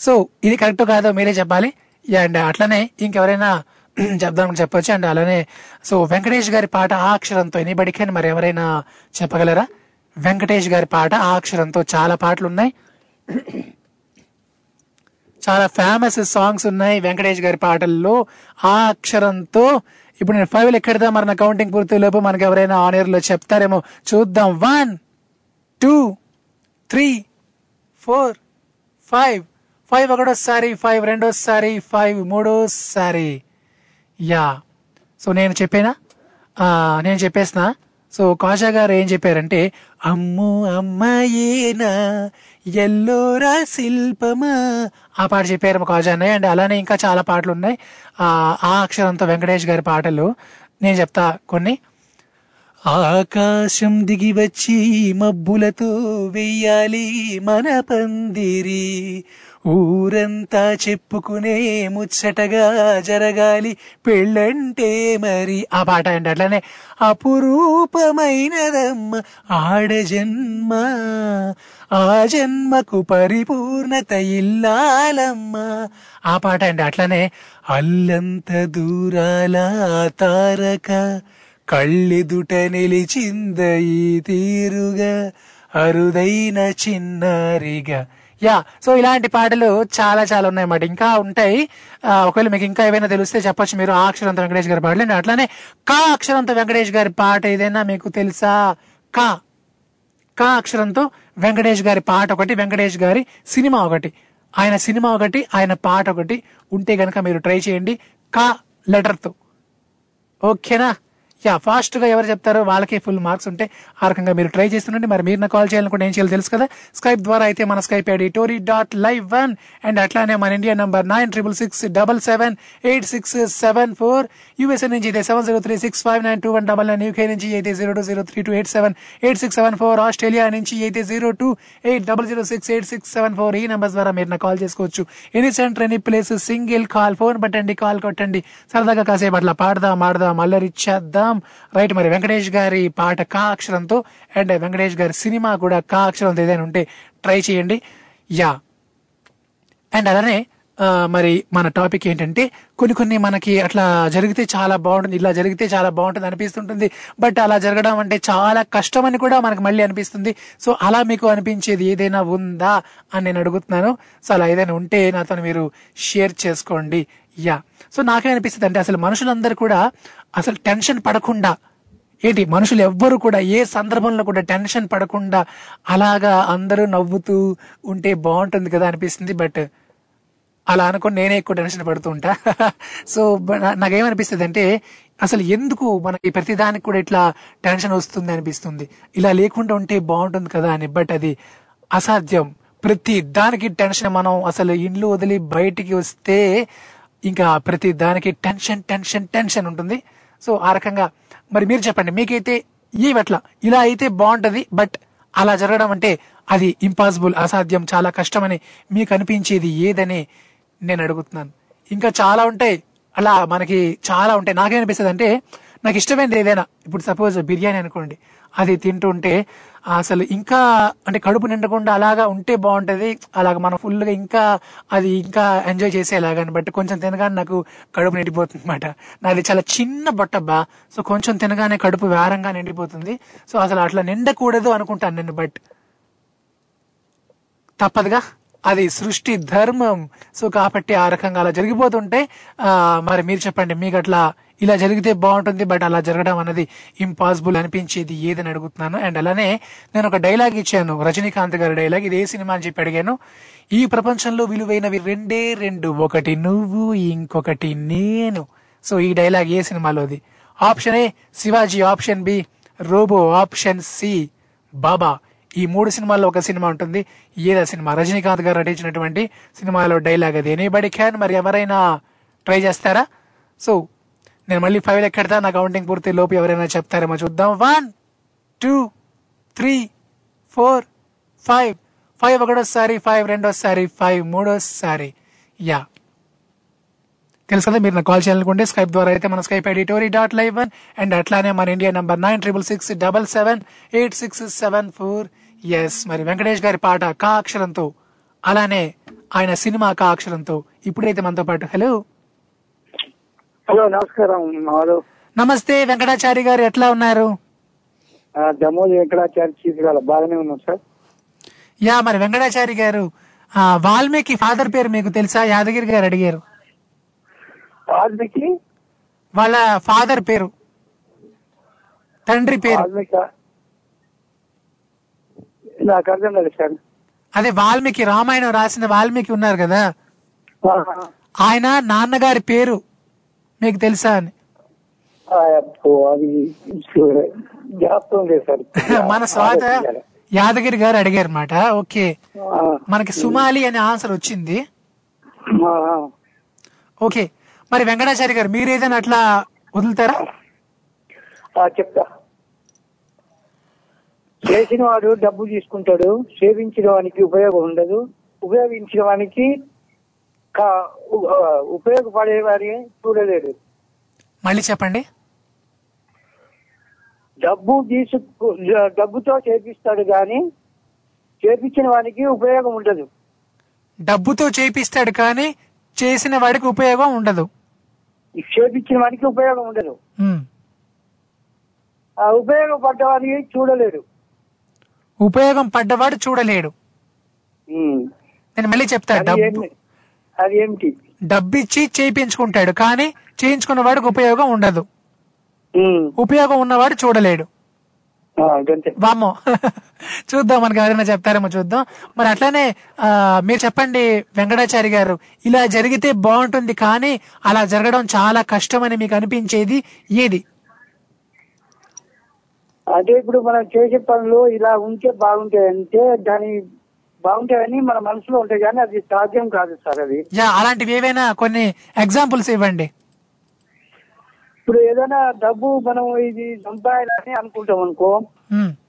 సో ఇది కరెక్ట్ కాదో మీరే చెప్పాలి. అండ్ అట్లనే ఇంకెవరైనా చెప్దామని చెప్పొచ్చు. అండ్ అలానే సో వెంకటేష్ గారి పాట ఆ అక్షరంతో ఎనీబడికి మరి ఎవరైనా చెప్పగలరా? వెంకటేష్ గారి పాట ఆ అక్షరంతో చాలా పాటలు ఉన్నాయి చాలా ఫేమస్ సాంగ్స్ ఉన్నాయి వెంకటేష్ గారి పాటల్లో. ఆ అక్షరంతో ఇప్పుడు నేను ఫైవ్ ఎక్కడదా మరి నా కౌంటింగ్ పూర్తి లోపు మనకి ఎవరైనా ఆనియర్లో చెప్తారేమో. చూద్దాం. One two three four five five ఒకటోసారి ఫైవ్ రెండోసారి ఫైవ్ మూడోసారి. యా సో నేను చెప్పేనా? నేను చెప్పేసిన? సో కాషా గారు ఏం చెప్పారంటే అమ్ము అమ్మాయేనా ఎల్లోరా శిల్పమా? ఆ పాట చెప్పారు మా కాజా అండ్ అలానే ఇంకా చాలా పాటలు ఉన్నాయి. ఆ ఆ అక్షరంతో వెంకటేష్ గారి పాటలు నేను చెప్తా కొన్ని. ఆకాశం దిగి వచ్చి మబ్బులతో వెయ్యాలి మన పందిరి. ఊరంతా చెప్పుకునే ముచ్చటగా జరగాలి పెళ్ళంటే మరి. ఆ పాట అండి అట్లానే అపురూపమైనదమ్మ ఆడ జన్మ ఆ జన్మకు పరిపూర్ణత ఇల్లాలమ్మ. ఆ పాట అండి అట్లనే అల్లంత దూరాల తారక కళ్ళెదుట నిలిచింద ఈ తీరుగా అరుదైన చిన్నారిగా యా సో ఇలాంటి పాటలు చాలా చాలా ఉన్నాయన్నమాట. ఇంకా ఉంటాయి. ఒకవేళ మీకు ఇంకా ఏమైనా తెలిస్తే చెప్పొచ్చు మీరు. ఆ అక్షరంత వెంకటేష్ గారి పాటలు. అట్లానే కా అక్షరంతో వెంకటేష్ గారి పాట ఏదైనా మీకు తెలుసా? కా. కా అక్షరంతో వెంకటేష్ గారి పాట ఒకటి వెంకటేష్ గారి సినిమా ఒకటి. ఆయన సినిమా ఒకటి ఆయన పాట ఒకటి. ఉంటే గనక మీరు ట్రై చేయండి. కా లెటర్తో. ఓకేనా? యా ఫాస్ట్గా ఎవరు చెప్తారో వాళ్ళకే ఫుల్ మార్క్స్ ఉంటే ఆ రకంగా మీరు ట్రై చేస్తుండండి. మరి మీరు నా కాల్ చేయాలనుకుంటే ఏం చేయాలి తెలుసు కదా? స్కైప్ ద్వారా అయితే మన Skype ID Tori dot live one and అట్లానే మన India number nine triple six double seven eight six seven four USA నుంచి అయితే seven zero three six five nine two one double nine UK నుంచి అయితే zero two zero three two eight seven eight six seven four Australia నుంచి అయితే zero two eight double zero six eight six seven four ఈ number ద్వారా మీరు నా call చేసుకోవచ్చు. Any centre any place single call phone పట్టండి call కొట్టండి. సరదాగా కాసేపు అట్లా పాడదాం ఆడదాం అల్లరిచ్చేద్దాం రైట్ మరి వెంకటేష్ గారి పాట కా అక్షరంతో అండ్ వెంకటేష్ గారి సినిమా కూడా కా అక్షరంతో ఏదైనా ఉంటే ట్రై చేయండి. యా. అండ్ అలానే మరి మన టాపిక్ ఏంటంటే కొన్ని కొన్ని మనకి అట్లా జరిగితే చాలా బాగుంటుంది ఇలా జరిగితే చాలా బాగుంటుంది అనిపిస్తుంటుంది. బట్ అలా జరగడం అంటే చాలా కష్టం అని కూడా మనకు మళ్ళీ అనిపిస్తుంది. సో అలా మీకు అనిపించేది ఏదైనా ఉందా అని నేను అడుగుతున్నాను. సో అలా ఏదైనా ఉంటే నాతో మీరు షేర్ చేసుకోండి. యా. సో నాకేమనిపిస్తుంది అంటే అసలు మనుషులందరూ కూడా అసలు టెన్షన్ పడకుండా ఏంటి మనుషులు ఎవ్వరు కూడా ఏ సందర్భంలో కూడా టెన్షన్ పడకుండా అలాగా అందరూ నవ్వుతూ ఉంటే బాగుంటుంది కదా అనిపిస్తుంది బట్ అలా అనుకుని నేనే ఎక్కువ టెన్షన్ పడుతూ ఉంటా. సో నాకేమనిపిస్తుంది అంటే అసలు ఎందుకు మనకి ప్రతిదానికి కూడా ఇట్లా టెన్షన్ వస్తుంది అనిపిస్తుంది. ఇలా లేకుండా ఉంటే బాగుంటుంది కదా అని బట్ అది అసాధ్యం. ప్రతి దానికి టెన్షన్ మనం అసలు ఇండ్లు వదిలి బయటికి వస్తే ఇంకా ప్రతి దానికి టెన్షన్ టెన్షన్ టెన్షన్ ఉంటుంది. సో ఆ రకంగా మరి మీరు చెప్పండి మీకైతే ఏవట్లా ఇలా అయితే బాగుంటది బట్ అలా జరగడం అంటే అది ఇంపాసిబుల్ అసాధ్యం చాలా కష్టమని మీకు అనిపించేది ఏదని నేను అడుగుతున్నాను. ఇంకా చాలా ఉంటాయి అలా మనకి చాలా ఉంటాయి. నాకేమనిపిస్తుంది అంటే నాకు ఇష్టమైనది ఏదైనా ఇప్పుడు సపోజ్ బిర్యానీ అనుకోండి. అది తింటుంటే అసలు ఇంకా అంటే కడుపు నిండకుండా అలాగా ఉంటే బాగుంటది. అలాగ మనం ఫుల్గా గా ఇంకా అది ఇంకా ఎంజాయ్ చేసేలాగాని బట్ కొంచెం తినగానే నాకు కడుపు నిండిపోతుంది అనమాట నాది చాలా చిన్న బొట్టబ్బా. సో కొంచెం తినగానే కడుపు వేరంగా నిండిపోతుంది. సో అసలు అట్లా నిండకూడదు అనుకుంటాను నేను బట్ తప్పదుగా. అది సృష్టి ధర్మం. సో కాబట్టి ఆ రకంగా అలా జరిగిపోతుంటే మరి మీరు చెప్పండి మీకు అట్లా ఇలా జరిగితే బాగుంటుంది బట్ అలా జరగడం అనేది ఇంపాసిబుల్ అనిపించేది ఏదని అడుగుతున్నాను. అండ్ అలానే నేను ఒక డైలాగ్ ఇచ్చాను రజనీకాంత్ గారి డైలాగ్. ఇది ఏ సినిమా అని చెప్పి అడిగాను. ఈ ప్రపంచంలో విలువైనవి రెండే రెండు ఒకటి నువ్వు ఇంకొకటి నేను. సో ఈ డైలాగ్ ఏ సినిమాలోది option A Sivaji. Option B Robo. Option C Baba. ఈ మూడు సినిమాల్లో ఒక సినిమా ఉంటుంది. ఏదా సినిమా? రజనీకాంత్ గారు నటించినటువంటి సినిమాలో డైలాగ్ అది. ఎనీబడి క్యాన్ మరి ఎవరైనా ట్రై చేస్తారా? సో నేను మళ్ళీ ఫైవ్ ఎక్కడతా? నా కౌంటింగ్ పూర్తి లోపు ఎవరైనా చెప్తారేమో చూద్దాం. One two three four five five ఒకటోసారి ఫైవ్ రెండోసారి ఫైవ్ మూడోసారి. యా తెలుసు కదా మీరు నా కాల్ చేయాలనుకుంటే స్కైప్ ద్వారా అయితే మన Skype ID Tori dot live one and అట్లానే మన India number nine triple six double seven eight six seven four yes మరి వెంకటేష్ గారి పాట కా అక్షరంతో అలానే ఆయన సినిమా కా అక్షరంతో ఇప్పుడైతే మనతో పాటు. హలో హలో నమస్కారం నమస్తే వెంకటాచారి గారు ఎట్లా ఉన్నారు? దమోద్ చీఫ్ బాగానే ఉన్నాం సార్. యా మరి వెంకటాచారి గారు వాల్మీకి ఫాదర్ పేరు మీకు తెలుసా? యాదగిరి గారు అడిగారు. వాల్మీకి? వాళ్ళ ఫాదర్ పేరు. తండ్రి పేరు. నాకు అర్థం లేదు సార్. అదే వాల్మీకి రామాయణం రాసిన వాల్మీకి ఉన్నారు కదా? ఆయన నాన్నగారి పేరు. మీకు తెలుసా అని? మన స్వాత యాదగిరి గారు అడిగారు అనమాట ఓకే మనకి సుమాలి అనే ఆన్సర్ వచ్చింది. ఓకే. మరి వెంకటాచారి గారు మీరు ఏదైనా అట్లా వదులుతారా? చెప్తా. చేసిన వాడు డబ్బు తీసుకుంటాడు సేవించిన వానికి ఉపయోగం ఉండదు. ఉపయోగించిన వానికి కా- ఉ- ఆ, ఉపయోగపడే వారిని చూడలేడు మళ్ళీ చెప్పండి. డబ్బు తీసుకు డబ్బుతో చేపిస్తాడు గాని చేపించిన వానికి ఉపయోగం ఉండదు. డబ్బుతో చేపిస్తాడు కానీ చేసిన వాడికి ఉపయోగం ఉండదు. చేపించిన వానికి ఉపయోగం ఉండదు. ఆ చూడలేడు. ఉపయోగం పడ్డవాడు చూడలేడు. నేను మళ్ళీ చెప్తా అది డబ్బు ఏమి- అది ఏమిటి డబ్బిచ్చి చేయించుకుంటాడు కానీ చేయించుకున్న వాడికి ఉపయోగం ఉండదు. ఉపయోగం ఉన్నవాడు చూడలేడు. వామ్మో. చూద్దాం మనకి ఎవరైనా చెప్తారేమో చూద్దాం. మరి అట్లానే మీరు చెప్పండి వెంకటాచారి గారు ఇలా జరిగితే బాగుంటుంది కానీ అలా జరగడం చాలా కష్టమని మీకు అనిపించేది ఏది? అదే ఇప్పుడు మనం చేసే పనులు ఇలా ఉంటే బాగుంటాయి అంటే దాని బాగుంటాయని మన మనసులో ఉంటాయి కానీ అది సాధ్యం కాదు సార్ అది. అలాంటివి ఏవైనా కొన్ని ఎగ్జాంపుల్స్ ఇవ్వండి. ఇప్పుడు ఏదైనా డబ్బు మనం ఇది సంపాదాలని అనుకుంటాం అనుకో.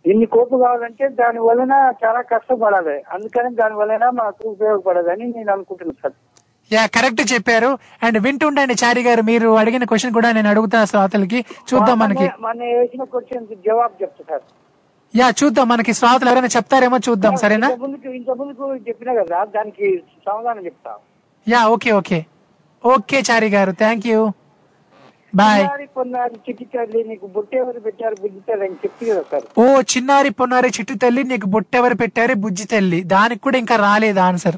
ఇన్ని కోట్లు కావాలంటే దాని వలన చాలా కష్టపడాలి. అందుకని దాని వలన మనకు ఉపయోగపడదని నేను అనుకుంటున్నాను సార్. యా కరెక్ట్ చెప్పారు. అండ్ వింటుండండి చారి గారు మీరు అడిగిన క్వశ్చన్ కూడా నేను అడుగుతా శ్రోతలకి చూద్దాం మనకి. మన- మన వేసిన క్వశ్చన్ జవాబు చెప్తా సార్. యా చూద్దాం. మనకి శ్రోతలు ఎవరైనా చెప్తారేమో చూద్దాం. సరేనా? ఇంత ముందుకు ఇంత ముందుకు చెప్పినా కదా దానికి సమాధానం చెప్తా. Yeah okay okay. Okay Chari గారు. Thank you. బాయ్. పొన్నారి చిట్టి తల్లి నీకు బుట్టెవరు పెట్టారు? బుద్ధితారు అని చెప్పి కదా సార్. ఓ చిన్నారి పొన్నారి చిట్టు తల్లి నీకు బొట్టెవరు పెట్టారు? బుజ్జి తల్లి. దానికి కూడా ఇంకా రాలేదు ఆన్సర్.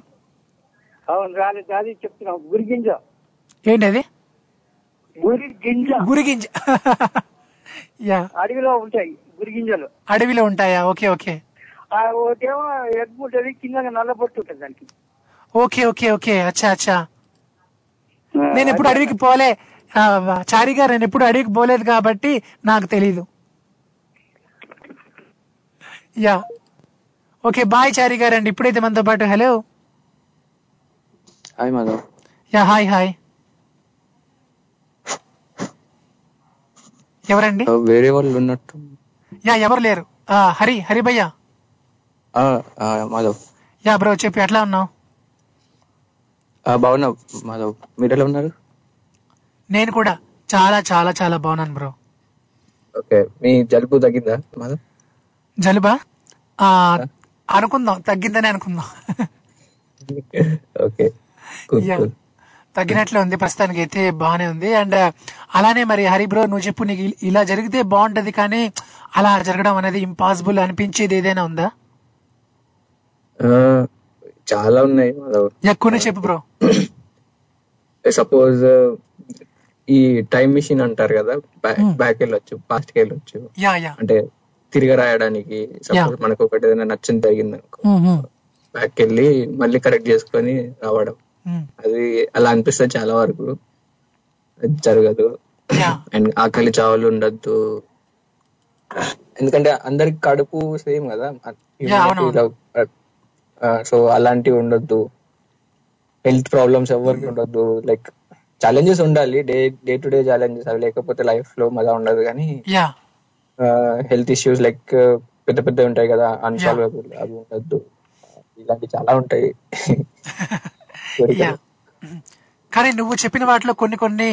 అవును రాలేదు. అది చెప్తున్నాం. గురిగింజ ఏంటది? గురి గింజ. గురిగింజ యా. అడవిలో ఉంటాయి. గురిగింజలు అడవిలో ఉంటాయా? Okay okay. ఒకటేమో ఎగ్గు ఉంటుంది కింద నల్ల పొట్టు ఉంటుంది దానికి. Okay okay okay. అచ్చా అచ్చా. నేను ఎప్పుడు అడవికి పోలే. చారి గారు నేను ఎప్పుడు అడవికి పోలేదు కాబట్టి నాకు తెలీదు. యా. ఓకే బాయ్ చారి గారు అండి. ఇప్పుడైతే మనతో పాటు hello. Hi Madhav. Yeah hi hi. ఎవరండి? వేరే వాళ్ళు ఉన్నట్టు. యా ఎవరు లేరు. ఆ, హరి హరి భయ్య. మాధవ్. యా బ్రో చెప్పి ఎట్లా ఉన్నావు? ఆ, బాగున్నా మాధవ్. మీరు ఎలా ఉన్నారు? నేను కూడా చాలా చాలా చాలా బాగున్నాను బ్రో. ఓకే మీ జలుబు తగ్గిందా మాధవ్? జలుబా? ఆ, అనుకుందాం తగ్గిందని అనుకుందాం. ఓకే. తగ్గినట్లే ఉంది ప్రస్తుతానికి అయితే బాగానే ఉంది. అండ్ అలానే మరి హరి బ్రో నువ్వు చెప్పు నీకు ఇలా జరిగితే బాగుంటది కానీ అలా జరగడం అనేది ఇంపాసిబుల్ అనిపించేది ఏదైనా ఉందా? చాలా ఉన్నాయి కొన్ని చెప్పు బ్రో. సపోజ్ ఈ టైం మిషన్ అంటారు కదా బ్యాక్ వెళ్ళొచ్చు పాస్ట్ వెళ్ళొచ్చు యా యా. అంటే తిరిగి రాయడానికి సపోజ్ మనకు ఒకటి ఏదైనా నచ్చింది తగ్గింది అనుకో బ్యాక్ వెళ్ళి మళ్ళీ కరెక్ట్ చేసుకొని రావడం. అది అలా అనిపిస్తుంది చాలా వరకు. జరగదు. అండ్ ఆకలి చావులు ఉండద్దు. ఎందుకంటే అందరికి కడుపు సేమ్ కదా. Yeah, అవునవును. సో అలాంటివి ఉండొద్దు. హెల్త్ ప్రాబ్లమ్స్ ఎవరికి ఉండొద్దు. లైక్ ఛాలెంజెస్ ఉండాలి. Day day to day challenges అవి లేకపోతే లైఫ్లో మజా ఉండదు కానీ హెల్త్ ఇష్యూస్ లైక్ పెద్ద పెద్ద ఉంటాయి కదా. అన్సాల్వబుల్ అవి ఉండొద్దు. ఇలాంటి చాలా ఉంటాయి. కానీ నువ్వు చెప్పిన వాటిలో కొన్ని కొన్ని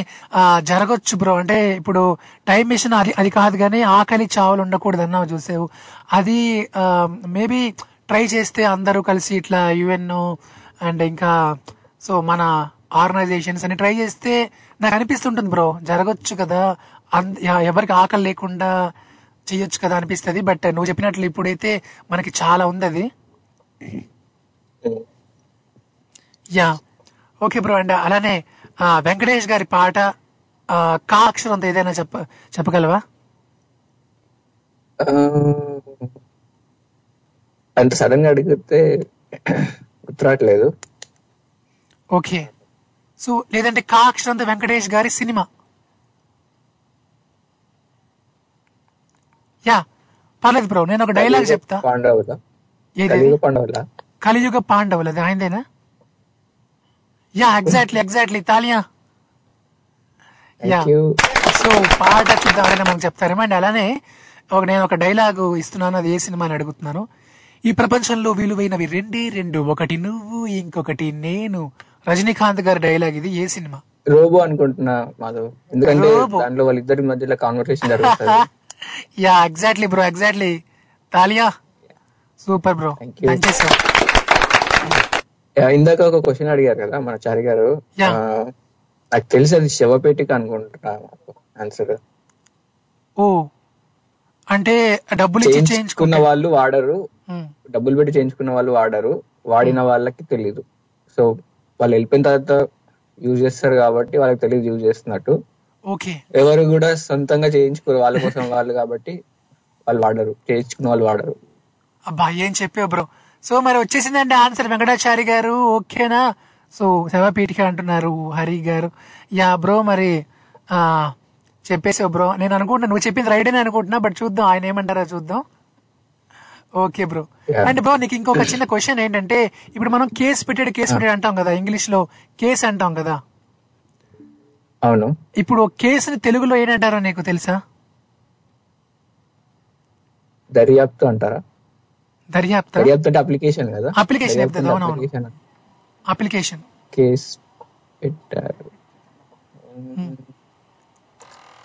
జరగొచ్చు బ్రో. అంటే ఇప్పుడు టైం మిషన్ అది అది కాదు కానీ ఆకలి చావులు ఉండకూడదు అన్నావు చూసావు. అది మేబీ ట్రై చేస్తే అందరూ కలిసి ఇట్లా యుఎన్ అండ్ ఇంకా సో మన ఆర్గనైజేషన్స్ అని ట్రై చేస్తే నాకు అనిపిస్తుంటుంది బ్రో. జరగొచ్చు కదా. ఎవరికి ఆకలి లేకుండా చెయ్యొచ్చు కదా అనిపిస్తుంది. బట్ నువ్వు చెప్పినట్లు ఇప్పుడైతే మనకి చాలా ఉంది అది. యా ఓకే బ్రో అండ్ అలానే వెంకటేష్ గారి పాట ఆ, కా అక్షరంతో ఏదైనా చెప్ప చెప్పగలవా? ఆ, అంత సడన్గా అడిగితే గుర్తురావట్లేదు. ఓకే సో లేదంటే కా అక్షరంతో వెంకటేష్ గారి సినిమా. యా పర్లేదు బ్రో నేను ఒక డైలాగ్ చెప్తా. పాండవుల. కలియుగ పాండవుల. కలియుగ పాండవులు అది ఆయనదేనా? యా ఎగ్జాక్ట్లీ ఎగ్జాక్ట్లీ తాలియా యా. సో పాట చూద్దామని మనకు చెప్తారేమో అండ్ అలానే ఒక నేను ఒక డైలాగ్ ఇస్తున్నాను అది ఏ సినిమా అని అడుగుతున్నాను. ఈ ప్రపంచంలో విలువైనవి రెండే రెండు. ఒకటి నువ్వు ఇంకొకటి నేను. రజనీకాంత్ గారి డైలాగ్ ఇది ఏ సినిమా? రోబో అనుకుంటున్నా మాధవ్. ఎందుకంటే. దాంట్లో వాళ్ళిద్దరి మధ్యలో కాన్వర్సేషన్ జరుగుతుంది. యా ఎగ్జాక్ట్లీ బ్రో ఎగ్జాక్ట్లీ తాలియా సూపర్ బ్రో. పనిచేసావు యా, ఇందాక ఒక క్వశ్చన్ అడిగారు కదా మన చారి గారు. నాకు తెలిసి అది శవపేటిక అనుకుంటున్నా ఆన్సర్ ఓ. అంటే డబ్బులు చేయించుకున్న వాళ్ళు వాడరు. డబ్బులు పెట్టి చేయించుకున్న వాళ్ళు వాడరు. వాడిన వాళ్ళకి తెలియదు సో వాళ్ళు వెళ్ళిపోయిన తర్వాత యూజ్ చేస్తారు కాబట్టి వాళ్ళకి తెలియదు యూజ్ చేస్తున్నట్టు. ఓకే. ఎవరు కూడా సొంతంగా చేయించుకోరు. వాళ్ళ కోసం వాళ్ళు కాబట్టి వాళ్ళు వాడరు. చేయించుకున్న వాళ్ళు వాడరు. అబ్బా ఏం చెప్పావు బ్రో? సో మరి వచ్చేసిందండి ఆన్సర్ వెంకటాచారి గారు. ఓకేనా? సో శవపీఠిక అంటున్నారు హరి గారు. యా బ్రో మరి ఆ చెప్పేసావు బ్రో నేను అనుకుంటున్నా నువ్వు చెప్పింది రైట్ అని అనుకుంటున్నా బట్ చూద్దాం ఆయన ఏమంటారో చూద్దాం. Okay bro. అండ్ బ్రో నీకు ఇంకొక చిన్న క్వశ్చన్ ఏంటంటే ఇప్పుడు మనం కేసు పెట్టాడు కేసు పెట్టాడు అంటాం కదా ఇంగ్లీష్లో కేసు అంటాం కదా. అవును. ఇప్పుడు కేసుని తెలుగులో ఏంటంటారో నీకు తెలుసా? దర్యాప్తు అంటారా? దర్యాప్తు? దర్యాప్తు అంటే అప్లికేషన్ కదా? application. అప్లికేషన్. కేస్ పెట్టారు.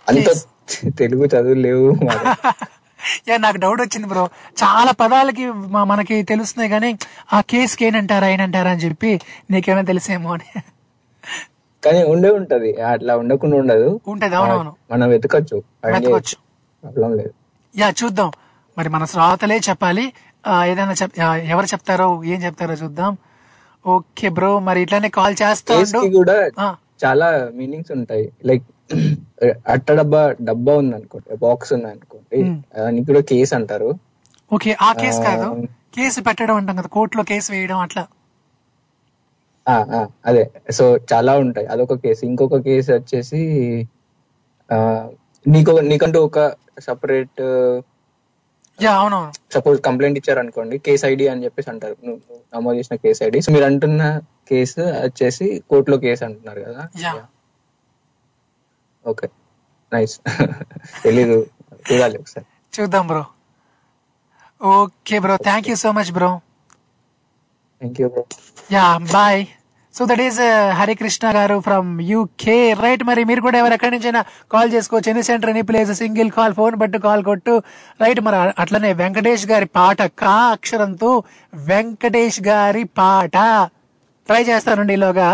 అంత తెలుగు చదువు లేవు. యా నాకు డౌట్ వచ్చింది బ్రో. చాలా పదాలకి మనకి తెలుస్తున్నాయి కానీ ఆ కేసుకి ఏనంటారా ఏనంటారా అని చెప్పి నీకేమైనా తెలిసేమో అని. కానీ ఉండే ఉంటది. అట్లా ఉండకుండా ఉండదు. ఉంటది అవునవును. మనం వెతకచ్చు. వెతకొచ్చు. ప్రాబ్లం లేదు. యా చూద్దాం. మరి మన శ్రోతలే చెప్పాలి. ఏదైనా చెప్ ఎవరు చెప్తారో ఏం చెప్తారో చూద్దాం. ఓకే బ్రో మరి ఇట్లానే కాల్ చేస్తా కూడా. చాలా మీనింగ్స్ ఉంటాయి. లైక్ అట్ట డబ్బా డబ్బా ఉంది అనుకోండి బాక్స్ ఉంది అనుకోండి Hmm. దానికి కూడా కేస్ అంటారు. ఓకే ఆ కేసు కాదు. కేసు పెట్టడం అంటాం కదా కోర్టులో కేసు వేయడం అట్లా. అదే. సో చాలా ఉంటాయి. అదొక కేసు ఇంకొక కేసు వచ్చేసి నీకు నీకంటూ ఒక సపరేట్ అవునవును. సపోజ్ కంప్లైంట్ ఇచ్చారు అనుకోండి కేస్ ఐడి అని చెప్పేసి అంటారు. నువ్వు నమోదు చేసిన కేస్ ఐడి. సో మీరు అంటున్న కేసు వచ్చేసి కోర్టులో కేసు అంటున్నారు కదా? ఓకే. నైస్. తెలీదు. చూడాలి ఒకసారి. చూద్దాం bro. Okay bro. Thank you so much bro. Thank you bro. Yeah bye. So that is Harikrishna గారు ఫ్రమ్ యూకే రైట్ మరి మీరు కూడా ఎవరు ఎక్కడి నుంచైనా కాల్ చేసుకోవచ్చు. Any centre any place single call phone బట్టు కాల్ కొట్టు. రైట్ మరి అట్లనే వెంకటేష్ గారి పాట కా అక్షరంతో వెంకటేష్ గారి పాట. ట్రై చేస్తానండి ఈలోగా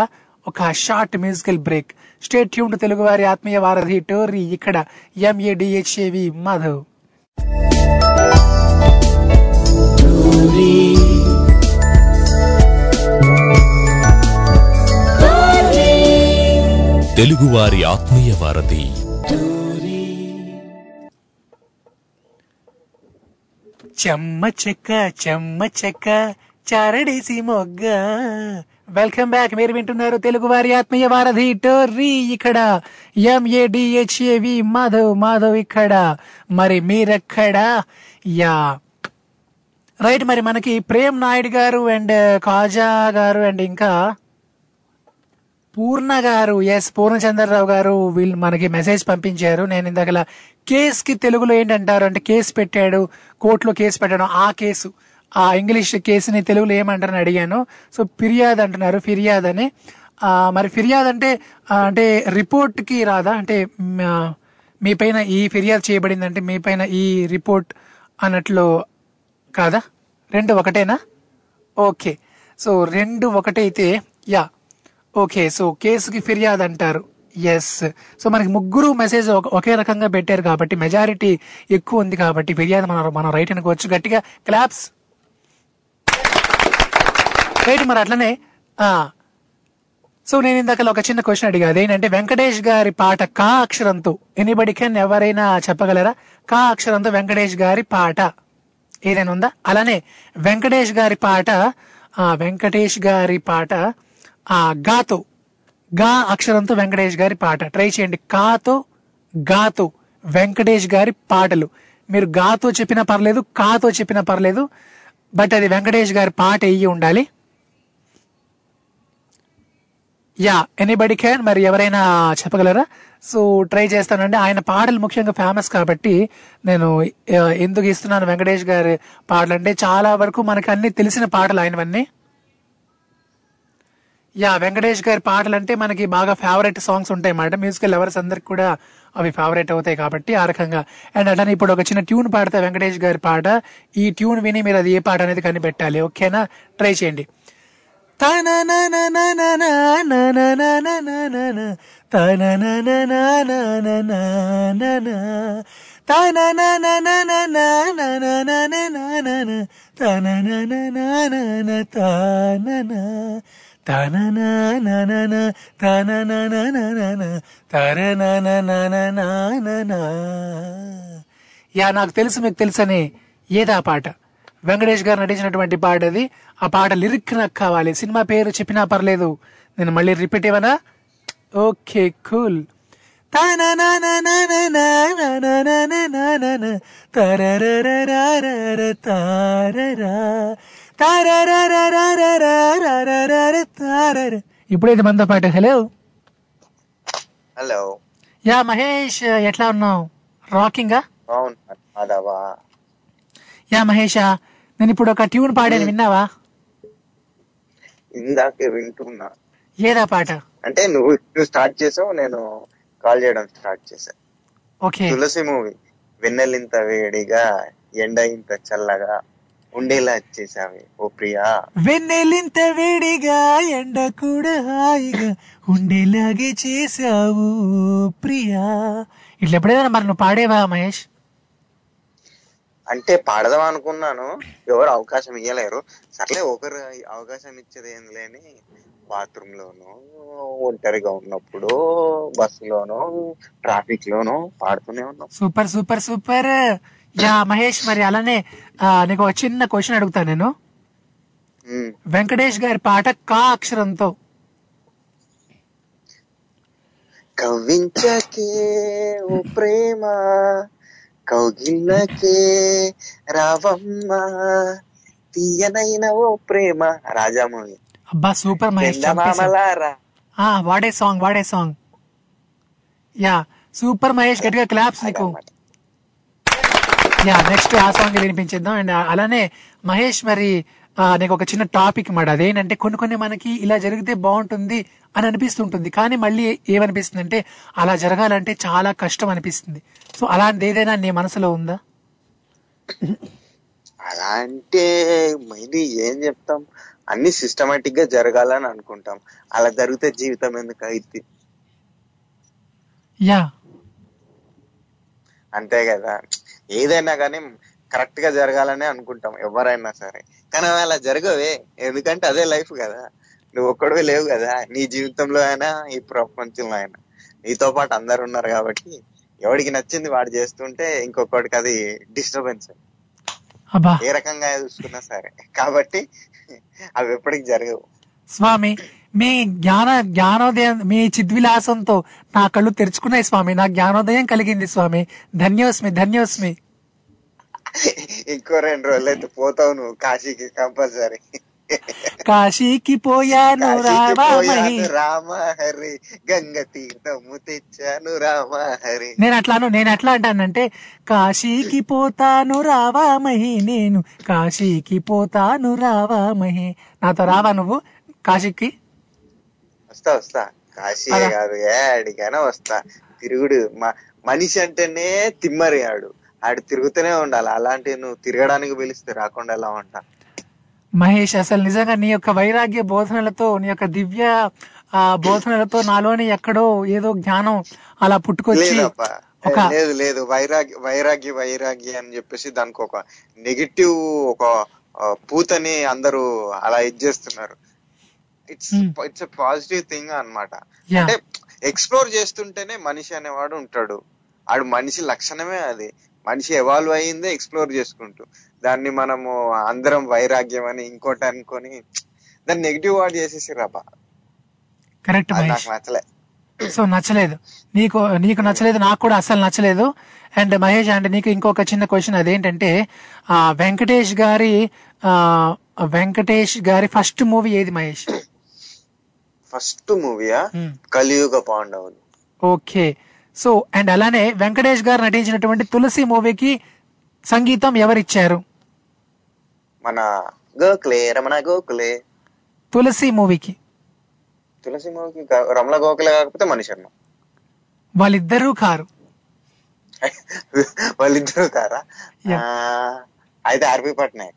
ఒక short musical break stay tuned Telugu వారి ఆత్మీయ వారధి టోరీ ఇక్కడ ఎంఏడిహెచ్ఏవి మాధవ్. తెలుగువారి ఆత్మీయ వారధి. చెమ్మ చెక్క చెమ్మ చెక్క చారడేసి మొగ్గ. Welcome back. మీరు వింటున్నారు తెలుగు వారి ఆత్మీయ వారధి టోర్రీ ఇక్కడ. ఎంఏడిహెచ్ఏవి మాధవ్ మాధవ్ ఇక్కడ. మరి మీరెక్కడ? యా. రైట్ మరి మనకి ప్రేమ్ నాయుడు గారు అండ్ కాజా గారు అండ్ ఇంకా పూర్ణ గారు ఎస్ పూర్ణచంద్రరావు గారు వీళ్ళు మనకి మెసేజ్ పంపించారు. నేను ఇందాకలా కేస్కి తెలుగులో ఏంటంటారు అంటే కేసు పెట్టాడు కోర్టులో కేసు పెట్టడం ఆ కేసు ఆ ఇంగ్లీష్ కేసుని తెలుగులో ఏమంటారని అడిగాను. సో ఫిర్యాదు అంటున్నారు ఫిర్యాదు అని. మరి ఫిర్యాదు అంటే అంటే రిపోర్ట్కి రాదా? అంటే మీ పైన ఈ ఫిర్యాదు చేయబడింది అంటే మీ పైన ఈ రిపోర్ట్ అన్నట్లు కాదా? రెండు ఒకటేనా? ఓకే. సో రెండు ఒకటైతే యా ఓకే సో కేసుకి ఫిర్యాదు అంటారు ఎస్ సో మనకి ముగ్గురు మెసేజ్ ఒకే రకంగా పెట్టారు కాబట్టి మెజారిటీ ఎక్కువ ఉంది కాబట్టి ఫిర్యాదు మనం మనం రైట్ అనుకోవచ్చు. గట్టిగా క్లాప్స్ రైట్ మరి అట్లనే సో నేను ఇందాక ఒక చిన్న క్వశ్చన్ అడిగా. అదేంటంటే వెంకటేష్ గారి పాట కా అక్షరంతో ఎనీబడి కెన్ ఎవరైనా చెప్పగలరా? కా అక్షరంతో వెంకటేష్ గారి పాట. ఏదైనా ఉందా? అలానే వెంకటేష్ గారి పాట వెంకటేష్ గారి పాట ఆ గాతో. గా అక్షరంతో వెంకటేష్ గారి పాట. ట్రై చేయండి. కాతో గాతో వెంకటేష్ గారి పాటలు. మీరు గాతో చెప్పినా పర్లేదు కాతో చెప్పినా పర్లేదు బట్ అది వెంకటేష్ గారి పాట అయ్యి ఉండాలి. యా ఎనీబడి క్యాన్ మరి ఎవరైనా చెప్పగలరా? సో ట్రై చేస్తానండి. ఆయన పాటలు ముఖ్యంగా ఫేమస్ కాబట్టి నేను ఎందుకు ఇస్తున్నాను వెంకటేష్ గారి పాటలు అంటే చాలా వరకు మనకు అన్ని తెలిసిన పాటలు ఆయనవన్నీ. యా వెంకటేష్ గారి పాటలు అంటే మనకి బాగా ఫేవరెట్ సాంగ్స్ ఉంటాయి అన్నమాట. మ్యూజికల్ లవర్స్ అందరికి కూడా అవి ఫేవరెట్ అవుతాయి కాబట్టి ఆ రకంగా. అండ్ అట్లానే ఇప్పుడు ఒక చిన్న ట్యూన్ పాడతా వెంకటేష్ గారి పాట. ఈ ట్యూన్ విని మీరు అది ఏ పాట అనేది కనిపెట్టాలి ఓకేనా ట్రై చేయండి. తన యా నాకు తెలుసు మీకు తెలుసని ఏదా పాట? వెంకటేష్ గారు నటించినటువంటి పాట అది. ఆ పాట లిరిక్ నాకు కావాలి. సినిమా పేరు చెప్పినా పర్లేదు. నేను మళ్ళీ రిపీట్ ఇవ్వనా? Okay cool. ఇప్పుడైతే మనతో పాటు హలో హలో యా మహేష్ ఎట్లా ఉన్నావు రాకింగా అవును యా మహేష్ నేను ఇప్పుడు ఒక ట్యూన్ పాడాను విన్నావా ఇందాకే వింటున్నా ఏదా పాట అంటే నువ్వు నువ్వు స్టార్ట్ చేసావు నేను కాల్ చేయడం స్టార్ట్ చేశా ఓకే తులసి మూవీ వెన్నెలింత వేడిగా ఎండ ఇంత చల్లగా ఉండేలా చేసావి ఓ ప్రియా. వెన్నెలింత వేడిగా ఎండ కూడా హాయిగా ఉండేలాగే చేసావు ప్రియా. ఇట్లా ఎప్పుడైనా మరి నువ్వు పాడేవా మహేష్? అంటే పాడదాం అనుకున్నాను. ఎవరు అవకాశం ఇవ్వలేరు సర్లే ఒకరు అవకాశం ఇచ్చేది ఏం లేని బాత్రూమ్ లోను ఒంటరిగా ఉన్నప్పుడు బస్సులోను ట్రాఫిక్ లోను పాడుతూనే ఉన్నాం. Super super super. Yeah Mahesh మరి అలానే నీకు ఒక చిన్న క్వశ్చన్ అడుగుతా నేను. వెంకటేష్ గారి పాట కా అక్షరంతో. కవ్వించకే ఓ ప్రేమ కౌగిల్లకే రావమ్మ తీయనైన ఓ ప్రేమ. రాజా మూవీ. అబ్బా సూపర్ మహేష్ వాడే సాంగ్ వాడే సాంగ్. యా సూపర్ మహేష్ గట్టిగా క్లాప్స్ నీకు. యా నెక్స్ట్ ఆ సాంగ్ వినిపించేద్దాం. అండ్ అలానే మహేష్ మరి నీకు ఒక చిన్న టాపిక్ మాట. అదేంటంటే కొన్ని కొన్ని మనకి ఇలా జరిగితే బాగుంటుంది అని అనిపిస్తుంటుంది. కానీ మళ్ళీ ఏమనిపిస్తుంది అంటే అలా జరగాలంటే చాలా కష్టం అనిపిస్తుంది. సో అలాంటిది ఏదైనా నీ మనసులో ఉందా? అలా అంటే మరి ఏం చెప్తాం? అన్ని సిస్టమేటిక్గా జరగాలని అనుకుంటాం. అలా జరిగితే జీవితం ఎందుకు అయితే యా. అంతే కదా. ఏదైనా కానీ కరెక్ట్గా జరగాలని అనుకుంటాం ఎవరైనా సరే. కానీ అవి అలా జరగవే ఎందుకంటే అదే లైఫ్ కదా. నువ్వు ఒక్కడే లేవు కదా నీ జీవితంలో అయినా ఈ ప్రపంచంలో అయినా. నీతో పాటు అందరు ఉన్నారు కాబట్టి ఎవడికి నచ్చింది వాడు చేస్తుంటే ఇంకొకటికి అది డిస్టర్బెన్స్ ఏ రకంగా చూసుకున్నా సరే. కాబట్టి అవి ఎప్పటికి జరగవు. స్వామి మీ జ్ఞాన జ్ఞానోదయం మీ చిద్విలాసంతో నా కళ్ళు తెరుచుకున్నాయి స్వామి. నా జ్ఞానోదయం కలిగింది స్వామి. ధన్యోస్మి ధన్యోస్మి. ఇంకో రెండు రోజులు అయితే పోతావు నువ్వు కాశీకి కంపల్సరీ. కాశీకి పోయాను కాశీకి రామామహి పోయాను రామ హరి. గంగ తీర్థము తెచ్చాను రామ హరి. నేను అట్లాను నేను ఎట్లా అంటానంటే కాశీకి పోతాను రావామహి నేను. కాశీకి పోతాను రావామహి నాతో రావా నువ్వు? కాశీకి? వస్తా వస్తా. కాశీ. కాదు ఏడికైనా వస్తా. తిరుగుడు మ- మనిషి అంటేనే తిమ్మరి ఆడు. ఆడు తిరుగుతూనే ఉండాలి. అలాంటి నువ్వు తిరగడానికి పిలిస్తే రాకుండా ఎలా ఉంటా? మహేష్ అసలు నిజంగా నీ యొక్క వైరాగ్య బోధనలతో నీ యొక్క దివ్య ఆ బోధనలతో నాలోని ఎక్కడో ఏదో జ్ఞానం అలా పుట్టుకొచ్చి లేదు లేదు. వైరాగ్య వైరాగ్య వైరాగ్య అని చెప్పేసి దానికి ఒక నెగిటివ్ ఒక పూతని అందరూ అలా ఇది చేస్తున్నారు. It's it's a positive thing అన్నమాట. యా అంటే ఎక్స్ప్లోర్ చేస్తుంటేనే మనిషి అనేవాడు ఉంటాడు. ఆడు మనిషి లక్షణమే అది. మనిషి ఎవాల్వ్ అయ్యిందే ఎక్స్ప్లోర్ చేసుకుంటూ. దాన్ని మనము అందరం వైరాగ్యం అని ఇంకోటి అనుకొని దాన్ని నెగిటివ్ వాడు చేసేసి రాబా కరెక్ట్ నాకు నచ్చలే. సో నచ్చలేదు. నీకు నీకు నచ్చలేదు నాకు కూడా అసలు నచ్చలేదు. అండ్ మహేష్ అండ్ నీకు ఇంకొక చిన్న క్వశ్చన్ అదేంటంటే ఆ వెంకటేష్ గారి ఆ వెంకటేష్ గారి ఫస్ట్ మూవీ ఏది మహేష్? ఫస్ట్ మూవీయా? కలియుగ పాండవులు. ఓకే. సో అండ్ అలానే వెంకటేష్ గారు నటించినటువంటి తులసి మూవీకి సంగీతం ఎవరిచ్చారు? మన గోఖలే రమణ గోఖలే తులసి మూవీకి. తులసి మూవీకి రమణ గోఖలే కాకపోతే మణిశర్మ వాళ్ళిద్దరూ కారు. వాళ్ళిద్దరు కారా? అయితే ఆర్పి పట్నాయక్.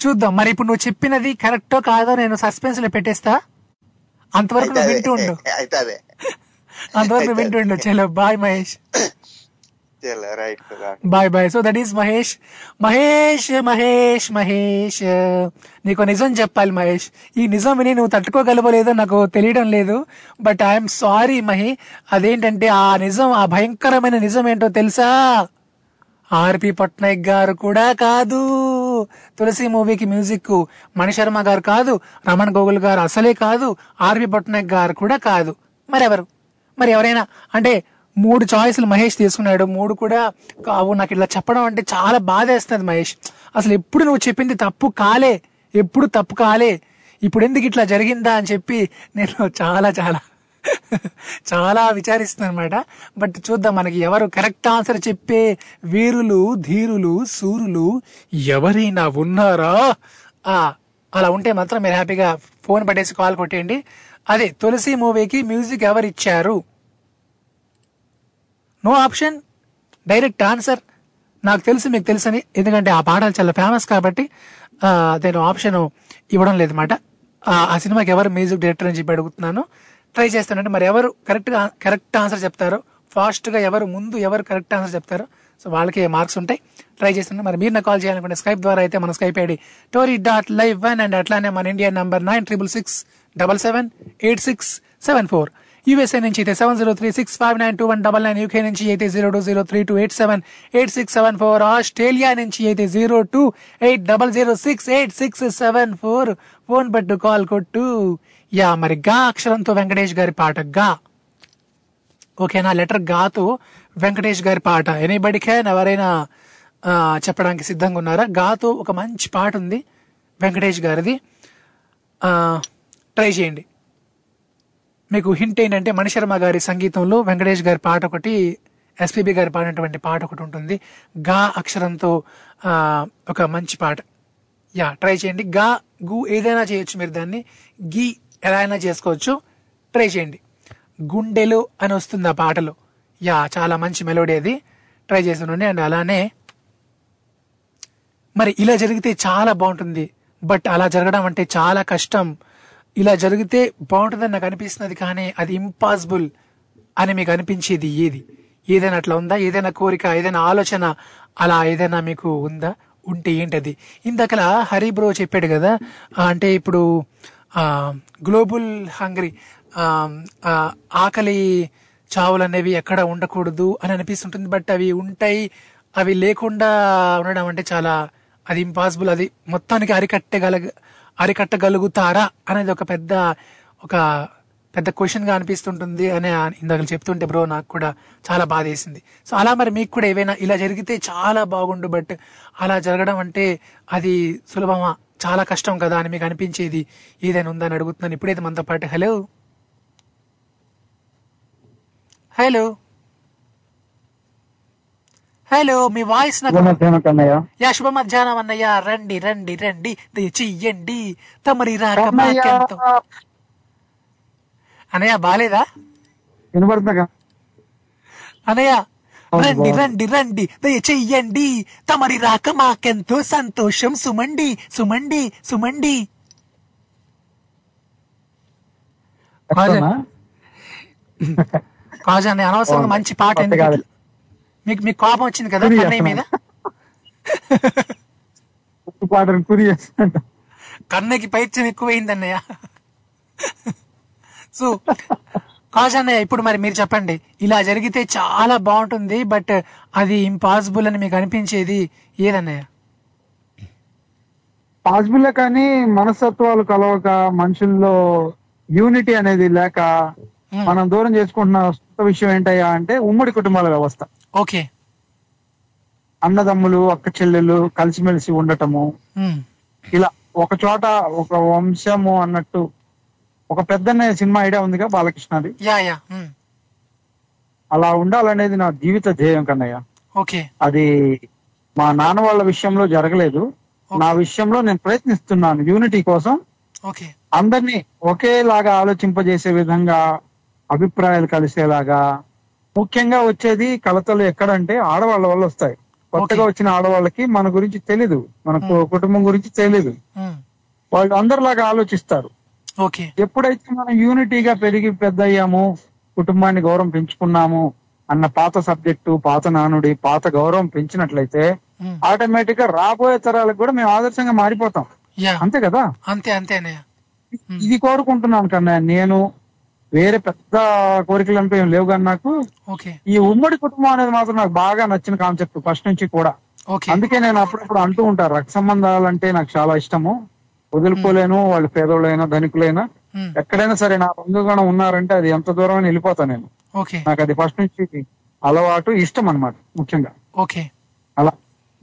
చూద్దాం. మరి ఇప్పుడు నువ్వు చెప్పినది కరెక్టో కాదో నేను సస్పెన్స్లో పెట్టేస్తా. అంతవరకు వింటూ ఉండు. అయితే అదే అంతవరకు వింటూ ఉండు. చలో bye Mahesh. Bye bye so that is Mahesh. Mahesh Mahesh Mahesh. నీకు నిజం చెప్పాలి మహేష్. ఈ నిజం విని నువ్వు తట్టుకోగలవో లేదో నాకు తెలియడం లేదు. But I'm sorry Mahi. అదేంటంటే ఆ నిజం ఆ భయంకరమైన నిజం ఏంటో తెలుసా? ఆర్పి పట్నాయక్ గారు కూడా కాదు. తులసి మూవీకి మ్యూజిక్ మణిశర్మ గారు కాదు రమణ్ గోగుల్ గారు అసలే కాదు ఆర్వి పట్నాయక్ గారు కూడా కాదు. మరెవరు? మరి ఎవరైనా? అంటే మూడు చాయిస్లు మహేష్ తీసుకున్నాడు. మూడు కూడా కావు నాకు ఇట్లా చెప్పడం అంటే చాలా బాధ వేస్తుంది మహేష్. అసలు ఎప్పుడు నువ్వు చెప్పింది తప్పు కాలే. ఎప్పుడు తప్పు కాలే. ఇప్పుడు ఎందుకు ఇట్లా జరిగిందా అని చెప్పి నేను చాలా చాలా చాలా విచారిస్తుంది అనమాట బట్ చూద్దాం మనకి ఎవరు కరెక్ట్ ఆన్సర్ చెప్పే వీరులు ధీరులు సూరులు ఎవరైనా ఉన్నారా? ఆ అలా ఉంటే మాత్రం మీరు హ్యాపీగా ఫోన్ పట్టేసి కాల్ కొట్టేయండి. అదే తులసి మూవీకి మ్యూజిక్ ఎవరు ఇచ్చారు? No option? Direct answer? నాకు తెలుసు మీకు తెలుసని. ఎందుకంటే ఆ పాటలు చాలా ఫేమస్ కాబట్టి నేను ఆప్షన్ ఇవ్వడం లేదన్నమాట. ఆ, ఆ సినిమాకి ఎవరు మ్యూజిక్ డైరెక్టర్ అని చెప్పి అడుగుతున్నాను. ట్రై చేస్తానంటే మరి ఎవరు కరెక్ట్గా కరెక్ట్ ఆన్సర్ చెప్తారో ఫాస్ట్గా ఎవరు ముందు ఎవరు కరెక్ట్ ఆన్సర్ చెప్తారో సో వాళ్ళకి మార్క్స్ ఉంటాయి. ట్రై చేస్తున్నాను మరి మీరు కాల్ చేయాలనుకుంటే స్కైప్ ద్వారా అయితే మన Skype ID Tori dot live one and అట్లానే మన India number nine triple six double seven eight six seven four USA నుంచి అయితే seven zero three six five nine two one double nine UK నుంచి అయితే zero two zero three two eight seven eight six seven four Australia నుంచి అయితే zero two eight double zero six eight six seven four phone పట్టు call కొట్టు. Yeah మరి గా అక్షరంతో వెంకటేష్ గారి పాట గా. ఓకేనా లెటర్ గాతో వెంకటేష్ గారి పాట. ఎనీబడి క్యాన్ ఎవరైనా చెప్పడానికి సిద్ధంగా ఉన్నారా? గాతో ఒక మంచి పాట ఉంది వెంకటేష్ గారిది. ట్రై చేయండి. మీకు హింట్ ఏంటంటే మణిశర్మ గారి సంగీతంలో వెంకటేష్ గారి పాట ఒకటి ఎస్పీబి గారి పాడినటువంటి పాట ఒకటి ఉంటుంది. గా అక్షరంతో ఒక మంచి పాట. యా ట్రై చేయండి. గా గు ఏదైనా చేయొచ్చు మీరు దాన్ని. గీ ఎలా అయినా చేసుకోవచ్చు. ట్రై చేయండి. గుండెలు అని వస్తుంది ఆ పాటలో. యా చాలా మంచి మెలోడీ అది. ట్రై చేసాను అండ్ అలానే మరి ఇలా జరిగితే చాలా బాగుంటుంది. బట్ అలా జరగడం అంటే చాలా కష్టం. ఇలా జరిగితే బాగుంటుందని నాకు అనిపిస్తున్నది కానీ అది ఇంపాసిబుల్ అని మీకు అనిపించేది ఏది? ఏదైనా అట్లా ఉందా? ఏదైనా కోరిక? ఏదైనా ఆలోచన? అలా ఏదైనా మీకు ఉందా? ఉంటే ఏంటది? ఇందాకలా హరి బ్రో చెప్పాడు కదా అంటే ఇప్పుడు గ్లోబల్ హంగ్రీ ఆకలి చావులు అనేవి ఎక్కడ ఉండకూడదు అని అనిపిస్తుంటుంది. బట్ అవి ఉంటాయి అవి లేకుండా ఉండడం అంటే చాలా అది ఇంపాసిబుల్ అది మొత్తానికి అరికట్టగల అరికట్టగలుగుతారా అనేది ఒక పెద్ద ఒక పెద్ద క్వశ్చన్గా అనిపిస్తుంటుంది అని ఇందాక చెప్తుంటే బ్రో నాకు కూడా చాలా బాధ వేసింది సో అలా మరి మీకు కూడా ఏవైనా ఇలా జరిగితే చాలా బాగుండు బట్ అలా జరగడం అంటే అది సులభమా? చాలా కష్టం కదా అని మీకు అనిపించేది? ఏదైనా ఉందని అడుగుతున్నాను. ఇప్పుడైతే మనతో పాటు. హలో? హలో? హలో మీ వాయిస్ యా శుభ మధ్యాహ్నం అన్నయ్య. రండి రండి రండి. చెయ్యండి. తమరి రాక అన్నయ్య బాలేదా? అన్నయ్య రండి. రండి రండి దయచెయ్యండి తమరి రాక మాకెంతో సంతోషం సుమండి సుమండి సుమండి? కాజా అనవసరంగా. మంచి పాట ఎందుకు? మీకు మీకు కోపం వచ్చింది కదా కన్నయ్య మీద పాటను కురి. కన్నయ్యకి పైత్యం ఎక్కువైంది అన్నయ్య సో అన్నయ్య ఇప్పుడు మరి మీరు చెప్పండి. ఇలా జరిగితే చాలా బాగుంటుంది బట్ అది ఇంపాసిబుల్ అని మీకు అనిపించేది ఏదన్నయ్య? పాసిబుల్ కానీ మనస్తత్వాలు కలవక మనుషుల్లో యూనిటీ అనేది లేక మనం దూరం చేసుకుంటున్న విషయం ఏంటయ్యా అంటే ఉమ్మడి కుటుంబాల వ్యవస్థ. ఓకే. అన్నదమ్ములు అక్క చెల్లెలు కలిసిమెలిసి ఉండటము. ఇలా ఒక చోట ఒక వంశము అన్నట్టు ఒక పెద్దన్న సినిమా ఐడియా ఉందిగా బాలకృష్ణది. అలా ఉండాలనేది నా జీవిత ధ్యేయం కన్నయ్య. ఓకే. అది మా నాన్న వాళ్ళ విషయంలో జరగలేదు. నా విషయంలో నేను ప్రయత్నిస్తున్నాను యూనిటీ కోసం. అందరినీ ఒకేలాగా ఆలోచింపజేసే విధంగా అభిప్రాయాలు కలిసేలాగా. ముఖ్యంగా వచ్చేది కలతలు ఎక్కడంటే ఆడవాళ్ళ వల్ల వస్తాయి. కొత్తగా వచ్చిన ఆడవాళ్ళకి మన గురించి తెలీదు. మన కుటుంబం గురించి తెలీదు. వాళ్ళు అందరిలాగా ఆలోచిస్తారు. ఓకే. ఎప్పుడైతే మనం యూనిటీగా పెరిగి పెద్ద అయ్యాము కుటుంబాన్ని గౌరవం పెంచుకున్నాము అన్న పాత సబ్జెక్టు పాత నానుడి పాత గౌరవం పెంచినట్లయితే ఆటోమేటిక్గా రాబోయే తరాలకు కూడా మేము ఆదర్శంగా మారిపోతాం. అంతే కదా? అంతే అంతే అన్నయ్య. ఇది కోరుకుంటున్నాను కన్నా నేను వేరే పెద్ద కోరికలు అంటూ ఏం లేవు కానీ నాకు ఈ ఉమ్మడి కుటుంబం అనేది మాత్రం నాకు బాగా నచ్చిన కాన్సెప్ట్ ఫస్ట్ నుంచి కూడా. అందుకే నేను అప్పుడప్పుడు అంటూ ఉంటాను రక్త సంబంధాలు అంటే నాకు చాలా ఇష్టము. వదులుకోలేను వాళ్ళు పేదోళ్ళైనా ధనికులైనా. ఎక్కడైనా సరే నా బంధుగణం ఉన్నారంటే అది ఎంత దూరం అని వెళ్ళిపోతాను నేను నాకు అది ఫస్ట్ నుంచి అలవాటు ఇష్టం అన్నమాట ముఖ్యంగా. ఓకే. అలా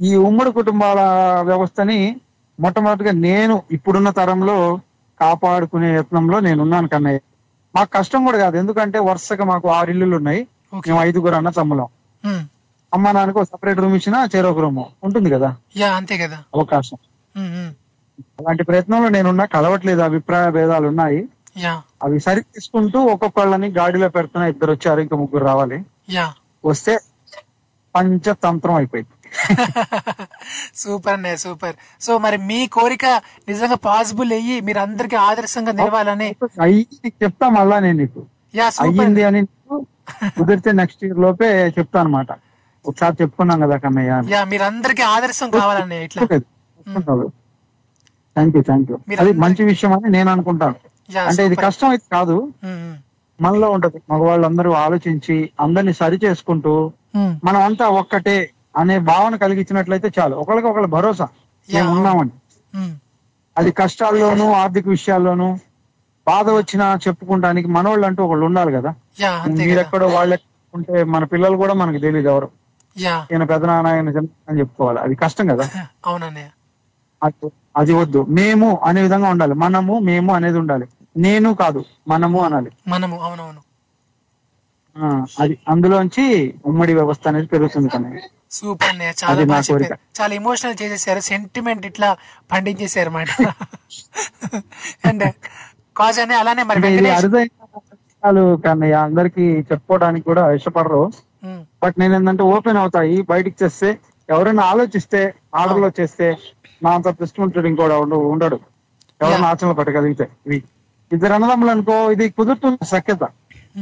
ఈ ఉమ్మడి కుటుంబాల వ్యవస్థని మొట్టమొదటిగా నేను ఇప్పుడున్న తరంలో కాపాడుకునే యత్నంలో నేను ఉన్నాను కన్నయ్య. మాకు కష్టం కూడా కాదు ఎందుకంటే వరుసగా మాకు ఆరు ఇల్లులు ఉన్నాయి. మేము ఐదుగురు అన్న తమ్ములం. అమ్మ నాన్నకు సపరేట్ రూమ్ ఇచ్చినా చెరొక రూమ్ ఉంటుంది కదా? అంతే కదా. అవకాశం. అలాంటి ప్రయత్నంలో నేనున్నా కలవట్లేదు అభిప్రాయ భేదాలు ఉన్నాయి యా. అవి సరి తీసుకుంటూ ఒక్కొక్కళ్ళని గాడిలో పెడుతున్నా ఇద్దరు వచ్చారు ఇంకా ముగ్గురు రావాలి. యా. వస్తే పంచతంత్రం అయిపోయింది. సూపర్ అన్నయ్య సూపర్. సో మరి మీ కోరిక నిజంగా పాసిబుల్ అయ్యి మీరు అందరికి ఆదర్శంగా నిలవాలని? చెప్తా మళ్ళా నేను నీకు. అయ్యింది అని కుదిరితే నెక్స్ట్ ఇయర్ లోపే చెప్తా అనమాట ఒకసారి చెప్పుకున్నాం కదా కన్నయ్య అందరికి ఆదర్శం కావాలన్నయ్య ఇట్లా. థ్యాంక్ యూ థ్యాంక్ యూ అది మంచి విషయం అని నేను అనుకుంటాను. అంటే ఇది. కష్టం అయితే కాదు. మనలో ఉంటది. మగవాళ్ళందరూ ఆలోచించి అందరినీ సరి చేసుకుంటూ. మనం అంతా ఒక్కటే అనే భావన కలిగించినట్లయితే చాలు. ఒకరికి ఒకళ్ళ భరోసా. మేము ఉన్నామని. అది కష్టాల్లోనూ ఆర్థిక విషయాల్లోనూ బాధ వచ్చినా చెప్పుకుంటానికి మనోళ్ళు అంటూ ఒకళ్ళు ఉండాలి కదా. మీరెక్కడో వాళ్ళు ఉంటే మన పిల్లలు కూడా మనకు తెలియదు ఎవరు. ఈయన పెదనాన్న ఆయన అని చెప్పుకోవాలి. అది కష్టం కదా. అవునన్నయ్య. అది- వద్దు. మేము అనే విధంగా ఉండాలి. మనము మేము అనేది ఉండాలి. నేను కాదు మనము అనాలి. మనము అవునవును. ఆ, అది అందులోంచి ఉమ్మడి వ్యవస్థ అనేది పెరుగుతుంది కన్నా సూపర్ చాలా బాగా. చాలా ఎమోషనల్ చేసేసారు. సెంటిమెంట్ ఇట్లా పండించేశారు అన్నమాట అండ్ కాజ్ అని అలానే మరి అరుదైన కన్నయ్య. అందరికి చెప్పుకోవడానికి కూడా ఇష్టపడరు. బట్ నేను ఏంటంటే ఓపెన్ అవుతాయి బయటికి చేస్తే ఎవరైనా ఆలోచిస్తే ఆర్డర్లో చేస్తే నా అంత దృష్టింటుడు ఇంకోటి ఉండు- ఉండడు. ఎవరైనా ఆచరణలో పెట్టగలిగితే ఇవి. ఇద్దరు అన్నదమ్ములు అనుకో ఇది కుదురుతుంది సఖ్యత.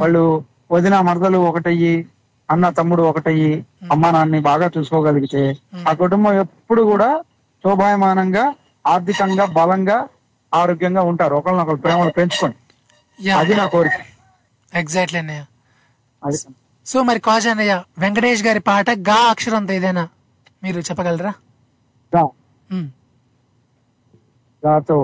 వాళ్ళు వదిన మరదలు ఒకటయ్యి అన్న తమ్ముడు ఒకటయ్యి అమ్మ నాన్ని బాగా చూసుకోగలిగితే ఆ కుటుంబం ఎప్పుడు కూడా శోభాయమానంగా ఆర్థికంగా బలంగా ఆరోగ్యంగా ఉంటారు. ఒకరినొకరు ప్రేమలు పెంచుకొని. యా. అది నా కోరిక. ఎగ్జాక్ట్లీ అన్నయ్య. అది. సో మరి కాజ్ అన్నయ్య వెంకటేష్ గారి పాట గా అక్షరంతో ఏదైనా మీరు చెప్పగలరా? గా. గాతో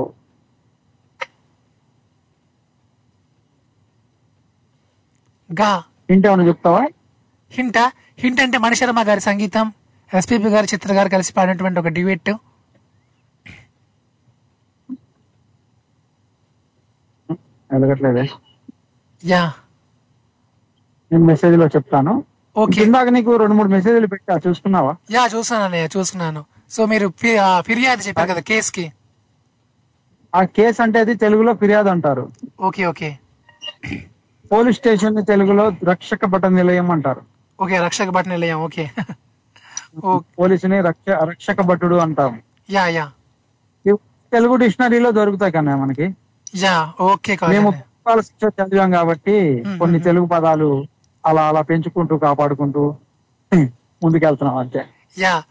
గా ఇంటేమన్నా చెప్తావా? హింట్ హింట్ అంటే మణిశర్మ గారి సంగీతం ఎస్పీపీ గారి చిత్ర గారు కలిసి పాడినటువంటి ఒక డివేట్ ఎలగట్లేదే యా. నేను మెసేజ్లో చెప్తాను. ఓకే ఇందాక నీకు రెండు మూడు మెసేజ్లు పెట్టా చూసుకున్నావా? యా చూసాను అన్నయ్య చూసుకున్నాను. సో మీరు ఫిర్యాదు చెప్పారు కదా కేస్కి ఆ కేసు అంటే అది తెలుగులో ఫిర్యాదు అంటారు. Okay okay. పోలీస్ స్టేషన్ని తెలుగులో రక్షక భట నిలయం అంటారు. ఓకే రక్షక భట్ నిలయం ఓకే. పోలీసుని రక్ష రక్షక భటుడు అంటాం. Yeah yeah. తెలుగు డిక్షనరీలో దొరుకుతాయి కన్నా మనకి. యా ఓకే మేము అన్నయ్య. పుస్తకాల శిక్ష చదివాం కాబట్టి కొన్ని తెలుగు పదాలు అలా అలా పెంచుకుంటూ కాపాడుకుంటూ ముందుకెళ్తున్నాం అంతే.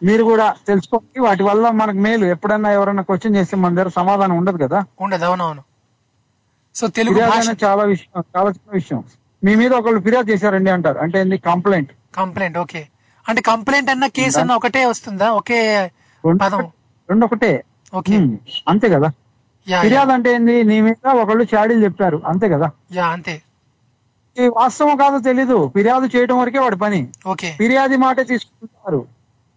మీరు కూడా తెలుసుకోండి. వాటి వల్ల మనకు మేలు. ఎప్పుడన్నా ఎవరైనా క్వశ్చన్ చేస్తే మన దగ్గర సమాధానం ఉండదు కదా? ఉండదు. అవునవును. సో తెలుగు చాలా విషయం. చాలా చిన్న విషయం. మీ మీద ఒకళ్ళు ఫిర్యాదు చేశారండి అంటారు. అంటే ఏంది? కంప్లైంట్. కంప్లైంట్. ఓకే. అంటే కంప్లైంట్ అన్న కేసు అన్న ఒకటే వస్తుందా? ఒకే పదం. రెండు ఒకటే. ఓకే. అంతే కదా? ఫిర్యాదు అంటే ఏంది? నీ మీద ఒకళ్ళు చాడీలు చెప్పారు. అంతే కదా? యా అంతే. వాస్తవం కాదో తెలీదు. ఫిర్యాదు చేయడం వరకే వాడి పని. ఓకే. ఫిర్యాదు మాటే తీసుకుంటారు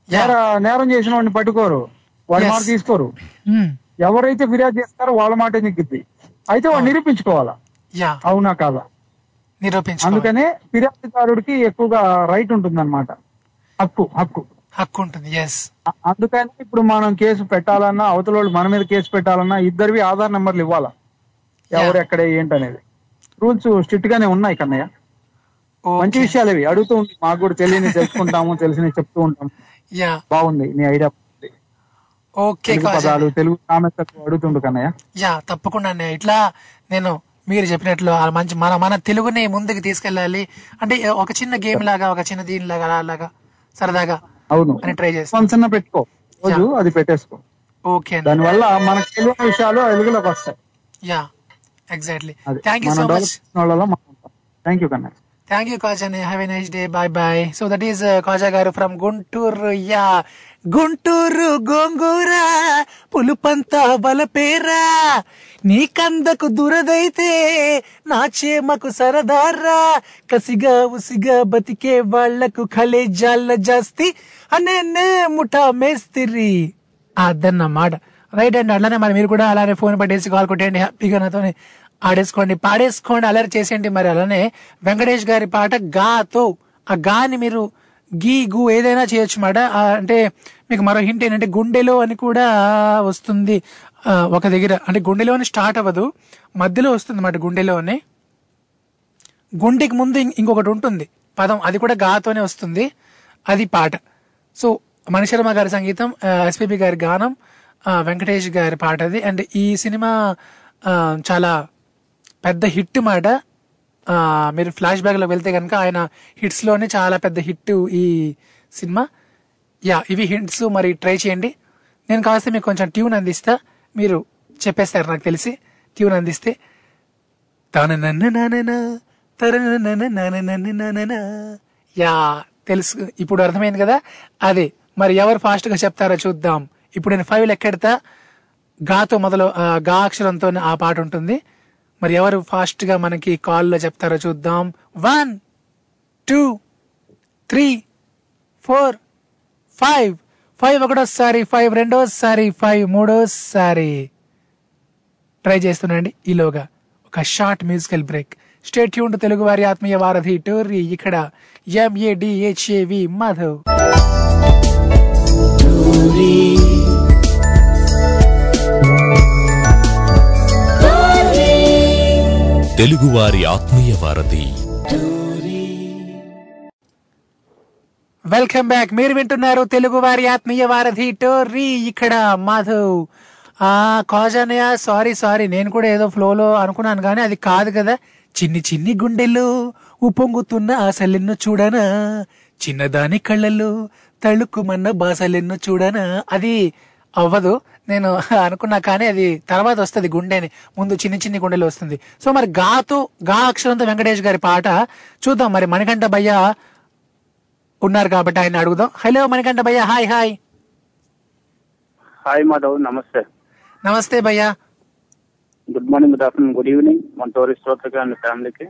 నేర నేరం చేసిన వాడిని పట్టుకోరు. వాడి. మాట తీసుకోరు. మ్మ్. ఎవరైతే ఫిర్యాదు చేస్తారో వాళ్ళ మాటే నిగ్గుద్ది అయితే వాడు నిరూపించుకోవాలా? యా అవునా కాదా? నిరూపించు అందుకనే ఫిర్యాదుదారుడికి ఎక్కువగా రైట్ ఉంటుంది హక్కు హక్కు. హక్కు ఉంటుంది. ఎస్ అందుకని ఇప్పుడు మనం కేసు పెట్టాలన్నా అవతల వాళ్ళు మన మీద కేసు పెట్టాలన్నా ఇద్దరివి ఆధార్ నెంబర్లు ఇవ్వాలా? ఎవరు ఎక్కడ ఏంటనేది రూల్స్ స్ట్రిక్ట్ గానే ఉన్నాయి కన్నయ్య. మంచి విషయాలు ఇవి. అడుగుతూ ఉంటాం మాకు కూడా తెలియని తెలుసుకుంటాము తెలిసిన చెప్తూ ఉంటాం యా బాగుంది. నీ ఐడియా ఓకే తెలుగు పదాలు తెలుగు సామెతలు అడుగుతుండు కన్నయ్య. యా తప్పకుండా అన్నయ్య. ఇట్లా నేను మీరు చెప్పినట్లు మంచి మన మన తెలుగుని ముందుకు తీసుకెళ్ళాలి. అంటే ఒక చిన్న గేమ్ లాగా ఒక చిన్న దీని లాగా అలా అలాగా సరదాగా అవును. అని ట్రై చేస్తాను పెట్టుకో. రోజు అది పెట్టేసుకో. ఓకే అండి దానివల్ల మనకు తెలియని విషయాలు వెలుగులోకి వస్తాయి. యా ఎగ్జాక్ట్లీ థ్యాంక్ యూ మనం సో మచ్ మనం thank you Kannaiah. Thank you Kaja have a nice day bye bye so that is Kaja garu from Guntur yeah Guntur గోంగూర పులుపంత బలపేరా నీ కందకు దురదైతే నా చేమకు సరదారా. కసిగా ఉసిగా బతికే వాళ్ళకు ఖలే జాల్ల జాస్తి. అనే ముఠా మేస్తిరి. అదన్నమాట. రైట్ అండి. అలానే మరి మీరు కూడా అలానే ఫోన్ పట్టేసి కాల్ కొట్టేయండి. హ్యాపీగా నాతో ఆడేసుకోండి పాడేసుకోండి అలర్ చేసేయండి మరి అలానే వెంకటేష్ గారి పాట గాతో ఆ గాని మీరు గీ గు ఏదైనా చేయొచ్చు మాట. అంటే మీకు మరో హింట్ ఏంటంటే గుండెలో అని కూడా వస్తుంది. ఒక దగ్గర అంటే గుండెలో అని స్టార్ట్ అవ్వదు. మధ్యలో వస్తుంది అన్నమాట అని. గుండెకి ముందు ఇంకొకటి ఉంటుంది. పదం అది కూడా గాతోనే వస్తుంది. అది పాట. సో మణిశర్మ గారి సంగీతం ఎస్పీబి గారి గానం వెంకటేష్ గారి పాట అది అండ్ ఈ సినిమా చాలా పెద్ద హిట్ మాట. మీరు ఫ్లాష్ బ్యాక్లో వెళ్తే కనుక ఆయన హిట్స్లోనే చాలా పెద్ద హిట్ ఈ సినిమా. యా ఇవి హిట్స్ మరి ట్రై చేయండి. నేను కాస్త మీకు కొంచెం ట్యూన్ అందిస్తా. మీరు చెప్పేస్తారు నాకు తెలిసి. ట్యూన్ అందిస్తే. తన నన్ను నాననా నన్ను యా తెలుసు ఇప్పుడు అర్థమైంది కదా? అదే మరి ఎవరు ఫాస్ట్గా చెప్తారో చూద్దాం. ఇప్పుడు నేను ఫైవ్ లెక్కెడతా. గాతో మొదలు గా అక్షరంతో ఆ పాట ఉంటుంది. మరి ఎవరు ఫాస్ట్గా మనకి కాల్లో చెప్తారో చూద్దాం. One two three four five five ఒకటోసారి ఫైవ్ రెండోసారి ఫైవ్ మూడోసారి. ట్రై చేస్తున్నాండి ఈలోగా. ఒక షార్ట్ మ్యూజికల్ బ్రేక్ స్టేట్ యూన్ తెలుగు వారి ఆత్మీయ వారధి టోర్రీ ఇక్కడ. M A D H A V Madhav. తెలుగువారి ఆత్మీయ వారధి. వెల్కమ్ బ్యాక్ మీరు వింటున్నారు తెలుగువారి ఆత్మీయ వారధి టోర్రీ. ఇక్కడ మాధవ్. ఆ కాజనయ్య సారీ సారీ నేను కూడా ఏదో ఫ్లోలో అనుకున్నాను కానీ అది కాదు కదా. చిన్ని చిన్ని గుండెలు ఉప్పొంగుతున్న ఆశలెన్నో చూడనా? చిన్నదాని కళ్ళల్లో తళుక్కుమన్న బాసలెన్నో చూడనా? అది అవ్వదు. నేను అనుకున్నా కానీ అది తర్వాత వస్తుంది గుండెని. ముందు చిన్ని చిన్ని గుండెలు వస్తుంది. సో మరి గాతో గా అక్షరంతో వెంకటేష్ గారి పాట చూద్దాం. మరి మణికంఠ భయ్య ఉన్నారు కాబట్టి ఆయన అడుగుదాం. హలో మణికంఠ భయ్య హాయ్ హాయ్. హాయ్ మాధవ్ నమస్తే. నమస్తే భయ్య. Good morning good afternoon good evening మన టూరిస్ట్ ఫ్యామిలీకి.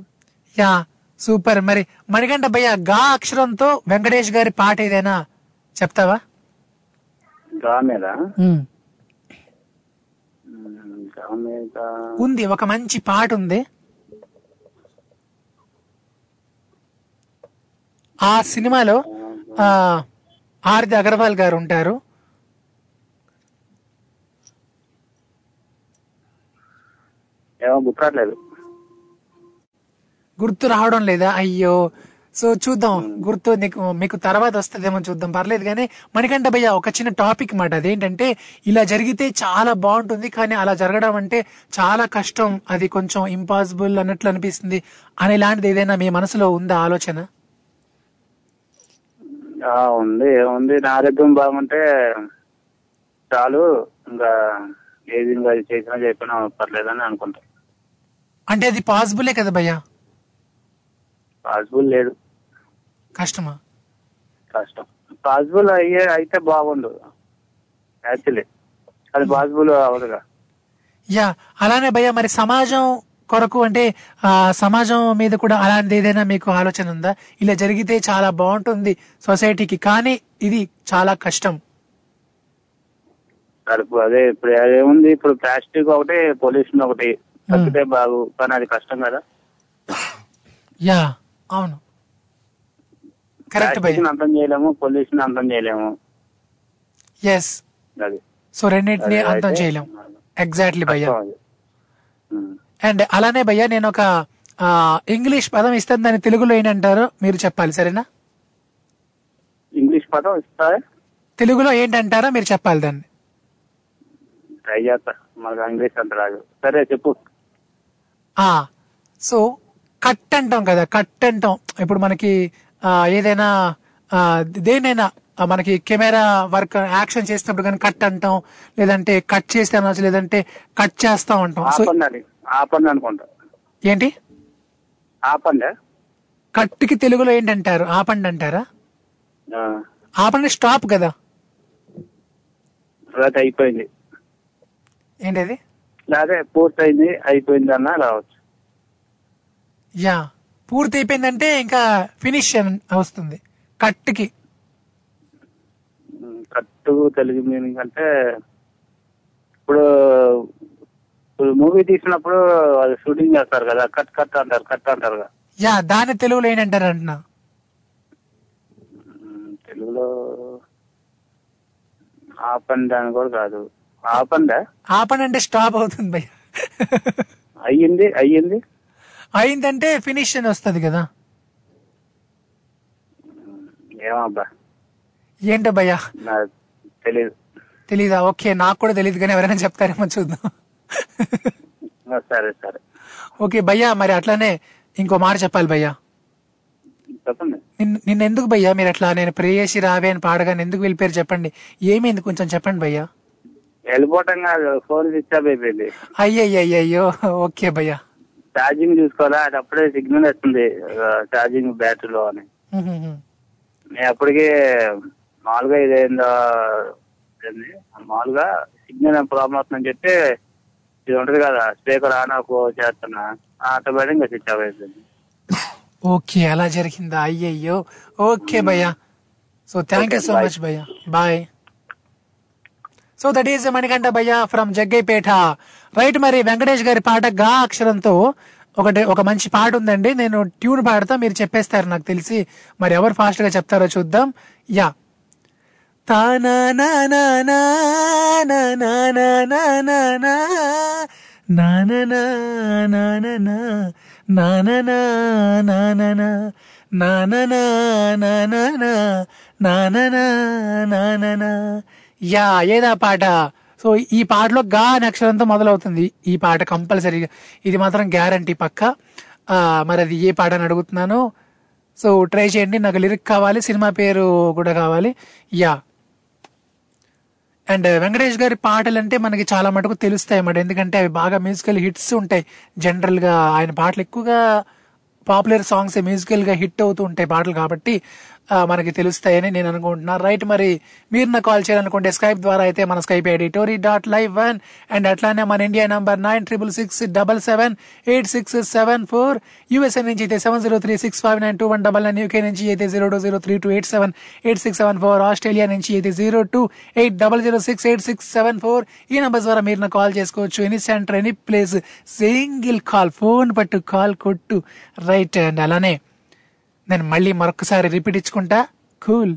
Yeah super. మరి మణికంఠ భయ్య గా అక్షరంతో వెంకటేష్ గారి పాట ఏదైనా చెప్తావా? గా మీద? ఉంది ఒక మంచి పాట ఉంది. ఆ సినిమాలో ఆ ఆర్ది అగర్వాల్ గారు ఉంటారు. గుర్తు రావడం లేదా? అయ్యో సో చూద్దాం. గుర్తు నీకు మీకు తర్వాత వస్తుందేమో చూద్దాం. పర్లేదు కానీ మణికంఠ భయ్య ఒక చిన్న టాపిక్ మాట. అదేంటంటే ఇలా జరిగితే చాలా బాగుంటుంది కానీ అలా జరగడం అంటే చాలా కష్టం. అది కొంచెం ఇంపాసిబుల్ అన్నట్లు అనిపిస్తుంది. అని ఇలాంటిది ఏదైనా మీ మనసులో ఉందా ఆలోచన? ఉంది. ఏముంది? నా ఆరోగ్యం బాగుంటే చాలు. ఇంకా ఏది ఇంకా చేసినా చెప్పినా పర్లేదని అనుకుంటా. అంటే అది పాసిబులే కదా భయ్య? పాసిబుల్ లేదు. కష్టమా? కష్టం. పాసిబుల్ అయ్యే అయితే బాగుండు. యాక్చువల్లీ. అది పాసిబుల్ అవ్వదుగా యా అలానే భయ్య మరి సమాజం కొరకు అంటే ఆ సమాజం మీద కూడా అలాంటిది ఏదైనా మీకు ఆలోచన ఉందా? ఇలా జరిగితే చాలా బాగుంటుంది సొసైటీకి కానీ ఇది చాలా కష్టం. అదే ఇప్పుడు అదేముంది ఇప్పుడు ప్లాస్టిక్ ఒకటి పొల్యూషన్ ఒకటి. తగ్గితే బాగు కానీ అది కష్టం కదా? యా అవును. కరెక్ట్ అంతం చేయలేము పొల్యూషన్ అంతం చేయలేము. ఎస్ సో రెండింటిని అంతం అయితే చేయలేం ఎగ్జాక్ట్లీ భయ్య. అండ్ అలానే భయ్య నేను ఒక ఇంగ్లీష్ పదం ఇస్తాను దాన్ని తెలుగులో ఏంటంటారో మీరు చెప్పాలి సరేనా? ఇంగ్లీష్ పదం ఇస్తా తెలుగులో ఏంటంటారో మీరు చెప్పాలి దాన్ని. ట్రై చేస్తా. మనకు ఇంగ్లీష్ అంత రాదు. సరే చెప్పు. ఆ సో కట్ అంటాం కదా కట్ అంటాం ఇప్పుడు మనకి ఏదైనా దేనైనా మనకి కెమెరా వర్క్ యాక్షన్ చేసినప్పుడు కానీ కట్ అంటాం లేదంటే కట్ చేస్తే అనొచ్చు లేదంటే కట్ చేస్తాం అంటాం. సో ఆపండి అనుకుంటా. ఏంటి? ఆపండి. కట్కి తెలుగులో ఏంటంటారు? ఆపండి అంటారా? ఆపండి స్టాప్ కదా. అయిపోయింది. ఏంటది? అదే పూర్తయింది అయిపోయింది అన్న రావచ్చు. యా పూర్తి అయిపోయిందంటే ఇంకా ఫినిష్ వస్తుంది. కట్కి ఉమ్, కట్టు తెలుగు మీనింగ్ అంటే ఇప్పుడు మూవీ తీసినప్పుడు అది షూటింగ్ చేస్తారు కదా కట్ కట్ అంటారు కట్ అంటారు కదా యా దాని తెలుగులో ఏంటంటారు అంటున్నా? తెలుగులో ఆపండి అని కూడా కాదు. ఆపండి ఆపండి అంటే స్టాప్ అవుతుంది భయ్య. అయ్యింది అయ్యింది. అయిందంటే ఫినిష్ అని వస్తుంది కదా. ఏమబ్బా? ఏంటో భయ్యా నాకు తెలియదు తెలీదా? ఓకే నాకు కూడా తెలియదు కానీ ఎవరైనా చెప్తారేమో చూద్దాం. సరే సరే. ఓకే భయ్యా మరి అట్లానే ఇంకో మాట చెప్పాలి భయ్యా. చెప్పండి. నిన్న ఎందుకు భయ్యా మీరు అట్లా? నేను ప్రేయసి రావే అని పాడగానే ఎందుకు వెళ్ళిపోయారు చెప్పండి. ఏమైంది? కొంచెం చెప్పండి భయ్యా. వెళ్ళిపోవటం కాదు ఫోన్ అయిపోయింది. అయ్యయ్యయ్యో ఓకే భయ్యా. ఛార్జింగ్ చూసుకోవాలా? అది అప్పుడే సిగ్నల్ వస్తుంది. ఛార్జింగ్ బ్యాటరీలో అని. నేను అప్పటికే మామూలుగా ఇదేందో? మామూలుగా సిగ్నల్ ప్రాబ్లం అవుతుందని చెప్పి ఇది ఉంటది కదా స్పీకర్ ఆన్ ఆఫ్ చేస్తున్నా ఆటోమేటిక్ స్విచ్ ఆఫ్ అయిపోయింది. ఓకే అలా జరిగిందా? అయ్యయ్యో. ఓకే భయ్యా. So thank you so. Much భయ్యా. Bye so that is Manikanta భయ్య ఫ్రమ్ జగ్గైపేట రైట్ మరి వెంకటేష్ గారి పాట గా అక్షరంతో ఒకటి ఒక మంచి పాట ఉందండి నేను ట్యూన్ పాడతా మీరు చెప్పేస్తారు నాకు తెలిసి మరి ఎవరు ఫాస్ట్గా చెప్తారో చూద్దాం యా తానా నా నా నా నా నా నా నా నా నా నా నా నా నా నా యా ఏదా పాట సో ఈ పాటలో గా అనే అక్షరంతో మొదలవుతుంది. ఈ పాట కంపల్సరీగా. ఇది మాత్రం గ్యారంటీ పక్క. మరి అది ఏ పాట అని అడుగుతున్నాను. సో ట్రై చేయండి. నాకు లిరిక్ కావాలి సినిమా పేరు కూడా కావాలి. యా. అండ్ వెంకటేష్ గారి పాటలు అంటే మనకి చాలా మటుకు తెలుస్తాయి అన్నమాట. ఎందుకంటే అవి బాగా మ్యూజికల్ హిట్స్ ఉంటాయి. జనరల్గా ఆయన పాటలు ఎక్కువగా పాపులర్ సాంగ్స్ మ్యూజికల్గా హిట్ అవుతూ ఉంటాయి పాటలు కాబట్టి. మనకి తెలుస్తాయని నేను అనుకుంటున్నాను రైట్ మరి మీరు నాకు కాల్ చేయాలనుకుంటే స్కైప్ ద్వారా అయితే మన Skype ID Tori dot live one and అట్లానే మన India number nine triple six double seven eight six seven four USA నుంచి అయితే seven zero three six five nine two one double nine UK నుంచి అయితే zero two zero three two eight seven eight six seven four Australia నుంచి అయితే zero two eight double zero six eight six seven four ఈ number ద్వారా మీరు నాకు call చేసుకోవచ్చు. Any centre any place single call phone పట్టు call కొట్టు. Right and అలానే నేను మళ్ళీ మరొకసారి రిపీట్ ఇచ్చుకుంటా కూల్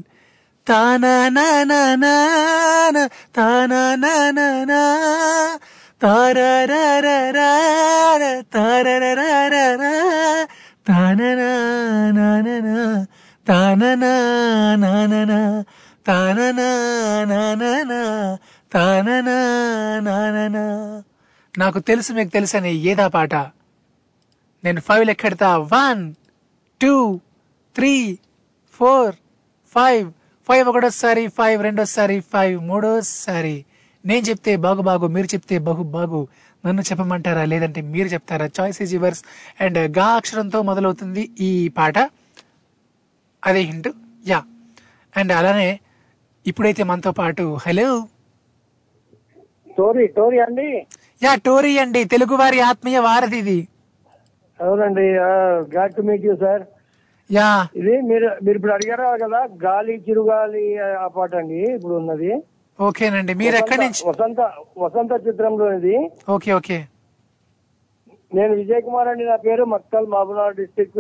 నాకు తెలుసు మీకు తెలుసని ఏదా పాట నేను five లెక్కెడతా one two three four five. Five ఒకటోసారి ఫైవ్ రెండోసారి ఫైవ్ మూడోసారి. నేను చెప్తే బాగు బాగు మీరు చెప్తే బహు బాగు. నన్ను చెప్పమంటారా? లేదంటే మీరు చెప్తారా? చాయిస్ ఈజ్ యువర్స్ అండ్గా అక్షరంతో మొదలవుతుంది ఈ పాట. అదే హింట్. యా. అండ్ అలానే ఇప్పుడైతే మనతో పాటు హలో. టోరీ టోరీ అండి? యా టోరీ అండి. తెలుగు వారి ఆత్మీయ వారధి ఇది అవునండి glad to meet you sir. Yeah. ఇది మీరు మీరు ఇప్పుడు అడిగారు కదా గాలి చిరుగాలి ఆ పాట అండి ఇప్పుడు ఉన్నది. ఓకేనండి. మీరు ఎక్కడి నుంచి? వసంత వసంత చిత్రంలో ఇది ఓకే ఓకే. నేను విజయ్ కుమార్ అండి నా పేరు మక్తల్ మహబూబ్నగర్ డిస్టిక్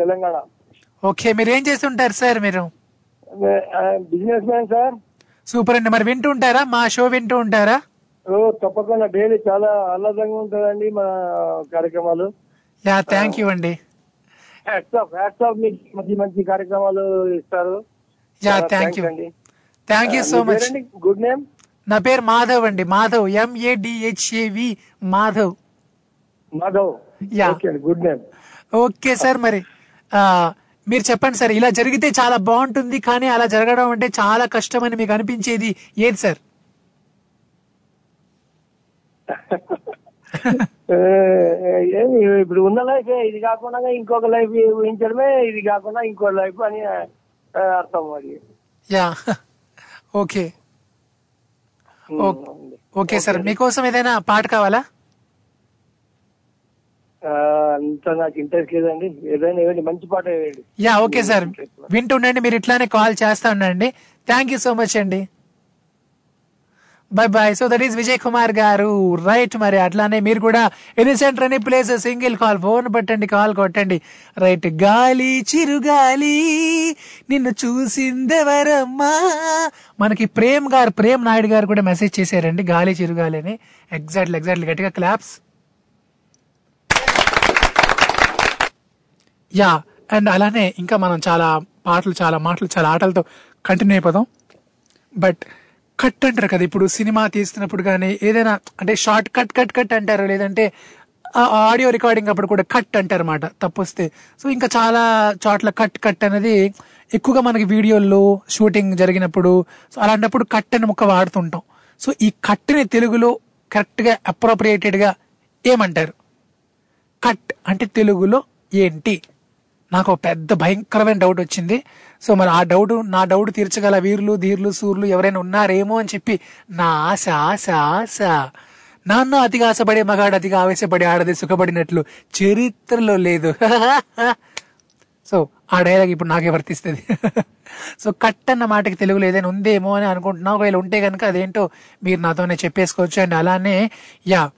తెలంగాణ. ఓకే మీరు ఏం చేస్తుంటారు సార్ మీరు? Business man sir. సూపర్ అండి. మరి వింటూ ఉంటారా? మా షో వింటూ ఉంటారా? ఓ తప్పకుండా డైలీ చాలా ఆహ్లాదంగా ఉంటుందండి మన కార్యక్రమాలు. యా థ్యాంక్ యూ అండి. హ్యాట్సాప్ హ్యాట్సాప్ మీకు. మంచి మంచి కార్యక్రమాలు ఇస్తారు. Thank you thank you so much? Good name నా పేరు మాధవ్ అండి. Madhav M A D H A V Madhav. Madhav. Yeah. Good name okay sir మరి మీరు చెప్పండి సార్ ఇలా జరిగితే చాలా బాగుంటుంది కానీ అలా జరగడం అంటే చాలా కష్టం అని మీకు అనిపించేది ఏది సార్ ఏమి ఇప్పుడు ఉన్న లైఫ్ ఇది కాకుండా ఇంకొక లైఫ్ ఊహించడమే ఇది కాకుండా ఇంకో లైఫ్ అని అర్థం మరి యా. ఓకే. ఓకే సార్ మీకోసం ఏదైనా పాట కావాలా? అంత నాకు ఇంట్రెస్ట్ లేదండి. ఏదైనా ఇవ్వండి మంచి పాట ఇవ్వండి యా ఓకే సార్. వింటుండండి మీరు ఇట్లానే కాల్ చేస్తా ఉండండి. థ్యాంక్ యూ సో మచ్ అండి. Bye bye so that is Vijay Kumar garu right మరి అట్లానే మీరు కూడా any centre place single call phone పట్టండి కాల్ కొట్టండి రైట్ గాలి చిరుగాలి నిన్ను చూసిందెవరమ్మా మనకి ప్రేమ్ గారు ప్రేమ్ నాయుడు గారు కూడా మెసేజ్ చేశారండి గాలి చిరుగాలి అని ఎగ్జాక్ట్లీ ఎగ్జాక్ట్లీ గట్టిగా క్లాప్స్ యా అండ్ అలానే ఇంకా మనం చాలా పాటలు చాలా మాటలు చాలా ఆటలతో కంటిన్యూ అయిపోదాం. బట్ కట్ అంటారు కదా. ఇప్పుడు సినిమా తీస్తున్నప్పుడు కానీ ఏదైనా అంటే షార్ట్ కట్ కట్ కట్ అంటారు. లేదంటే ఆడియో రికార్డింగ్ అప్పుడు కూడా కట్ అంటారు అనమాట తప్పొస్తే. సో ఇంకా చాలా చోట్ల కట్ కట్ అనేది ఎక్కువగా మనకి వీడియోల్లో షూటింగ్ జరిగినప్పుడు సో అలాంటప్పుడు కట్ అని ముక్క వాడుతుంటాం. సో ఈ కట్ని తెలుగులో కరెక్ట్గా అప్రోప్రియేటెడ్గా ఏమంటారు? కట్ అంటే తెలుగులో ఏంటి? నాకు ఒక పెద్ద భయంకరమైన డౌట్ వచ్చింది. సో మరి ఆ డౌట్ నా డౌట్ తీర్చగల వీరులు ధీరులు సూర్లు ఎవరైనా ఉన్నారేమో అని చెప్పి నా ఆశ ఆశ ఆశ. నాన్న అతిగా ఆశపడే మగాడు అతిగా ఆవేశపడి ఆడది సుఖపడినట్లు చరిత్రలో లేదు. సో ఆ డైలాగ్ ఇప్పుడు నాకే వర్తిస్తుంది. సో కట్ అన్న మాటకి తెలుగులో ఏదైనా ఉందేమో అని అనుకుంటున్నా. ఒకవేళ ఉంటే కనుక అదేంటో మీరు నాతోనే చెప్పేసుకోవచ్చు అండ్ అలానే యా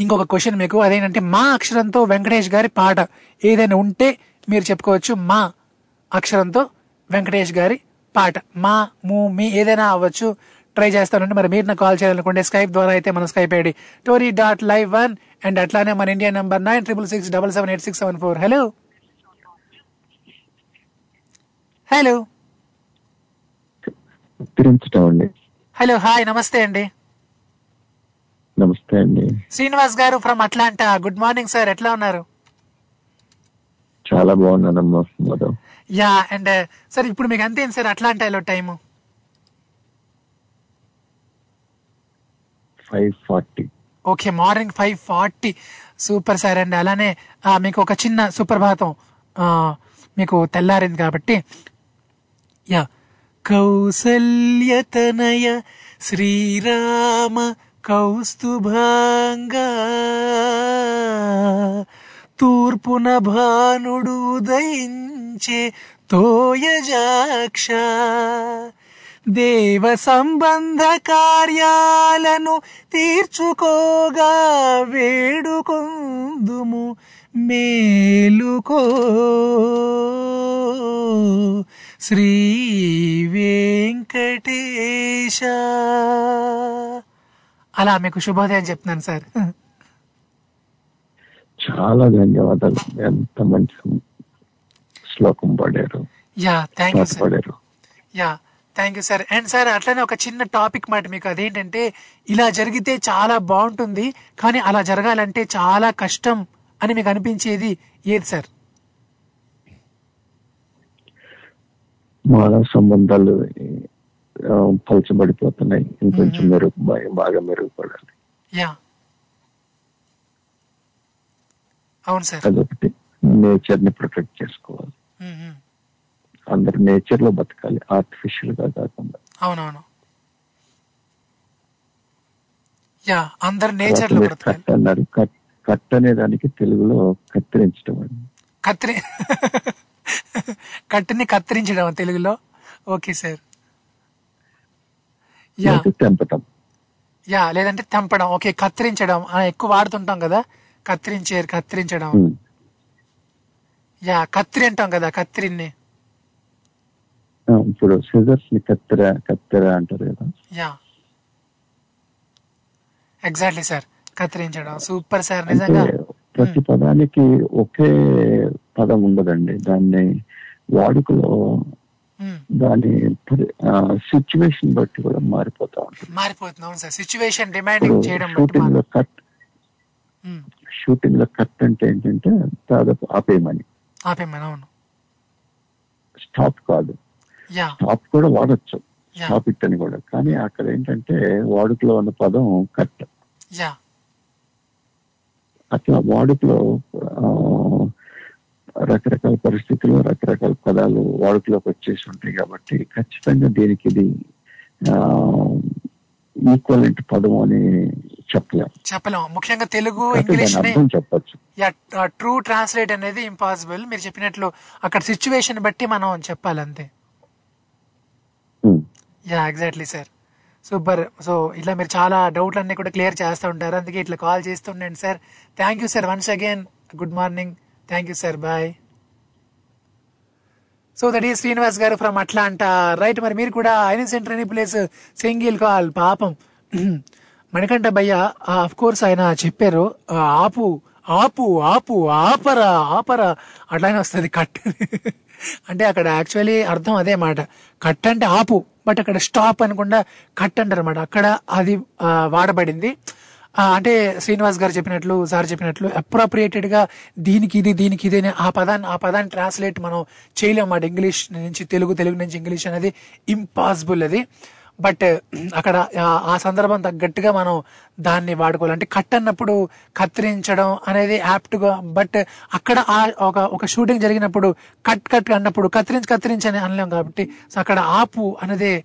ఇంకొక క్వశ్చన్ మీకు. అదేంటంటే మా అక్షరంతో వెంకటేష్ గారి పాట ఏదైనా ఉంటే మీరు చెప్పుకోవచ్చు మా అక్షరంతో వెంకటేష్ గారి పాట. మా మూ మీ ఏదైనా అవ్వచ్చు. ట్రై చేస్తానండి. మరి మీరు నాకు కాల్ చేయాలనుకుంటే స్కైప్ ద్వారా అయితే మన Skype ID Tori dot live one and అట్లానే మన India number nine triple six double seven eight six seven four hello hello hello hi నమస్తే అండి. నమస్తే అండి. Srinivas garu from Atlanta good morning sir ఎట్లా ఉన్నారు? చాలా బాగున్నానమ్మా మధు యా అండ్ సార్ ఇప్పుడు మీకు అంతేం sir అట్లాంటాలో time? Five forty. Okay morning five forty super sir and అలానే ఆ, మీకు ఒక చిన్న సుప్రభాతం ఆ, మీకు తెల్లారింది కాబట్టి. యా కౌసల్యతనయ శ్రీరామ కౌస్తుభాంగా. తూర్పున భానుడు ఉదయించే తోయజాక్ష దేవ సంబంధ కార్యాలను తీర్చుకోగా వేడుకొందుము మేలుకో. శ్రీ వెంకటేశ. అలా మీకు శుభోదయం చెప్తున్నాను సార్. చాలా ధన్యవాదాలు. ఎంత మంచి శ్లోకం పాడారు. Yeah thank you sir yeah thank you sir and sir అట్లనే ఒక చిన్న టాపిక్ మాట మీకు. అదేంటంటే ఇలా జరిగితే చాలా బాగుంటుంది కానీ అలా జరగాలంటే చాలా కష్టం అని మీకు అనిపించేది ఏది సార్ మానవ సంబంధాలు పలచబడిపోతున్నాయి. ఇంకొంచెం మెరుగు బాగా మెరుగుపడాలి. యా. అవును సార్. అదొకటి. నేచర్ని ప్రొటెక్ట్ చేసుకోవాలి. అందరు నేచర్లో బతకాలి. ఆర్టిఫిషియల్గా కాకుండా. అవునవును. యా అందరు నేచర్లో కట్ అన్నారు. కట్ అనే దానికి తెలుగులో కత్తిరించడం అండి. కత్తిరి కట్టిని కత్తిరించడం తెలుగులో. Okay sir. తెంపటం. యా లేదంటే తెంపడం. ఓకే కత్తిరించడం. ఎక్కువ వాడుతుంటాం కదా. కత్తిరించే కత్తిరించడం. యా కత్తిరి అంటాం కదా కత్తిరిని. ఇప్పుడు సిజర్స్ని కత్తెర కత్తెర అంటారు కదా. యా ఎగ్జాక్ట్లీ సార్ కత్తిరించడం. సూపర్ సార్ నిజంగా. ప్రతి పదానికి ఒకే పదం ఉండదండి. దాన్ని వాడుకలో దాని సిచ్యువేషన్ బట్టి కూడా మారిపోతా ఉంటుంది. మారిపోతుంది. అవును సార్. సిచ్యువేషన్ డిమాండింగ్ ఇప్పుడు చేయడం షూటింగ్లో కట్ షూటింగ్లో కట్ అంటే ఏంటంటే దాదాపు ఆపేయమని. ఆపేమని అవును. స్టాప్ కాదు. యా. స్టాప్ కూడా వాడచ్చు. స్టాప్ ఇట్ అని కూడా. కానీ అక్కడ ఏంటంటే వాడుకలో ఉన్న పదం కట్ అట్లా వాడుకలో రకరకాల పరిస్థితుల్లో రకరకాల పదాలు వాడుకలోకి వచ్చేసి ఉంటాయి కాబట్టి ఖచ్చితంగా దీనికి ఇది ఈక్వలెంట్ పదం అని చెప్పలేం. చెప్పలేం. ముఖ్యంగా తెలుగు ఇంగ్లీష్ చెప్పచ్చు. యా ట్రూ ట్రాన్స్లేట్ అనేది ఇంపాసిబుల్ మీరు చెప్పినట్లు అక్కడ సిచ్యువేషన్ బట్టి మనం చెప్పాలి అంతే yeah exactly sir super so ఇట్లా మీరు చాలా డౌట్లు అన్ని కూడా క్లియర్ చేస్తూ ఉంటారు. అందుకే ఇట్లా call చేస్తుండండి sir thank you sir once again good morning thank you sir bye so that is Srinivas garu from Atlanta right మరి మీరు కూడా ఐన సెంటర్ అని ప్లేస్ సింగిల్ కాల్. పాపం. మణికంఠ భయ్య ఆఫ్ కోర్స్ ఆయన చెప్పారు. ఆపు ఆపు ఆపు ఆపరా ఆపరా. అట్లానే వస్తుంది కట్. అంటే అక్కడ యాక్చువల్లీ అర్థం అదే మాట. కట్ అంటే ఆపు బట్ అక్కడ స్టాప్ అనకుండా కట్ అంటారు అనమాట అక్కడ అది వాడబడింది. అంటే శ్రీనివాస్ గారు చెప్పినట్లు సార్ చెప్పినట్లు అప్రోప్రియేటెడ్గా దీనికి ఇది దీనికి ఇది ఆ పదాన్ని ఆ పదాన్ని ట్రాన్స్లేట్ మనం చేయలేం అన్నమాట. ఇంగ్లీష్ నుంచి తెలుగు తెలుగు నుంచి ఇంగ్లీష్ అనేది ఇంపాసిబుల్ అది. బట్ అక్కడ ఆ- సందర్భం తగ్గట్టుగా మనం దాన్ని వాడుకోవాలి. అంటే కట్ అన్నప్పుడు కత్తిరించడం అనేది యాప్ట్గా బట్ అక్కడ ఆ ఒక ఒక షూటింగ్ జరిగినప్పుడు కట్ కట్ అన్నప్పుడు కత్తిరించి కత్తిరించి అని అనలేం కాబట్టి సో అక్కడ ఆపు అనేది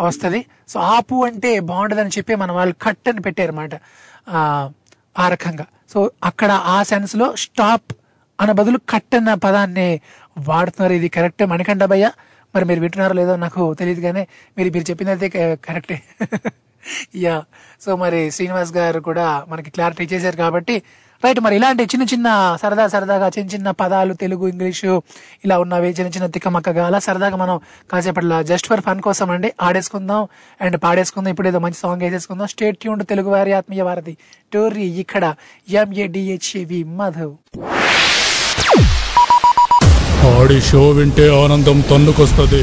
వస్తుంది. సో ఆపు అంటే బాగుండదని చెప్పి మన వాళ్ళు కట్ అని పెట్టారన్నమాట. ఆ రకంగా. సో అక్కడ ఆ సెన్స్లో స్టాప్ అన్న బదులు కట్ అన్న పదాన్ని వాడుతున్నారు. ఇది కరెక్ట్ మణికంఠ భయ్య? మరి మీరు వింటున్నారో లేదో నాకు తెలియదు కానీ మీరు మీరు చెప్పిందైతే కరెక్టే. యా. సో మరి శ్రీనివాస్ గారు కూడా మనకి క్లారిటీ చేశారు కాబట్టి రైట్ మరి ఇలాంటి చిన్న చిన్న సరదా సరదాగా చిన్న చిన్న పదాలు తెలుగు ఇంగ్లీషు ఇలా ఉన్నవి చిన్న చిన్న తిక్కమక్కగా అలా సరదాగా మనం కాసేపట్ల జస్ట్ ఫర్ ఫన్ కోసం అండి ఆడేసుకుందాం. అండ్ పాడేసుకుందాం. ఇప్పుడు ఏదో మంచి సాంగ్ వేసేసుకుందాం. స్టేట్ ట్యూన్ తెలుగు వారి ఆత్మీయ వారధి టోర్రీ ఇక్కడ ఎంఏడిహెచ్వి మధవ్ ఆడి షో వింటే ఆనందం తన్నుకొస్తుంది.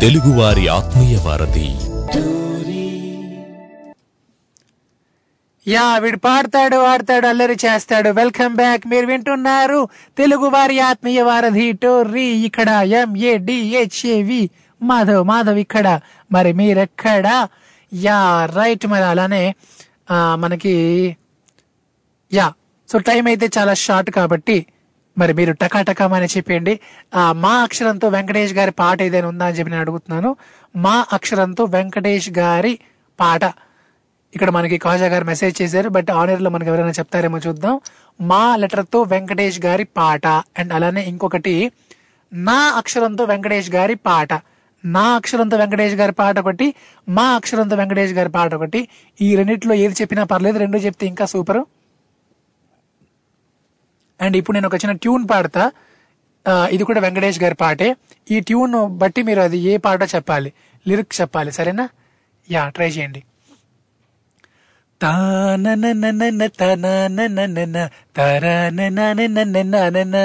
తెలుగువారి ఆత్మీయ వారధి. యా వీడు పాడతాడు ఆడతాడు అల్లరి చేస్తాడు. Welcome back. మీరు వింటున్నారు తెలుగు వారి ఆత్మీయ వారధి టోర్రీ. ఇక్కడ ఎంఏడిహెచ్ఏవి మాధవ్ మాధవ్ ఇక్కడ. మరి మీరెక్కడ? యా రైట్ మరి అలానే మనకి యా సో టైం అయితే చాలా షార్ట్ కాబట్టి మరి మీరు టకాటకమని చెప్పండి ఆ, మా అక్షరంతో వెంకటేష్ గారి పాట ఏదైనా ఉందా అని చెప్పి నేను అడుగుతున్నాను. మా అక్షరంతో వెంకటేష్ గారి పాట. ఇక్కడ మనకి కాజా గారు మెసేజ్ చేశారు బట్ ఆనర్లో మనకి ఎవరైనా చెప్తారేమో చూద్దాం. మా లెటర్తో వెంకటేష్ గారి పాట. అండ్ అలానే ఇంకొకటి నా అక్షరంతో వెంకటేష్ గారి పాట. నా అక్షరంతో వెంకటేష్ గారి పాట ఒకటి మా అక్షరంతో వెంకటేష్ గారి పాట ఒకటి. ఈ రెండిట్లో ఏది చెప్పినా పర్లేదు రెండు చెప్తే ఇంకా సూపర్. అండ్ ఇప్పుడు నేను ఒక చిన్న ట్యూన్ పాడతా ఇది కూడా వెంకటేష్ గారి పాటే ఈ ట్యూన్ బట్టి మీరు అది ఏ పాట చెప్పాలి లిరిక్ చెప్పాలి సరేనా యా ట్రై చేయండి తానననన తనననన తరననననననన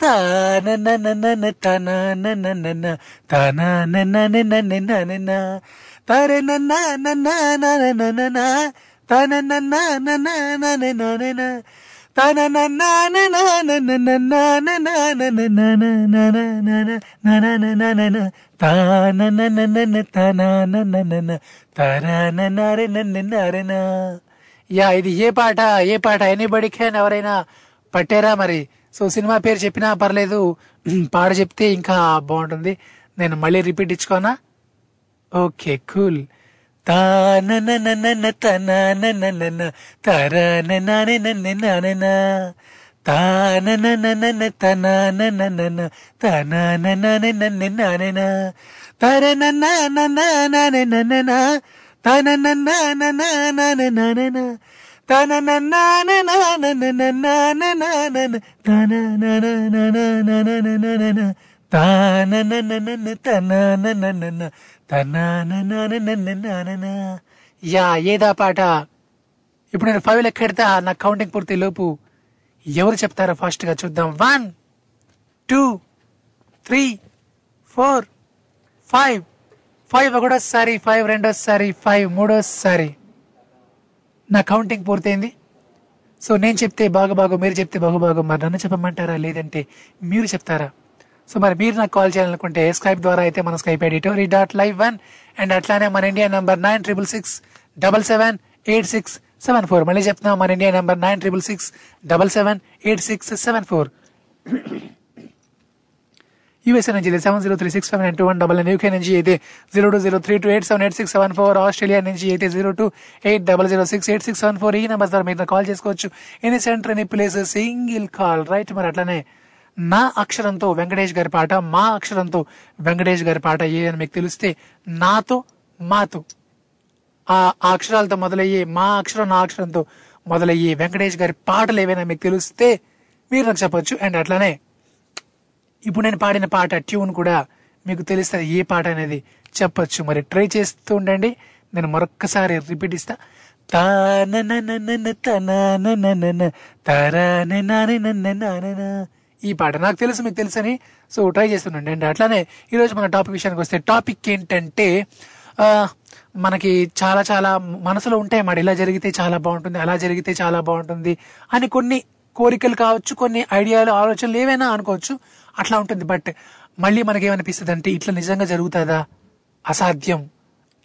తానననన తనననన తననననననన నన్న న యా ఇది ఏ పాట ఏ పాట? ఎనీబడి క్యాన్ ఎవరైనా పట్టారా మరి? సో సినిమా పేరు చెప్పినా పర్లేదు. పాట చెప్తే ఇంకా బాగుంటుంది. నేను మళ్ళీ రిపీట్ ఇచ్చుకోనా? ఓకే కూల్ താനനനനന തനാനനനന തരാനനാനനനനന താനനനനന തനാനനനന തനാനനനനനനന തരനനനനനനനന തനനനനനനനനന തനനനനനനനനനനനന തനനനനനനനനനന താനനനനന തനാനനനന యా ఏదా పాట? ఇప్పుడు నేను ఫైవ్ లెక్కెడతా నా కౌంటింగ్ పూర్తి లోపు. ఎవరు చెప్తారో ఫాస్ట్గా చూద్దాం. One two three four five five ఒకటోసారి ఫైవ్ రెండోసారి ఫైవ్ మూడోసారి. నా కౌంటింగ్ పూర్తయింది. సో నేను చెప్తే బాగు బాగు మీరు చెప్తే బాగు బాగు మరి నన్ను చెప్పమంటారా లేదంటే మీరు చెప్తారా? సో మరి మీరు నాకు కాల్ చేయాలనుకుంటే స్కైప్ ద్వారా అయితే మన స్కైప్ ఎడిటోరీ డాట్ లైవ్ వన్ అండ్ అట్లానే మన India number nine triple six double seven eight six seven four మళ్ళీ చెప్తున్నాం మన India number nine triple six double seven eight six seven four USA నుంచి seven zero three six five nine two one double nine UK నుంచి అయితే zero two zero three two eight seven eight six seven four Australia నుంచి అయితే zero two eight double zero six eight six seven four ఈ number ద్వారా మీరు call చేసుకోవచ్చు. Any centre any place single call right మరి అట్లనే నా అక్షరంతో వెంకటేష్ గారి పాట మా అక్షరంతో వెంకటేష్ గారి పాట ఏ అని మీకు తెలిస్తే నాతో మాతో ఆ అక్షరాలతో మొదలయ్యే మా అక్షరం నా అక్షరంతో మొదలయ్యే వెంకటేష్ గారి పాటలు ఏవైనా మీకు తెలిస్తే మీరు నాకు చెప్పొచ్చు అండ్ అట్లానే ఇప్పుడు నేను పాడిన పాట ట్యూన్ కూడా మీకు తెలుస్తుంది ఏ పాట అనేది చెప్పొచ్చు మరి ట్రై చేస్తూ ఉండండి నేను మరొక్కసారి రిపీట్ ఇస్తా తాన తన తన తన తన ఈ పాట నాకు తెలుసు మీకు తెలుసని. సో ట్రై చేస్తుండండి అండ్ అట్లానే ఈరోజు మన టాపిక్ విషయానికి వస్తే టాపిక్ ఏంటంటే మనకి చాలా చాలా మనసులో ఉంటాయి మాట ఇలా జరిగితే చాలా బాగుంటుంది అలా జరిగితే చాలా బాగుంటుంది అని కొన్ని కోరికలు కావచ్చు కొన్ని ఐడియాలు ఆలోచనలు ఏవైనా అనుకోవచ్చు అట్లా ఉంటుంది. బట్ మళ్ళీ మనకేమనిపిస్తుంది అంటే ఇట్లా నిజంగా జరుగుతుందా? అసాధ్యం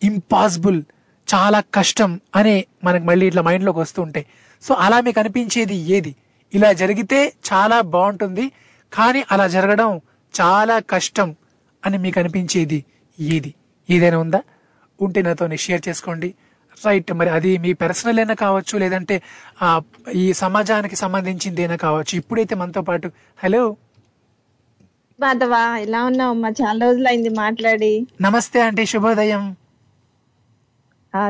ఇంపాసిబుల్ చాలా కష్టం అనే మనకి మళ్ళీ ఇట్లా మైండ్లోకి వస్తూ ఉంటాయి. సో అలా మీకు అనిపించేది ఏది? ఇలా జరిగితే చాలా బాగుంటుంది. కానీ అలా జరగడం చాలా కష్టం అని మీకు అనిపించేది ఏది? ఏదైనా ఉందా? ఉంటే నాతో షేర్ చేసుకోండి. రైట్ మరి అది మీ పర్సనల్ అయినా కావచ్చు లేదంటే ఆ, ఈ సమాజానికి సంబంధించింది అయినా కావచ్చు. ఇప్పుడైతే మనతో పాటు హలో. మాధవా ఎలా ఉన్నావు అమ్మా? చాలా రోజులైంది మాట్లాడి. నమస్తే అంటే శుభోదయం.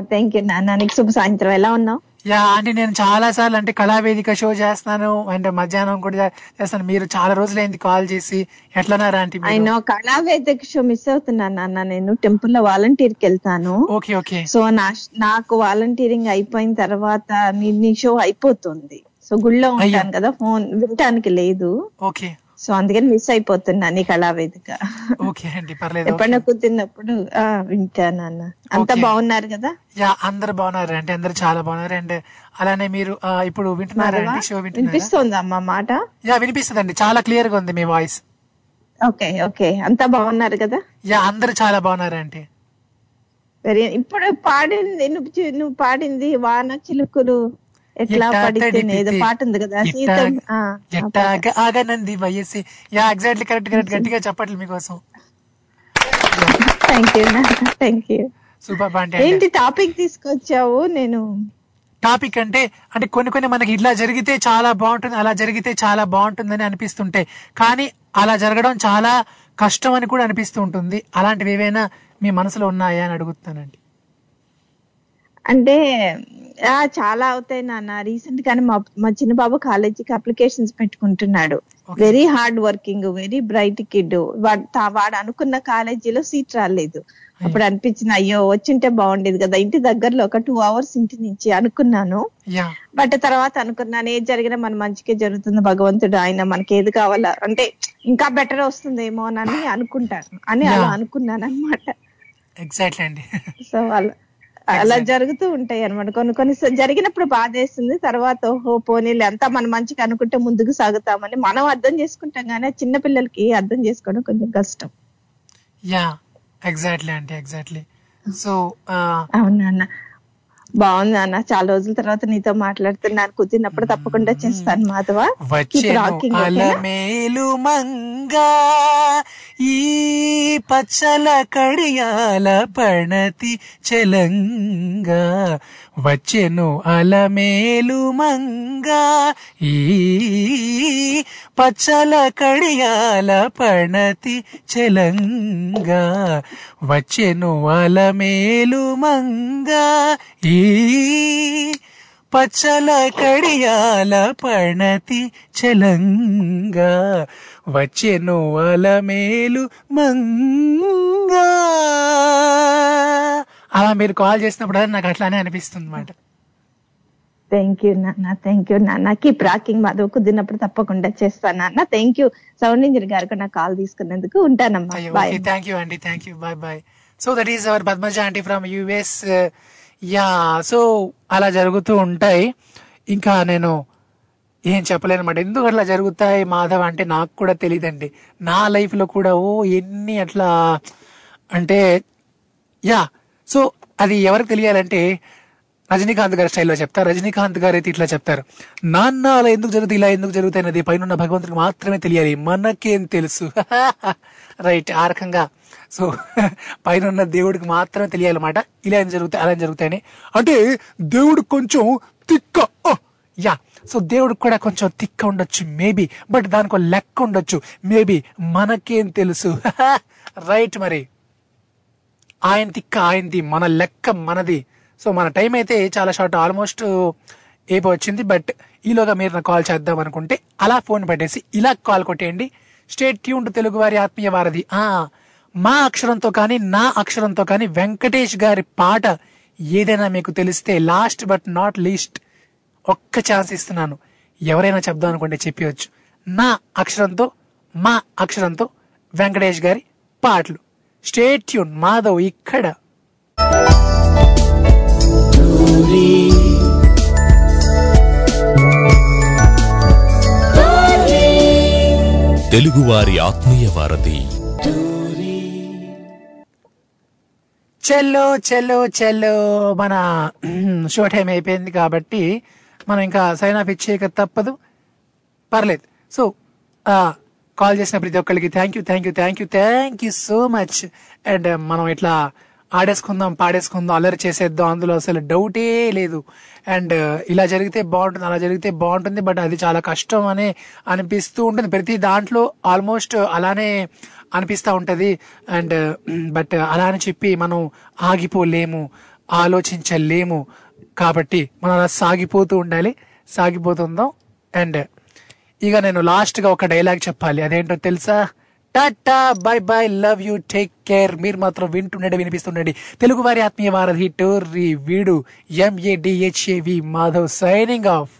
థ్యాంక్ యూ నాన్న. నీకు శుభ సాయంత్రం. ఎలా ఉన్నావు? యా అంటే నేను చాలా సార్లు అంటే కళావేదిక షో చేస్తున్నాను అంటే మధ్యాహ్నం కూడా చేస్తాను. మీరు చాలా రోజులైంది కాల్ చేసి ఎట్లన్నారా అంటే ఆయన కళావేదిక షో మిస్ అవుతున్నాను నాన్న. నేను టెంపుల్లో వాలంటీర్కి వెళ్తాను. Okay okay. సో నా నాకు వాలంటీరింగ్ అయిపోయిన తర్వాత నీ నీ షో అయిపోతుంది. సో గుళ్ళో ఉంటాను కదా ఫోన్ వినటానికి లేదు. ఓకే. సో అందుకని మిస్ అయిపోతున్నా నీ కళావేదిక ఓకే అండి పర్లేదు ఎప్పుడైనా కుదిరినప్పుడు ఆ, వింటాను అన్న అంతా. బాగున్నారు కదా? యా అందరు బాగున్నారు అంటే అందరు చాలా బాగున్నారు. అండ్ అలానే మీరు ఇప్పుడు వింటున్నారా? అండి? షో వినిపిస్తోందా అమ్మా మాట? యా వినిపిస్తుందండి. చాలా క్లియర్గా ఉంది మీ వాయిస్. ఓకే ఓకే అంతా బాగున్నారు కదా? యా అందరు చాలా బాగున్నారు అంటే వెరీ ఇప్పుడు పాడింది నువ్వు నువ్వు పాడింది వాన చిలుకులు. ఎట్లా ఎట్టా పడితే తడిపితే, ఏదో పాట ఉంది కదా సీతం ఆగనంది వయస్సి. యా ఎగ్జాక్ట్లీ కరెక్ట్ కరెక్ట్ గట్టిగా చెప్పట్లేదు మీకోసం. Thank you thank you super ఏంటి టాపిక్ తీసుకొచ్చావు నేను? టాపిక్ అంటే అంటే కొన్ని కొన్ని మనకి ఇట్లా జరిగితే చాలా బాగుంటుంది అలా జరిగితే చాలా బాగుంటుందని అనిపిస్తుంటాయి కానీ అలా జరగడం చాలా కష్టం అని కూడా అనిపిస్తూ ఉంటుంది. అలాంటివి ఏవైనా మీ మనసులో ఉన్నాయా అని అడుగుతానండి అంటే చాలా అవుతాయి నాన్న. రీసెంట్ గానే మా మా చిన్న బాబు కాలేజీకి applications పెట్టుకుంటున్నాడు. Very hard working very bright kid వాడు అనుకున్న కాలేజీలో సీట్ రాలేదు. అప్పుడు అనిపించింది అయ్యో వచ్చింటే బాగుండేది కదా. ఇంటి దగ్గరలో ఒక టూ అవర్స్ ఇంటి నుంచి అనుకున్నాను. బట్ తర్వాత అనుకున్నాను ఏది జరిగినా మన మంచికే జరుగుతుంది భగవంతుడు ఆయన మనకి ఏది కావాలా. అంటే ఇంకా బెటర్ వస్తుందేమో అని అనుకుంటాను. అని అలా. అనుకున్నాను అనమాట ఎగ్జాక్ట్లీ అండి. సో అలా. అలా జరుగుతూ ఉంటాయి అనమాట కొన్ని కొన్ని జరిగినప్పుడు బాధేస్తుంది. తర్వాత ఓహో పోనీలే అంతా మనం మంచిగా అనుకుంటే ముందుకు సాగుతామని మనం అర్థం చేసుకుంటాం కానీ చిన్న పిల్లలకి అర్థం చేసుకోవడం కొంచెం కష్టం. యా ఎగ్జాక్ట్లీ అంటే ఎగ్జాక్ట్లీ సో అవునా బాగుంది అన్న. చాలా రోజుల తర్వాత నీతో మాట్లాడుతున్నాను. కుదిరినప్పుడు తప్పకుండా చేస్తాను మాధవ? అలమేలు మంగా ఈ పచ్చల కడియాల పణతి చెలంగా. వచ్చెను అలమేలు మంగా. ఈ పచ్చల కడియాల పణతి చెలంగా. వచ్చెను అలమేలు మంగా. ఈ పచ్చల కడియాల పణతి చలంగా. వచ్చెను అలమేలు మంగా. అలా మీరు కాల్ చేసినప్పుడు నాకు అట్లానే అనిపిస్తుంది అనమాట థ్యాంక్ యూ నాన్న. థ్యాంక్ యూ నాన్న. Keep rocking Madhav. కుదిరినప్పుడు తప్పకుండా చేస్తాను నాన్న. థ్యాంక్ యూ సౌండ్ ఇంజనీర్ గారికి నా కాల్ తీసుకున్నందుకు ఉంటానమ్మా. థ్యాంక్ యూ అండి thank you bye bye so that is our Padmaja aunty from US yeah so అలా జరుగుతూ ఉంటాయి. ఇంకా నేను ఏం చెప్పలేను అనమాట ఎందుకు అట్లా జరుగుతాయి మాధవ్? అంటే నాకు కూడా తెలియదండి నా లైఫ్లో కూడా ఓ ఎన్ని అట్లా అంటే యా సో అది ఎవరికి తెలియాలంటే రజనీకాంత్ గారి స్టైల్లో చెప్తారు. రజనీకాంత్ గారు అయితే ఇట్లా చెప్తారు. నాన్న అలా ఎందుకు జరుగుతుంది? ఇలా ఎందుకు జరుగుతాయి? అనేది పైన భగవంతుడికి మాత్రమే తెలియాలి. మనకేం తెలుసు? రైట్ ఆ రకంగా. సో పైన ఉన్న దేవుడికి మాత్రమే తెలియాలన్నమాట. ఇలా ఏం జరుగుతాయి అలా ఏం జరుగుతాయని. అంటే దేవుడు కొంచెం తిక్క. యా. సో దేవుడికి కూడా కొంచెం తిక్క ఉండొచ్చు మేబీ. బట్ దానికి లెక్క ఉండొచ్చు. మేబీ మనకేం తెలుసు? రైట్ మరి. ఆయన తిక్క ఆయనది మన లెక్క మనది. సో మన టైం అయితే చాలా షార్ట్ ఆల్మోస్ట్ uh, ఏపో వచ్చింది. బట్ ఈలోగా మీరు నాకు కాల్ చేద్దాం అనుకుంటే అలా ఫోన్ పెట్టేసి ఇలా కాల్ కొట్టేయండి. స్టేట్ ట్యూన్ తెలుగు వారి ఆత్మీయ వారధి. ఆ మా అక్షరంతో కానీ నా అక్షరంతో కానీ వెంకటేష్ గారి పాట ఏదైనా మీకు తెలిస్తే లాస్ట్ బట్ నాట్ లీస్ట్ ఒక్క ఛాన్స్ ఇస్తున్నాను. ఎవరైనా చెప్దాం అనుకుంటే చెప్పవచ్చు. నా అక్షరంతో మా అక్షరంతో వెంకటేష్ గారి పాటలు. స్టేట్ ట్యూన్ మాధవ్ ఇక్కడ. తెలుగువారి ఆత్మీయ వారధి. చెల్లో చెల్లో చెల్లో మన షో టైం అయిపోయింది కాబట్టి మనం ఇంకా సైన్ ఆఫ్ ఇచ్చేయక తప్పదు. పర్లేదు. సో కాల్ చేసిన ప్రతి ఒక్కరికి thank you thank you thank you thank you so much and మనం ఇట్లా ఆడేసుకుందాం పాడేసుకుందాం అల్లరి చేసేద్దాం అందులో అసలు డౌటే లేదు. అండ్ uh, ఇలా జరిగితే బాగుంటుంది అలా జరిగితే బాగుంటుంది బట్ అది చాలా కష్టం అనే అనిపిస్తూ ఉంటుంది. ప్రతి దాంట్లో ఆల్మోస్ట్ అలానే అనిపిస్తూ ఉంటుంది. అండ్ బట్ uh, అలా అని చెప్పి మనం ఆగిపోలేము ఆలోచించలేము. కాబట్టి మనం అలా సాగిపోతూ ఉండాలి సాగిపోతుందాం. అండ్ ఇక నేను లాస్ట్గా ఒక డైలాగ్ చెప్పాలి. అదేంటో తెలుసా? Tata bye bye love you take care మీరు మాత్రం వింటుండండి వినిపిస్తుండండి తెలుగు వారి ఆత్మీయ వారధి టోర్రీ వీడు ఎంఏడిహెచ్ఏవి మాధవ్ సైనింగ్ ఆఫ్